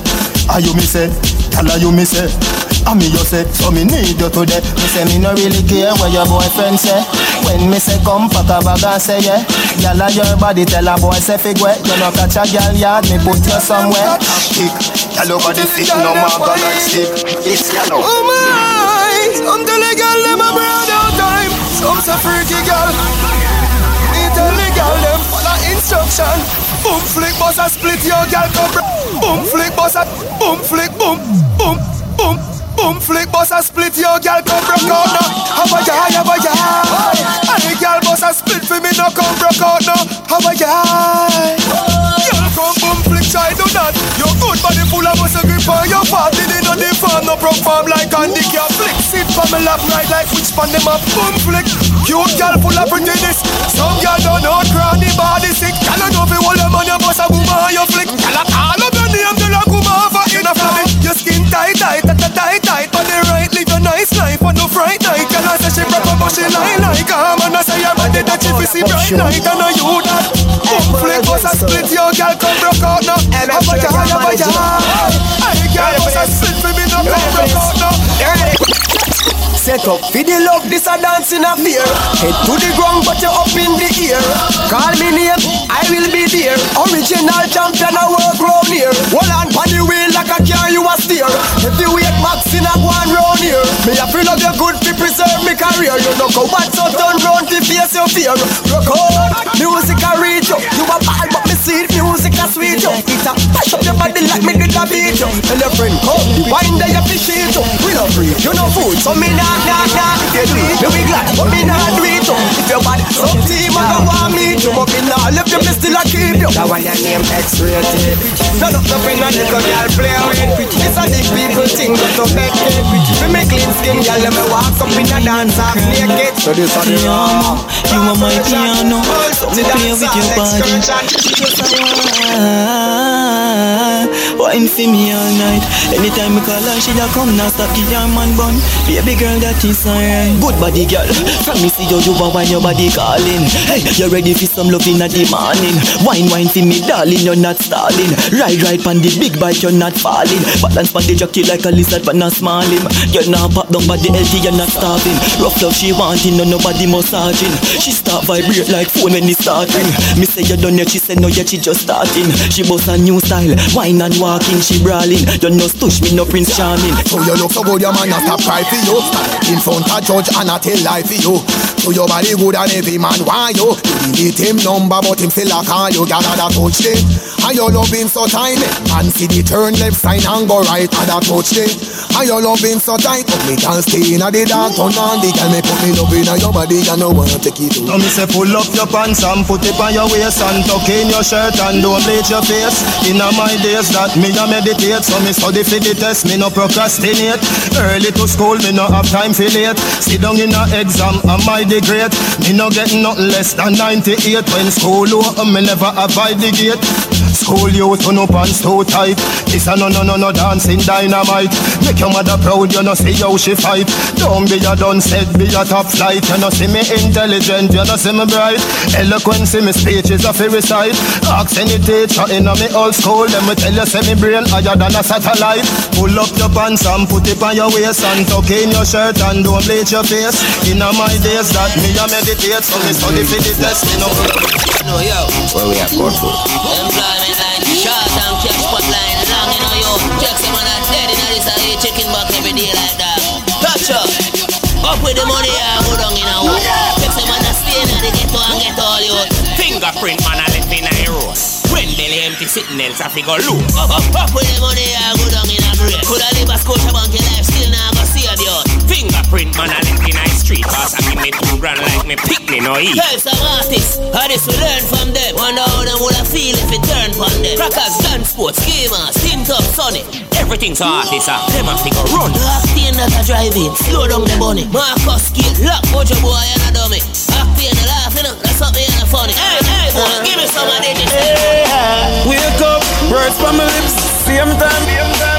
How you me say? Tell you me say I me you say, so me need you today. Me say me no really care what your boyfriend say. When me say come pack a bag and say yeah. Gyal uh, your body tell a boy say fig way You no catch a gyal yard, me put you somewhere. Kick, gyal your body fit no more gonna stick. It's yellow Oh my, I'm telling girl them a brand out time. Some say freaky Me tell the girl them follow instruction. Boom flick boss a split your girl come Boom flick boss a boom flick boom boom boom boom flick boss a split your girl come broke out now. Have a guy, have a And the girl boss a split for me no come broke out now. Have a guy Girl come boom flick try do that Your good body full of muscle grip on your fat. Did it on the no farm like Andy Care flick Sit for me lap right like which pan them up. Boom flick Cute girl full of prettiness. Some girl don't know cranny body sick. Girl I know fi hold them on your boss a woman you flick Girl I call up your name till a family Your skin tight tight tight tight tight But the right live a nice life. But no fright night. Girl I say she proper but she lie like Come and I say your body that she see bright night And I you that Boom flick bust a split. Your girl come broke out now. Have a jar have a jar Hey girl bust a split for me no come broke out now Set up for the love, this a dance in a fear. Head to the ground, but you're up in the ear. Call me name, I will be there. Original champion, I work round here. Hold on, on the wheel like a car, you a steer. Heavyweight max in a one round here. Me a feel of your good to preserve me career. You know go back, so turn round to face your fear. Record, music a reach you. You a ball, sweet you. It a touch up your body like me did a beat you. Tell your friend, come, the wine there you fish it you. We no free, you no food, so me nah nah nah. If you do it, you be glad, but me nah do it you. If your body some team, I don't want me to, but me nah left you, me still a keep you. That one your name X-rated. Turn up the finger, little girl play with. It's a big people thing, but to make it. Me make clean skin, girl, let me walk up in a dance half naked. So this one you You are my piano, me play with your body. Wine for me all night. Anytime me call her, she da come now stop give your man bun. Baby girl, that is alright. Good body girl, from me see you, you want wine your body calling. Hey, you ready for some loving at the morning? Wine, wine for me, darling, you're not stalling. Ride, ride on the big bike, you're not falling. Balance on the jockey like a lizard, but not smiling. You're not pop down, but the healthy, you're not starving. Rough love she wanting, no nobody massaging. She start vibrate like phone when it start ring. Me say you done yet, she say no yet, she just starting. She boss a new style, wine and walking, she brawling. You no stush me, no Prince Charming. So you look so good, your man a stop cry for you. In front of judge and a tell lie for you. So your body good and every man want you. You delete him number, but him still a call you. Gather that touch it. And your loving so tiny. And see the turn left side and go right and that touch it. And your loving so tight, but me can stay in the dark. Turn on the girl, me put me love in your body, and no one take it. So me say pull up your pants and put it on your waist and tuck in your shirt and don't bleach your face. Inna my days that me a meditate, so me study for the test, me no procrastinate. Early to school, me no have time for late. Sit down in a exam, am I the great? Me no get nothing less than 98 when school over, me never avoid the gate. School youth turn up pants too tight. This a no no no no dancing dynamite. Make your mother proud, you know see how she fight. Don't be a done said, be a top flight. You know see me intelligent, you know see me bright. Eloquence in me speech is a free recite. Ask any teacher in a me old school, them me tell you say me brain higher than a satellite. Pull up your pants and put it on your waist and tuck in your shirt and don't bleach your face. In a my days that me a meditate, so me study for the test. Me no. No yo. Where we at, Corfu? Employment line, short and cash pot line, long you know yo. Check some man are dead in this a eat chicken back every day like that. Touch up. Up with the money, I go down in a hole. Check some man are staying in the ghetto and get all you. Fingerprint man a left in a road. When belly empty sitting else I figure loose. Up, up, up with the money, I go down in a grave. Coulda live a Scotia bank, your life still now Fingerprint man, I live in a street. Cause I give me two grand like me pick me no eat. Tell some artists, how this we learn from them. Wonder how them would have feel if it turned on them. Crackers, gun sports, gamers, tint up, sunny. Everything's artists, ah. Them a figure run. Octane that a driving, slow down the bunny. Marcus skill, lock mojo boy and a dummy. Octane a laugh, you know, that's something and a funny. Hey, hey, boy, give me some of this. Hey, wake up, words from my lips, same time. Same time.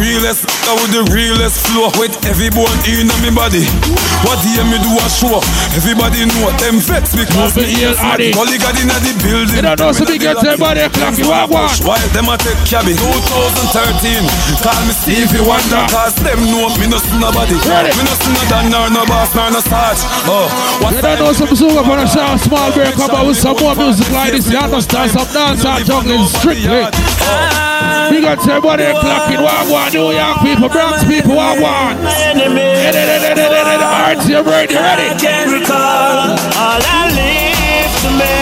realest, I with the realest flow with every bone in my body. What hear me do a show? Everybody know what them vex because me Open ear, is mad. Addy. Gully God in the building. You don't know, so Me we not get everybody clock, you one. While them a take cabin 2013 Call me Stevie Wonder Cause them know me no see nobody Ready. Me no see no Dan nor no boss nor no start Oh, what You don't know some up on a short small break come out with some more music like this. You understand some dance and juggling strictly. We got everybody clocking one one New York people, Bronx people one one. Alright, you ready? Ready? I all I live to me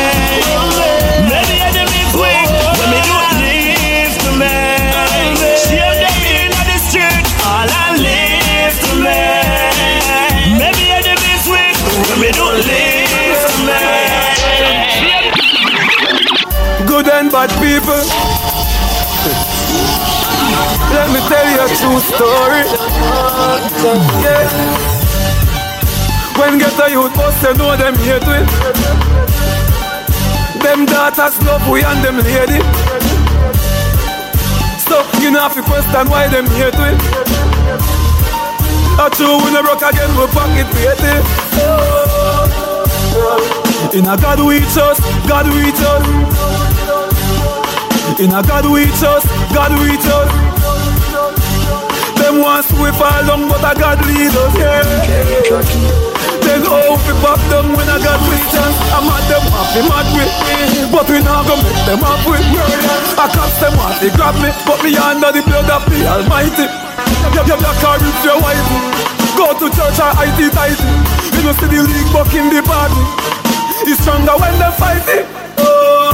do live to the. All I live to me do live to. Good and bad people. Let me tell you a true story. When get a youth bust, you know them hate we. Them daughters love we and them lady. So you know have to question why them hate we. A true we no broke again, we pocket pay In a God we trust, God we trust. In a God we trust, God we trust. Them want we fall down, but a God lead us, yeah. Then how we pop them when a God we chance? I'm at them happy mad with me, but we not gonna make them up with murder. I catch them want to grab me, but me under the blood of the Almighty. You you you can't reach your wife. Go to church or IT tight. You know see the league buck in the party. It's stronger when they fight it. Oh.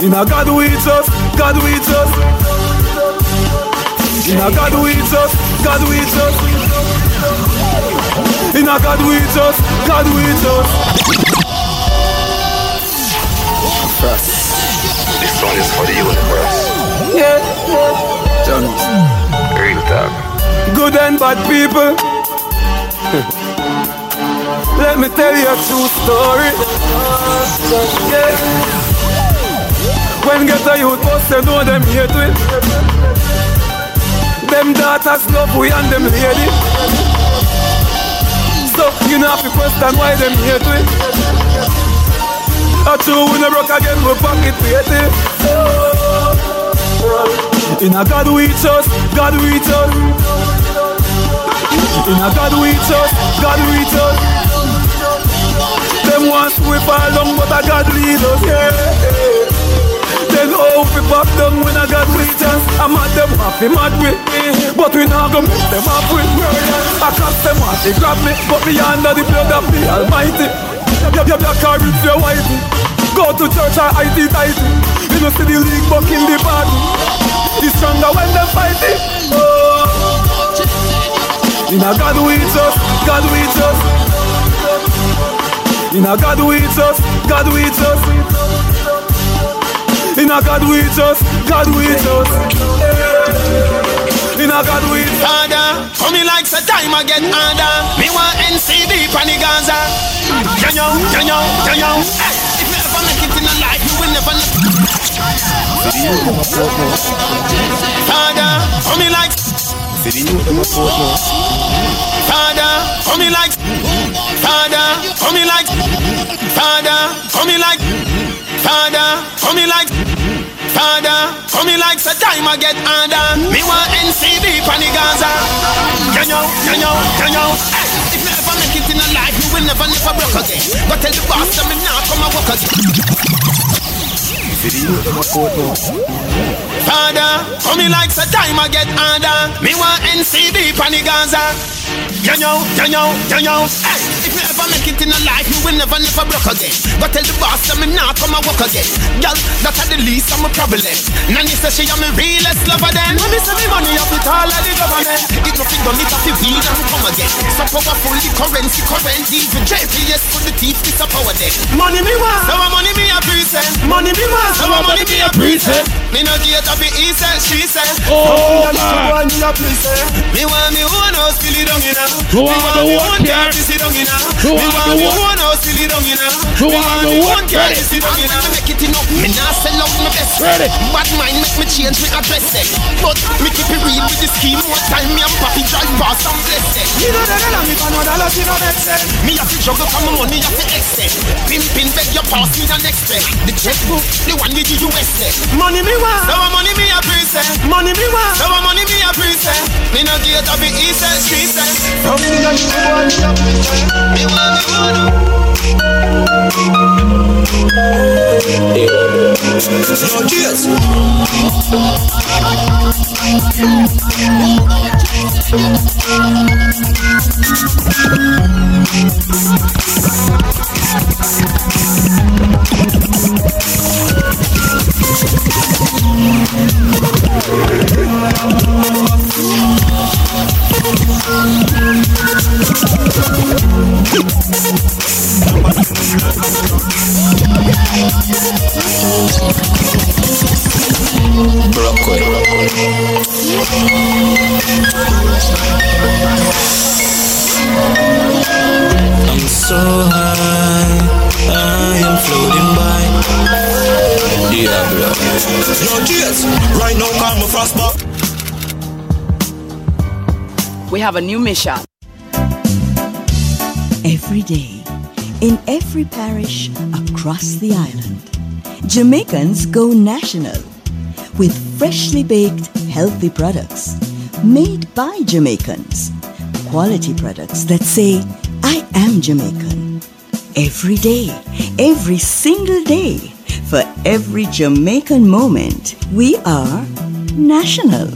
In a God we trust, God we trust. In a God we trust, God we trust. In a God we trust, God we trust. First, this song is for the universe. Yeah. Jonas, real talk. Good and bad people. Let me tell you a true story. Yeah. When get a youth bust, you know them hate we. Them daughters love we and them lady. So you know have to question why them hate we. A true we no broke again, we pocket pay In a God we trust, God we trust. In a God we trust, God we trust. Them want we fall down, but a God lead us, yeah. Then how we pop them when I got we chance I'm at them happy mad with me. But we not gonna make them up with murder. I catch them want to grab me. But me under the blood of the Almighty. You you you can't reach your whitey Go to church or IT tighty You know see the league buck in the party. It's stronger when they fight it. Oh. In a God we trust, God we trust. In a God we trust, God we trust in a God with us, God with us. In a God we trust. Harder, coming like the time I get harder. Me want NCB pan the Gaza. Yo yo, yo yo, yo yo. If you ever make it in a life, you will never. Harder, coming like. Harder, coming like. The I get harder. Me want NCB pan the Gaza. Yo yo, yo yo, yo yo. Hey, if you ever make it in a life, you will never, never broke again. Go tell the boss that me now come and walk again. Father, for me like a time I get harder. Me want NCB pan Gaza. You know, you know. Hey, if you ever make it in a life, you will never, never broke again. Go tell the boss that me not come and work again. Girl, that's the least of my problem. Nanny says she am the realest lover then. Mommy say me money up with all of the government. It nothing done, it have to weed and come again. So powerful, the currency, current, even JPS for the teeth, it's a power deck. Money me want, so money me a present. Money me want, so money me a present. Me no get up it, he said, she said. Oh, man. Me want me own house, it down, you know. Who want the one car, care? feel it down, you know. Who want the one- house, feel it down, you know. Who want the one own car, credit? feel down, you know. Make it enough. Me nah sell out my best friend. Bad mind make me change me address it. But me keep it real with the scheme. One time me and Papi drive past and bless it. You know that I me for no dollars, you know that sense. Me have to juggle for my money, have to excess. Pimpin' beg your pass me the next step. The checkbook, the one with the US set. Money me want, so money me a present. Money me want, so money me a present. Me no get a bit easy, said. From me and you want me. Me me want. No. I'm so high, I am floating by. Yeah, bro. No cheers. Right now, call me frostbite. We have a new mission. Every day, in every parish across the island, Jamaicans go national with freshly baked, healthy products made by Jamaicans. Quality products that say, I am Jamaican. Every day, every single day, for every Jamaican moment, we are national.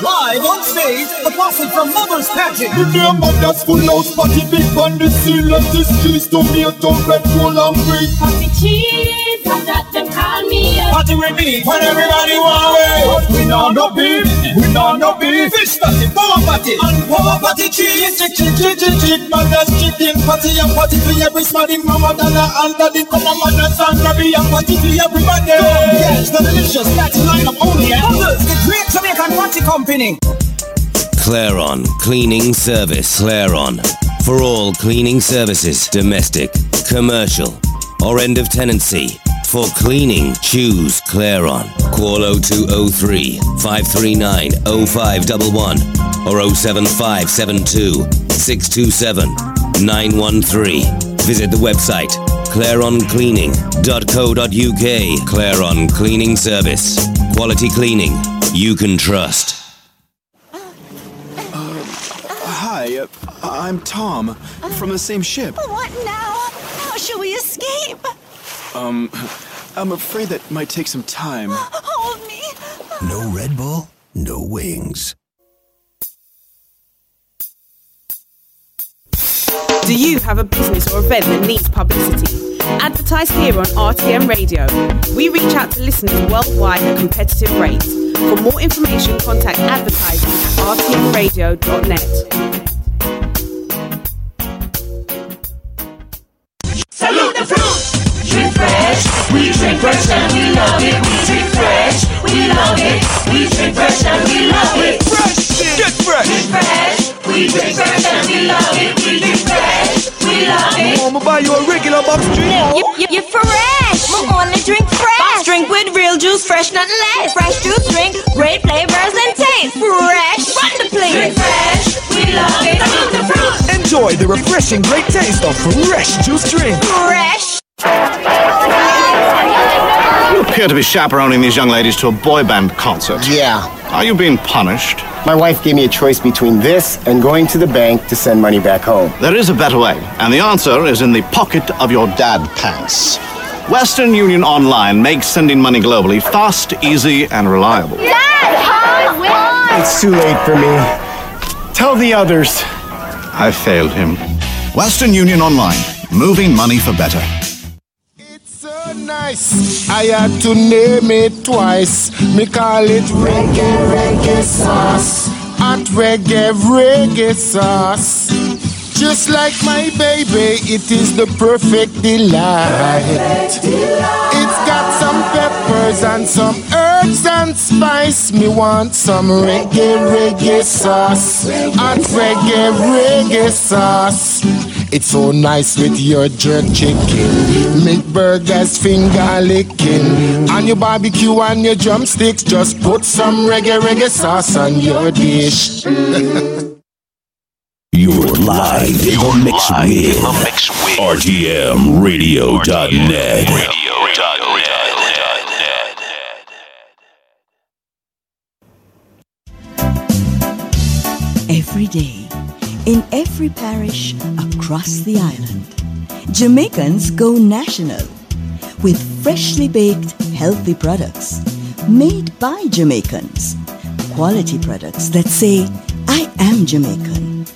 Live on stage, the posse from Mother's Pageant. Remember that's full house party big on the seal Let this cheese tomato red roll and green Party cheese, and that them call me. Party with me, when everybody want it. We know no beef, we know no beef. Fish party, power party, and power party cheese. Chick, chick, chick, chick, chick, man, that's chicken party and party for every smarty mama, dada, and daddy, come on, man, that's and grabby and party for everybody. Yes, the delicious party lineup only at Mothers, the great Jamaican party company. Claron Cleaning Service. Claron. For all cleaning services, domestic, commercial, or end of tenancy. For cleaning, choose Claron. Call 0203 539 0511 or 07572 627 913. Visit the website claroncleaning.co.uk. Claron Cleaning Service. Quality cleaning you can trust. Hi, uh, I'm Tom from the same ship. What now? How shall we escape? Um, I'm afraid that might take some time. Hold me. No Red Bull, no wings. Do you have a business or event that needs publicity? Advertise here on RTM Radio. We reach out to listeners worldwide at competitive rates. For more information, contact advertising at rtmradio.net. we drink fresh and we love it. We drink fresh, we love it. We drink fresh and we love it. Fresh, get fresh. Drink fresh, we drink fresh and we love it. We drink fresh, we love it. I'ma buy you a regular box drink. You, you, you fresh. We only drink fresh. Box drink with real juice, fresh, nothing less. Fresh juice drink, great flavors and taste. Fresh, run the place. Drink fresh, we love it. Salute the fruit! Enjoy the refreshing great taste of fresh juice drink. Fresh. Appear to be chaperoning these young ladies to a boy band concert. Yeah. Are you being punished? My wife gave me a choice between this and going to the bank to send money back home. There is a better way, and the answer is in the pocket of your dad pants. Western Union Online makes sending money globally fast, easy, and reliable. It's too late for me. Tell the others. I failed him. Western Union Online, moving money for better. Nice, I had to name it twice. Me call it reggae, reggae sauce. Hot reggae, reggae sauce. Just like my baby, it is the perfect delight. It's got some peppers and some herbs and spice. Me want some reggae, reggae sauce. Hot reggae, reggae sauce. It's so nice with your jerk chicken. Make burgers finger licking. On your barbecue and your drumsticks, just put some reggae, reggae sauce on your dish. You're live in the mix with RTMRadio.net. Every day, in every parish across the island, Jamaicans go national with freshly baked, healthy products made by Jamaicans. Quality products that say, I am Jamaican.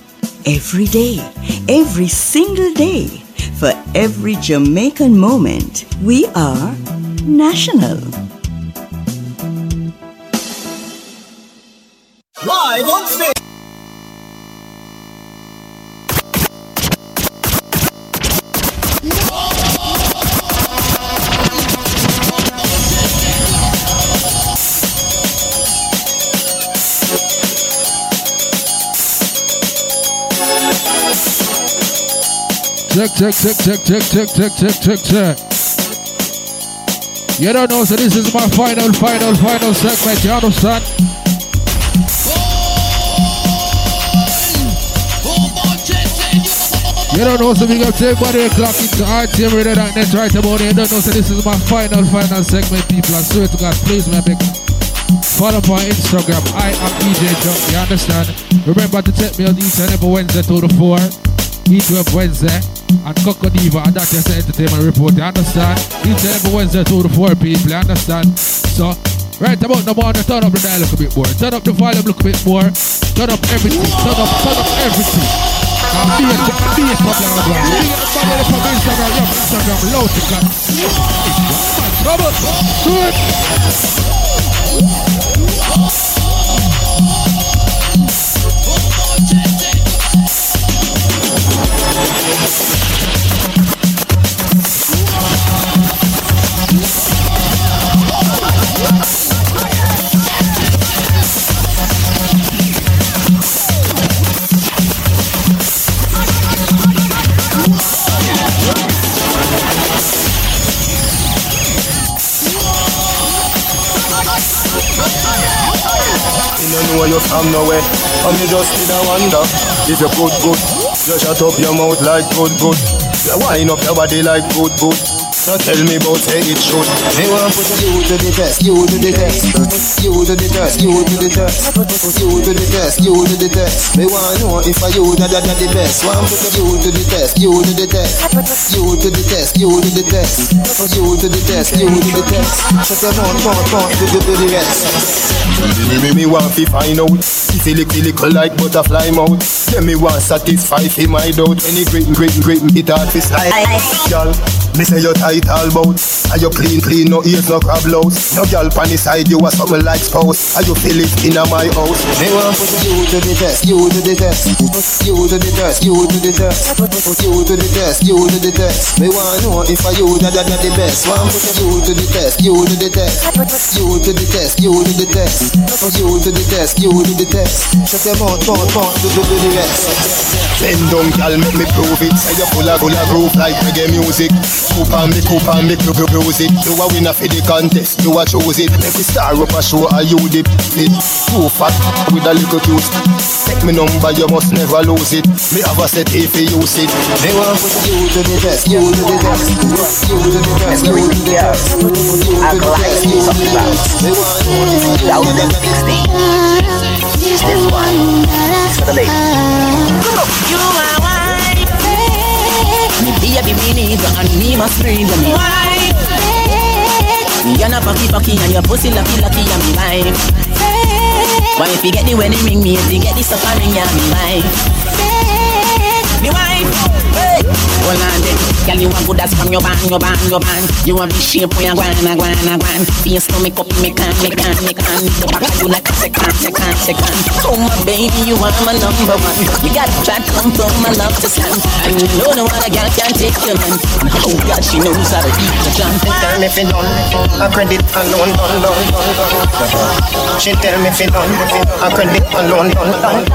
Every day, every single day, for every Jamaican moment, we are national. Live on stage. Check, check, check, check, check, check, check, check, check, check. You don't know, so this is my final, final, final segment. You understand? You don't know, so we got everybody clock into RTMRadio.net right about it. You don't know, so this is my final, final segment, people. I swear to God, please, my big. Follow on Instagram. I am DJ Junk. You understand? Remember to check me on each and every Wednesday to the 4. Each every Wednesday. And Coco Diva. And that is the entertainment report. You understand? Each and every Wednesday to the 4 people. You understand? So, right about the morning, turn up the dial a little bit more. Turn up the volume a little bit more. Turn up everything. Turn up, turn up everything. Now, be a, be a as well. Be a problem from Instagram. Your Instagram. Low to cut. Trouble. Do it. Know you from nowhere, and you just in a wonder. If you good, good, just shut up your mouth like good, good. You wind up your body like good, good. So tell me about say it should. They want to put you to the test, you to the test, you to the test, you to the test, you to the test, you to the test. They want to know if I you that that the best. Want to put you to the test, you to the test, you to the test, you to the test, you to the test, you to the test. Shut your mouth, mouth, mouth, do the rest. Me, me, me want fi find out If he he lick like butterfly mouth Then me want to satisfy fi my doubt he great, great, great, it hard fi slide Girl, me say you tight all bout Are you clean, clean, no ears, no crab louse No girl pan side, you a something like spouse Are you feel it in my house They want put you to the test, you to the test, you to the test, you to the test, you to the test, you to the test. They want know if I you that that the best. Want put you to the test, you to the test, you to the test, you to the test, you to the test, you to the test. Shut your mouth, mouth, mouth, do do the rest. Bend down, girl, make me prove it Say you full of, full of groove like reggae music Hoop on cup and make you bruise it. You a winner for the contest, you a choose it. We star up a show, are you the fit? Too fat with a little juice. Take me number, you must never lose it. Me have a set if you use it. Me want put you to the test, you to the test, you to the test, you to the test. I collide with something about 2016. This one for the ladies. You are white. Me baby me need you and me must breathe you me White. You're not fucky fucky and your pussy lucky lucky and me life Why if you get the wedding ring me if you get the suffering yeah me life Me wife Hold on then Girl you want good as from your band your band your band. You have the shape where you guana guana guan Face to make up me can me can me can. The back of you like a second second second. Oh my baby you are my number one. You got to try come from my love to stand And you know no other girl can take your man Oh God she knows how to eat the jam Tell me if you done, a credit alone done, done, done, done. She tell me if you done, a credit alone done, done.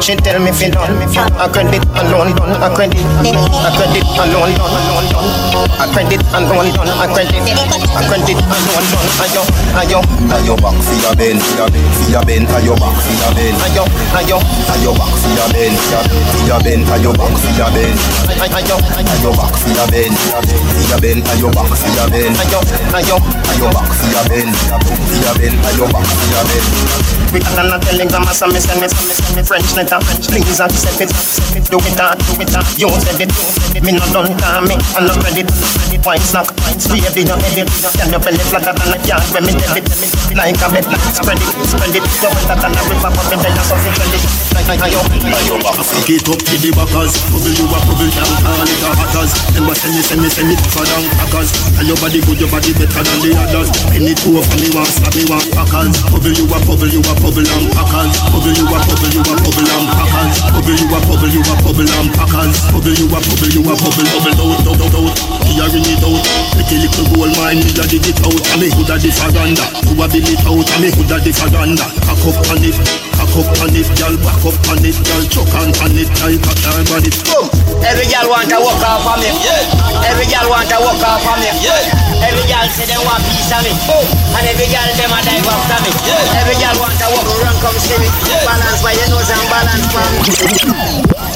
She tell me if you done, a credit alone done, a credit, a credit alone done, alone done. A credit alone done, a credit, a credit alone done. Ayo, ayo, Ayo back for your bend, for your bend, ayo back for your bend. ayo, ayo, Ayo back for your bend, for your bend, ayo back for your bend. ayo, Ayo back for your bend, for your bend, ayo back for your bend. ayo, ayo. Ayo back for your bend, for your bend, ayo back for your bend. We got a telegram, so me send me, send me, send me French letter. Please accept it, accept it. Do it, ah, do it, ah. You said it, me not done me. I'm not ready. Wine snack, wine baby, you edit. Can you belly flatter than a yard when me debit? Like a bed, spread it, spread it. You better than a river, but me you something spread it. Like like yo. Pick it up to the backers Bubble you a bubble down Call it a hatters Them send me, send me, send me down crackers And your body good, your body better than the others Penny two of me want me want Bubble you a bubble, you a bubble and packers Bubble you a bubble, you a bubble and packers Bubble you a bubble, you a bubble and packers Bubble you a bubble, you a bubble, bubble out, out, out, out Hearing it out a little gold mine, me a dig it out me hood a the faganda You a bill it out me hood a the faganda Cock up on it Cock up on it, girl Back up on it, girl Chuck on on it, like a on it Boom. Every girl want to walk off of me. Yeah. Every girl want to walk off of me. Yeah. Every girl say they want piece of me. Boom. And every girl them a dive after me. Yeah. Every girl want to walk run come see me. Yeah. Balance by your nose and balance for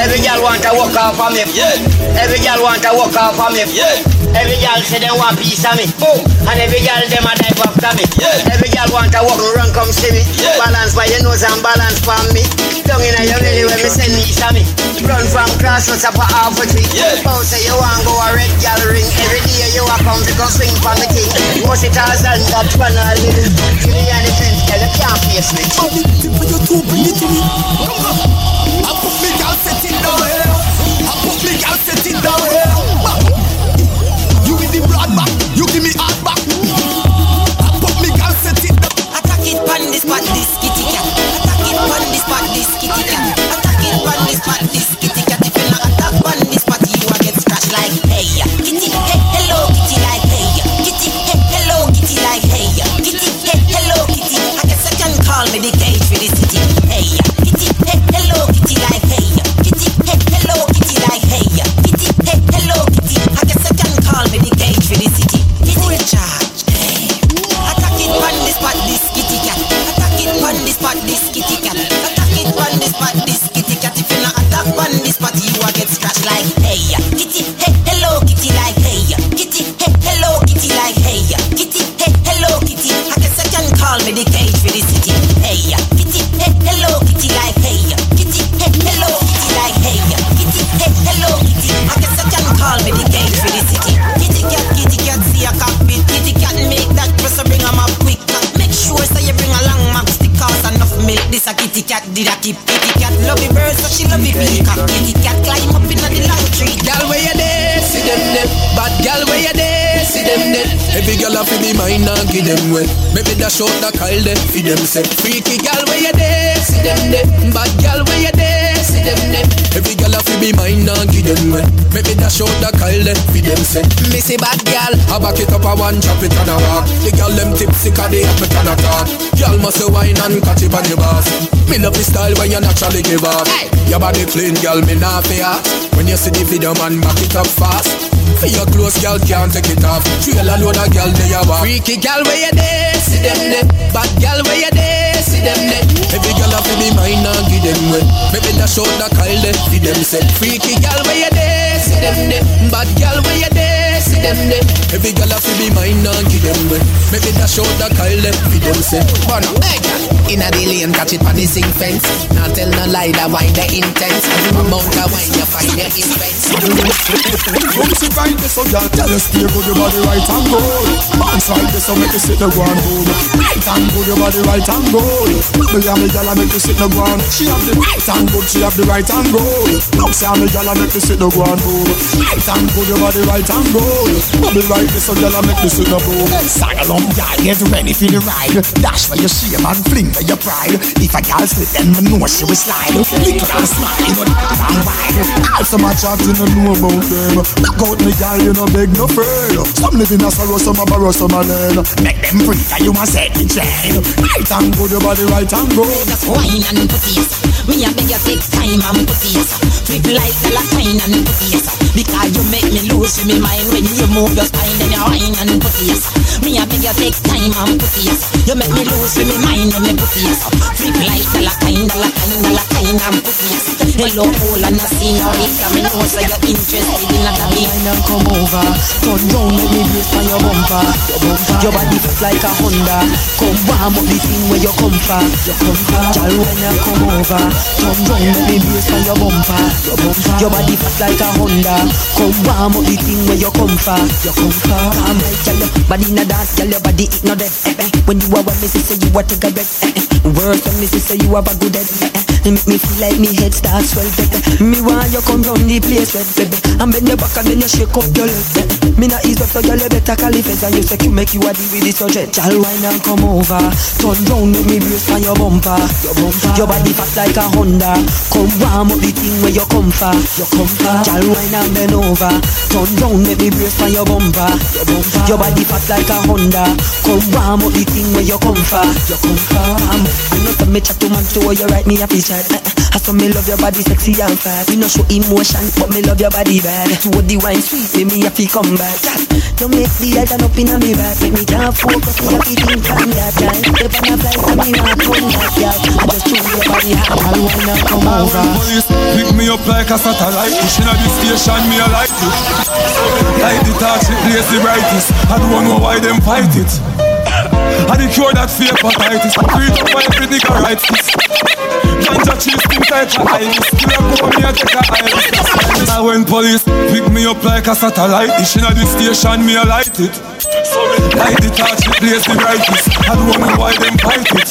Every girl want to walk off of me. Yeah. Every girl want to walk off of me. Yeah. Every girl say they want piece of me. Boom. And every girl them a dive after me. Yeah. Every girl want to walk run come see me. Yeah. Balance by your nose and balance for me. Down in your belly when me send piece of me. Run from class what's up a half a tree. Yeah. Oh say you want go a red girl ring. Every day you a come to go swing for me thing. Must it all stand up for a little. Give me any sense, girl you can't face me. People you two bring it to me I put down here You back You give me back me girl set it down Attack it pan this spot this kitty cat. Attack it pan this spot this kitty cat. Attack it pan this spot this charge. Hey. Attack it on this spot, this kitty cat. Attack it on this spot, this kitty cat. Attack it on this spot, this kitty cat. If you not attack on this you get scratched like hey kitty. Hey hello kitty like hey kitty. Hey hello kitty like hey kitty. Hey hello kitty. I guess I can call me the cage for the This a kitty cat did a keep. Kitty cat love the bird so she love the peacock. Kitty cat climb up in the long tree. Girl, where you there? See them there. Bad girl, where you there? See them dead. Every girl a fi be mine and give them well. Maybe dash out the Kyle there, fi them say. Freaky girl where you there, see them there. Bad girl where you there, see them. Every girl a fi be mine and give them well. Maybe dash out the Kyle there, fi them say. Missy bad girl, I back it up a one, drop it and a walk. The girl them tipsy 'cause they have it and a talk. Girl must wine and catch it on the boss. Me love the style when you naturally give up. Your body clean, girl, me not fear. When you see the video, man, back it up fast. For your clothes, girl, can't take it off. Trail a load of girl, they are. Freaky girl, where you there? See them there. Bad girl, where you there? See them there. Every girl to be mine and give them way. Maybe dash out the Kyle. See them say. Freaky girl, where you there? See them there. Bad girl, where you there? See them there. Every girl have to be mine and give them way. Maybe dash out the Kyle there. See them say. Burn up. Hey, girl. In a the lane, catch it on the sing fence. Not tell no lie, that wine the intense. Every amount of wine you find the immense. Once you find this, so girl, tell us stay good, your body right and good. Bounce like this, so make you sit the ground good. Right and good, your body right and good. Me and me girl, I make you sit the ground. She have the right and good, she have the right and good. Bounce and me girl, I make you sit the ground good. Right and good, your body right and good. Bubble like this, so I make you sit the boom. Sang along, get ready for the ride. Dash for your shame and fling for your pride. If a girl slip, then me know she will slide. Lick and smile, but and wide. All so much I do not know about them. Look out me girl, you no beg no friend. Some live in a sorrow, some a borrow, some a learn. Make them free, and you must set the chain. Right and good, your body right and good. Just wine and yes. Me a beg you take time and yes. Flip like the latine and yes. Because you make me lose me mind you move your spine then you wine and put yes. Me a beg you take time and put yes. You make me lose me mind when me put yes. Flip like the latine, the latine, the latine and put yes. Hello, all and I see now it. Me. Know so you're interested in a Wine and come over. Turn round let me brace for your bumper. Your bumper Your body fit like a Honda. Come warm up the thing where you come from. You come from Child wine and come over. Turn round let me brace for your bumper. Your bumper Your body fit like a Honda. Come warm up the thing where you come from. You come from Calm right girl your body no dance Girl your body it no dead. When you are with me say you a take a breath eh, eh. Worse when me say you have a good head. Make me feel like me head starts swell Me want you come round the place baby And bend your back and then you shake up your leg eh. Me not ease up so girl you better call it And you say you make you a deal with the subject. Child wine and come over. Turn round make me brace for your bumper. Your bumper. Your body fat like a Honda. Come warm up the thing where you come for You come for Child wine and bend over. Turn round make me brace for your bumper. Your bumper. Your body fat like a Honda. Come warm up the thing where you come for You come for um, I know some me chat to man to you right me a feature chat. I saw me love your body sexy and fat. Me no show emotion, but me love your body bad. To the wine sweet, me me have to come back. Chat. You make the head and up in a me back. Make me can't focus, me have to think on that guy. If I'm a flight, so me want to come back, girl. I just choose your body hot. I wanna come over. Police pick me up like a satellite. Pushing at the station, me a like it. Like the torch, it blaze the brightest. I don't know why them fight it. I the cure that fear hepatitis. Breathe up my every nigga writes this. Ganja things like a iris. Still a go me a take a iris. When police pick me up like a satellite, dishing at the station, me a light it. The torch, it blaze the brightest. I don't know why them fight it.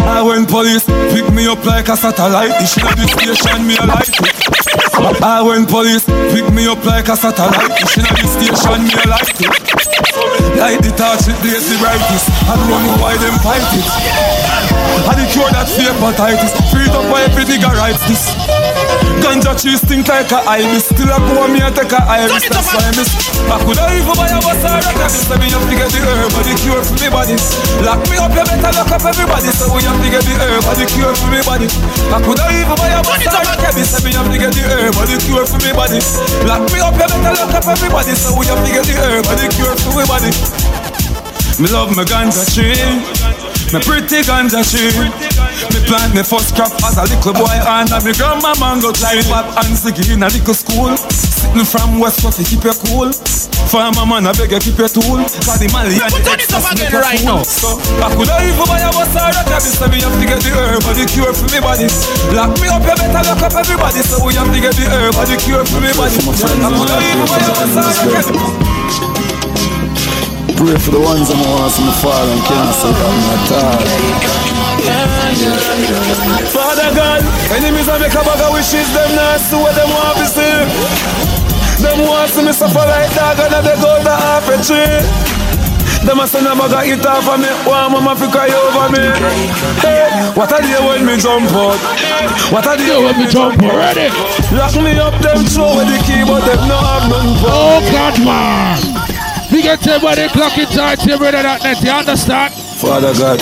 And when police pick me up like a satellite, dishing at the station, me a light it. And when police pick me up like a satellite, dishing at the station, me a light it. Like the torch, it blaze the brightest. I don't know why them fight it. I the cure that fear hepatitis. Freed up by every nigga writes this. Ganja cheese think like a ibis. Still I go on me and take a iris. That's why I miss. I could have even buy a bus or a cabin. So me have to get the herb or the cure for me body. Lock me up, you better lock up everybody. So we have to get the herb or the cure for me body. I could have even buy a bus or a cabin. So me have to get the herb or the cure for me body. Lock me up, you better lock up everybody. So we have to get the herb or the cure for me body. Me love my ganja tree Me pretty ganja tree Me plant me first crop as a little boy Under me grandma mango tree Pop and ziggy in a little school. Sitting from West Coast to keep you cool. Farmer man I beg you keep your tool. Cause the Mali and the excess make you right now. So I could have even buy a bus or a cabin So me have to get the herb or the cure for me body. Lock me up you better lock up everybody. So we have to get the herb or the cure for me body. I could have even buy a bus or a cabin Pray for the ones I'm lost in the fall and can't say that at all. Father God, enemies are make a bag of wishes, them not see what them want to see. Them want see me suffer like dog and they go to half a tree. Them a send a bag of it off of me One mama fi cry over me Hey, what a day when me jump out What a day when me jump out Ready? Lock me up, them throw with the key But them no have nothing for Oh God man We get everybody clocking time to ready that net, you understand? Father God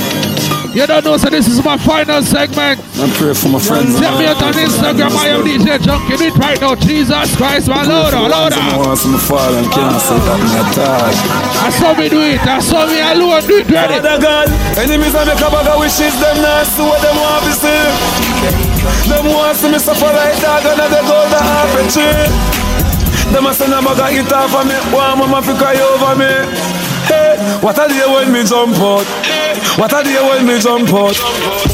you don't know, so this is my final segment. I'm pray for my friends. Check me out on Instagram. I am DJ Junky. Do it right now. Jesus Christ, my Lord, Lord. I want some fall and can't say that in I saw me do it. I saw me alone do it. Ready? Father God, enemies and make a bag of wishes. Them not see what them want to see. Them want to see me suffer like dog and they go to half a tree. Them a send a bag of it off of me. One mama fi cry over me. Hey, what a day when me jump out. What a day when me jump out.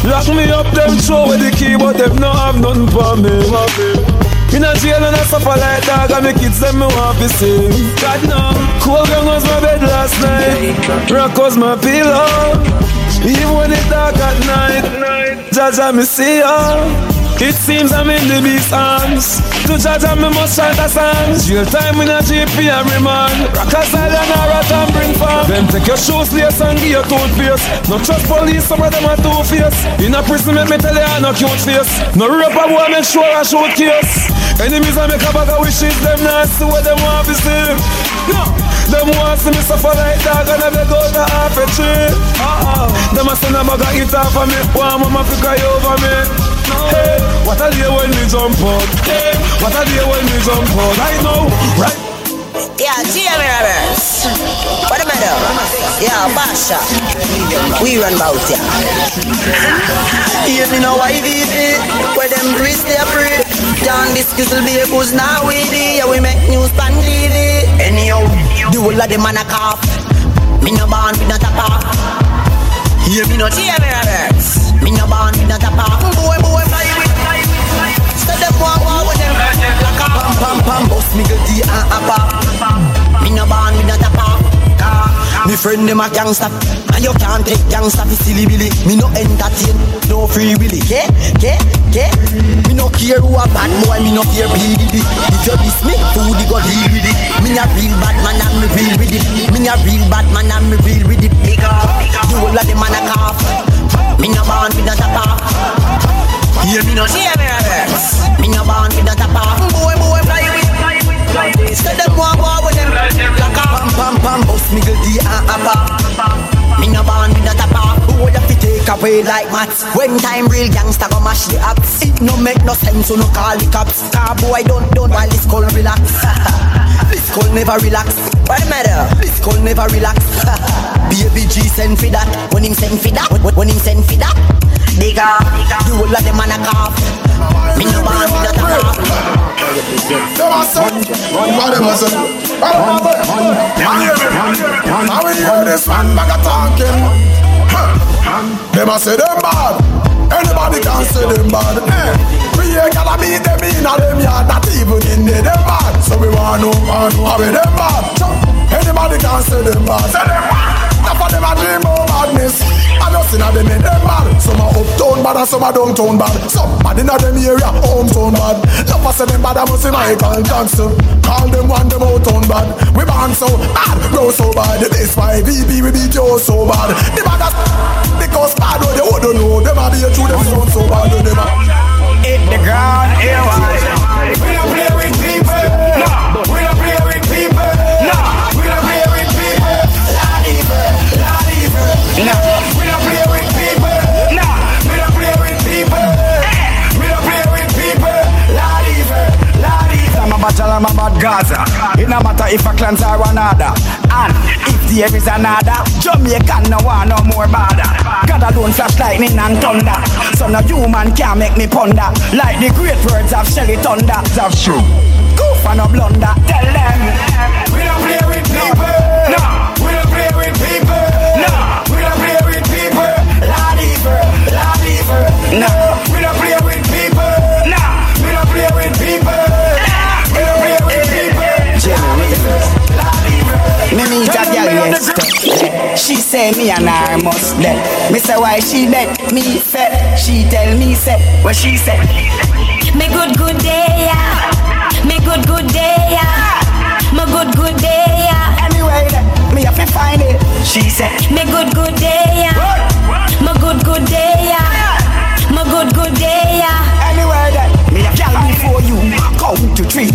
Lock me up, them throw with the key, but them no have nothing for me. In a jail and I suffer like dog And my kids them me want to see God no Cool gang was my bed last night Rock was my pillow Even when it's dark at night I me see ya it seems I'm in the beast arms. To judge me must chant a song. Jail time in a GP and remand. Rock a silent or and bring farm. Then take your shoes, lace and give your toothpaste. No trust police, some of them are two face. In a prison, make me tell you I'm no cute face. No rape a boy, make sure I shoot case. Enemies I make a bag of wishes, them not see what them want to see. No. Them want see me suffer like dog and I go to half a tree. Uh-uh. Them a send a bag of it off of me. One mama fi cry over me. Hey, what a day when we jump out. Hey, what a day when we jump out. Right now, right. Yeah, Jamie Roberts. What the matter? Yeah, Basha. We run bout ya. Hear me now, YVP. Where them twist their free. John Biscuits will be a booze now we Yeah, we make news on TV. Anyhow, the whole of them man a cough. Me no born with no top off. Hear me no Jamie Roberts. Me no born with no top off. Boy, boy fly with Say them want war with them. A pam pam pam. Bust me good D and a pop. Me no born with no tapa me friend them a gangster And you can't take gangster for silly billy. Me no entertain, no free willy. Yeah, yeah, yeah. Me no care who a bad boy, me no care PDD If you diss me, food you go deal with it. Me a real bad man and me real with it. Me a real bad man and me real with it. Big up, the whole of them man a cough Me no born with no tapa Hear me no hear me reverse. Me no born with a top off. Boy, boy, fly with. Say them want war with them. Like a pam pam pam. Bust me good D and a pop. Me no born with a top off. Boy, you fi take away like mats. When time real gangsta go mash the axe. It no make no sense, so no call the cops. Car boy don't don't while this cold relax. this cold never relax. What the matter? This cold never relax. Baby send for that. When him send for that. When, him send for that. Digga, the whole of them man a cough. Me no born with a cough. Them a say, what them a say? How we hear this man bag a talking? Them a say them bad. Anybody can say them bad. We ain't gotta beat them in a them yard, not even in there them bad. So we want to know how we them bad. Anybody can say them bad. Say them bad. Enough of them a dream of madness. I know see them in them bad. Some are uptown bad and some are downtown bad. Some bad in them area, hometown bad. Love us them bad, I must see Michael Jackson. Call them one them outtown bad. We born so bad, grow so bad. This why VP we beat you so bad. The bad because bad, oh, they wouldn't know. Them a be a true, them sound so bad, oh, them a. Hit the ground, air We don't play with people. No, we don't play with people. No. We don't play I'm a battle, I'm a bad Gaza. It no matter if a clans are another. And if there is another, Jamaican no want no more bother. God alone flash lightning and thunder. So no human can make me ponder. Like the great words of Shelly Thunder. That's true. Goof and no blunder. Tell them. We don't play with people. No, we don't play with people. No. We don't play a. She say me and her must dead. Me say why she dead? Me fed. She tell me say what she said. Me good good day, yeah. Me good good day, yeah. Me good good day, yeah. Anyway, me have to find it. She said, Me good good day, yeah. My good good day, yeah. My good good day, yeah. That me a gal before you count to three.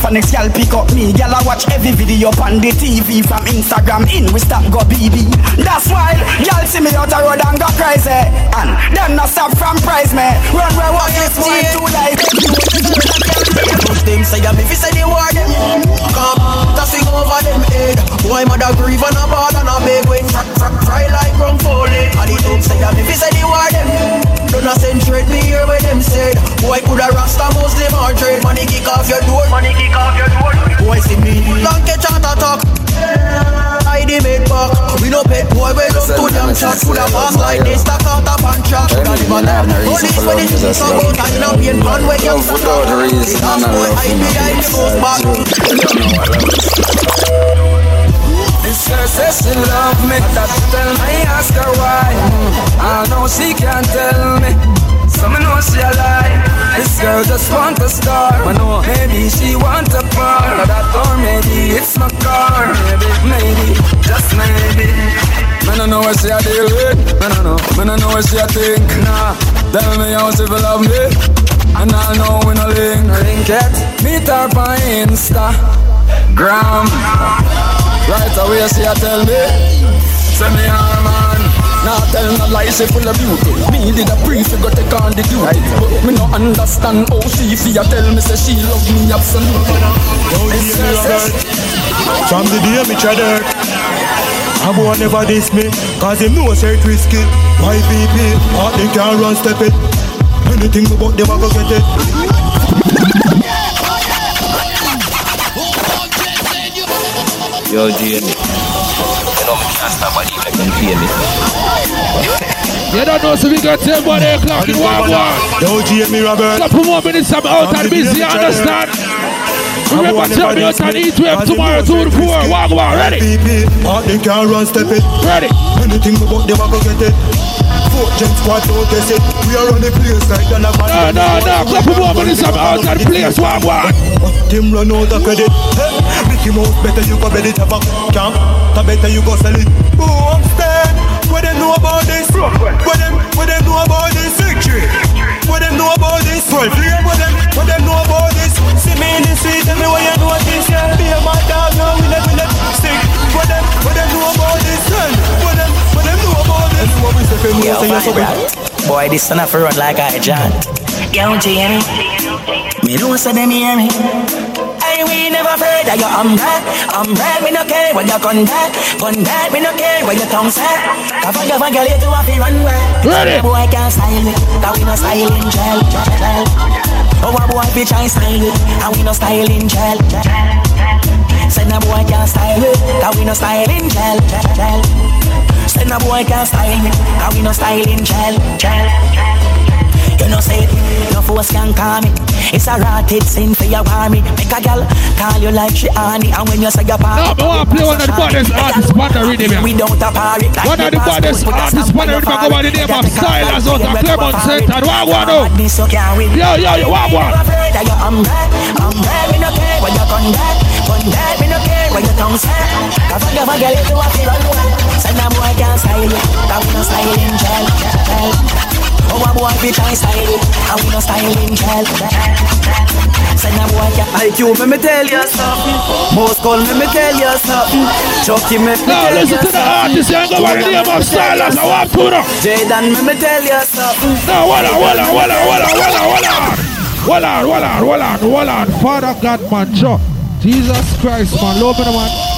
Yeah, for next gal pick up me. Gal I watch every video on the TV from Instagram in we stop go BB. That's why gal see me out the road and go crazy. And them not stop from prize me. Run where what this boy too like. Them say I'm if you say the word them Come, tossing over them head Boy mother grieve and a ball and a beg When fr fr fry like rum foley And the them say I'm if you say the word them Don't a centrate me hear what them said Boy coulda rasta Muslim or trade Money kick off your door Money kick off your door Boy see me. Long catch out a talk. I the made back We no pet boy we love to them shot Coulda pass like this Stack out a pan track Coulda live on that Police when they think about I know pain. Pan where you foot out The last boy hide behind the most back This girl says she love me. That tell me ask her why. I know she can't tell me So me know she a lie. This girl just want a star. I know maybe she want a car. That or maybe it's my car. Maybe, maybe, just maybe. Me no know what she a deal with. Me no know, me no know what she a think. Nah, tell me how she feel love me. And I know we no link, no link yet. Meet her on Insta. Gram. Right away she a tell me. Say me her man Nah tell no lie she full of beauty. Me did a brief go take on the duty. But me no understand how she feel Tell me say she love me absolutely. It's her say- From the day me try dirt I won't never diss me Cause him know say it risky. YPP oh, Heart they can't run step it. Anything about them I go get it. Yo, Jamie. You can't stop body make them pay me. You don't know, so we got 10 one o'clock in one one. Yo, Jamie Robert. Couple more minutes, I'm out and busy, you understand? Remember, tell me out and Heatwave tomorrow, 2 to 4. Walk on, ready? Heart they can't run step it Ready Anything about them I go get it Squad don't test it We are on the place like that No, no, no, couple more minutes, I'm out and place, walk on. Them run out of credit. Hey, Mickey Mouse better you go bet it have a camp. Better you go sell it. Oh I'm we say for me Yo, Say you so big. Boy, this son of a run like I John. Yo, Jamie. Me know say them hear me. Hey, we never afraid of your umbrella. Umbrella, me no care what you gun back. Gun back, me no care what your tongue say. Cover your girl, you do have to run way. Ready. Boy can't style it, cause we no style in jail. jail. Oh, a boy be try style it, and we no style in jail. Say no boy can't style it, cause we no style in jail. Say no boy can't style it, cause we no style in jail. jail. You know say no force can call me It's a rotted sin for your army Make a gal call you like she honey And when you say your party No, but I play one of the baddest artists on the rhythm here. Without a party like One of the baddest artists on the rhythm go by the name of Silas out of Clermont Center. Walk on, no. Yo, yo, yo, on. afraid of your umbrella Umbrella, me no care when you gun back Gun back, me no care when your tongue say Cause I never get it to a feel alone Say no boy can't style it Cause we no style in jail, jail. Oh, a boy be try style it And we no style in jail, Say no boy IQ, me me tell you something Most call me me tell you something Chucky, me me Now tell you listen to the artist and go by the name of Silas. I want to know. Jaden, me me tell you something No, hold on, hold on, hold on, hold on, hold on, hold on. Hold on, hold on, hold on, hold on. Father God, man, Joe. Jesus Christ, man, love me, man.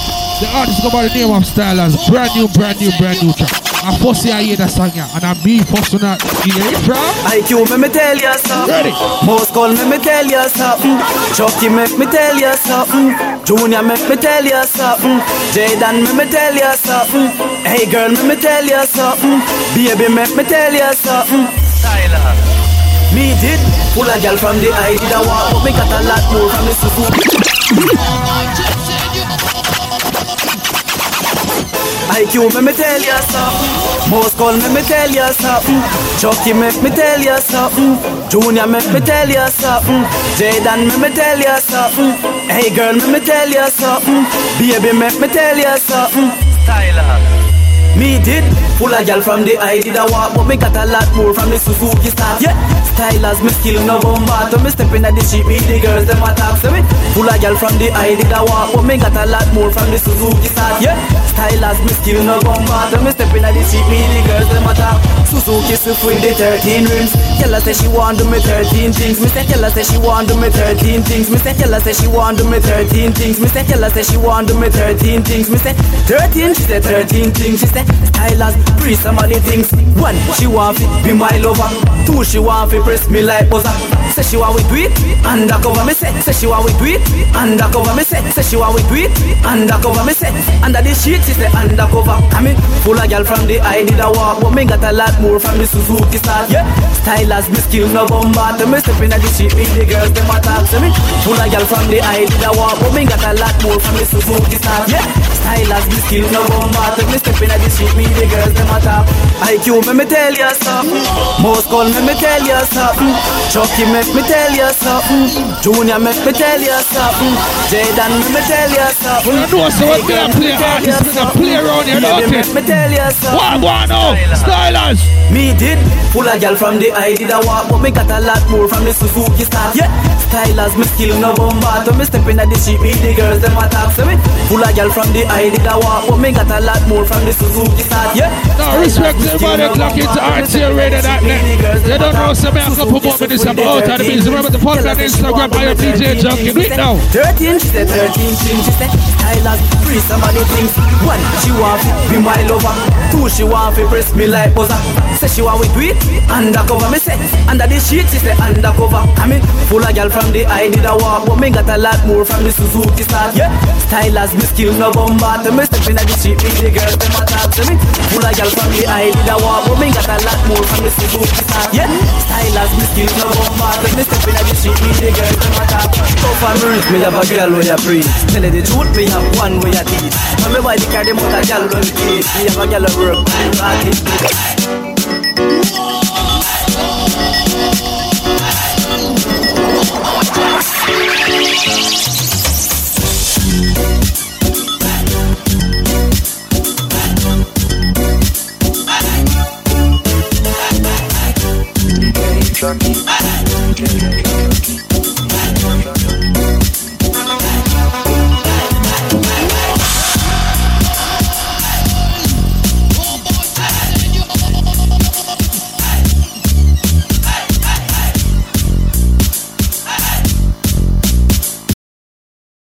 The artist go by the name of Stylers. Brand new, brand new, brand new track. I first I hear the song, yeah, and I'm me first to not hear it, bro. IQ, me me tell you something Ready. Most call me me tell you something Chucky, make me tell you something Junior, make me tell you something Jaden, me me tell you something Hey girl, me me tell you something Baby, make me tell you something Tyler Me did pull a girl from the I did a walk But me got a lot more from the susu IQ, me me tell you something uh. Most call me, me tell you something. Uh. Chucky make me tell you something. Uh. Junior make me tell you something. Jaden make me tell you something. Hey girl, make me tell you something. Baby, make me tell you something. Tyler. Me did, full of gal from the I did a walk, but me got a lot more from the Suzuki start. Yeah, stylers, me skill no bomba. To me step in at the sheep, me the girls them attack. So me full of gal from the I did a walk, but me got a lot more from the Suzuki start. Yeah, stylers, me skill no bomba. To me step in at the sheep, me the girls them attack. Suzuki Swift with the 13 rims. Tell say she want do me 13 things. Me say say she want do me 13 things. Me say say she want do me 13 things. Me say say she want do me 13 things. Say 13, she say 13 things. She say stylers, pre some of the things. One, she want to be my lover. Two, she want to press me like buzzer. Say she want we it undercover. Me say, say she want we it undercover. Me say, say she want we it undercover. Me say, under the sheet she say undercover. I mean, full of girl from the I did a walk, but me got a lot more from the Suzuki start. Yeah, stylers, me skill no bomba. To me step in the sheet, me the girls them attack. So me, full of girl from the I did a walk, but me got a lot more from the Suzuki start. Yeah, stylers, me skill no bomba. To me step in the sheet, me the girls them attack. IQ, me me tell ya something. Most call me me tell ya something. Chucky make me tell ya something. Junior make me tell ya something. Jaden make me tell you something. You know so what gonna play artists gonna play around here, don't it? me tell you something. What go on now? Stylers. Me did full of gal from the I did a walk, but me got a lot more from the Suzuki start. Yeah, stylers, me skill no bomba. To me step in at the sheet, me the girls them attack. So me Pull a gal from the I did a walk, but me got a lot more from the Suzuki start. Yeah, Now respect everybody clock into RTM Radio that net. They don't know some a couple more minutes about out of the business. Remember to follow me on Instagram, I am DJ Junky. Do it now. 13, she said 13 things. She said stylers, free some of the things. One, she want to be my lover. Two, she want to press me like buzzer. Say she want we do it undercover. Me say under the sheet, she say undercover. I mean, full of gal from the I did a walk, but me got a lot more from the Suzuki start. Yeah, stylers, me skill no bomba. To me step in the sheet, me the girls them attack. To me, full of gal from the I did a walk, but me got a lot more from the Suzuki start. Yeah, stylers, me skill no bomba. To me step in the sheet, me the girls them attack. Tough and rich, me have a girl where you free. Tell her the truth, me have one way you teach. Why the carry mouth a girl when me teach. Me have a girl who work, party.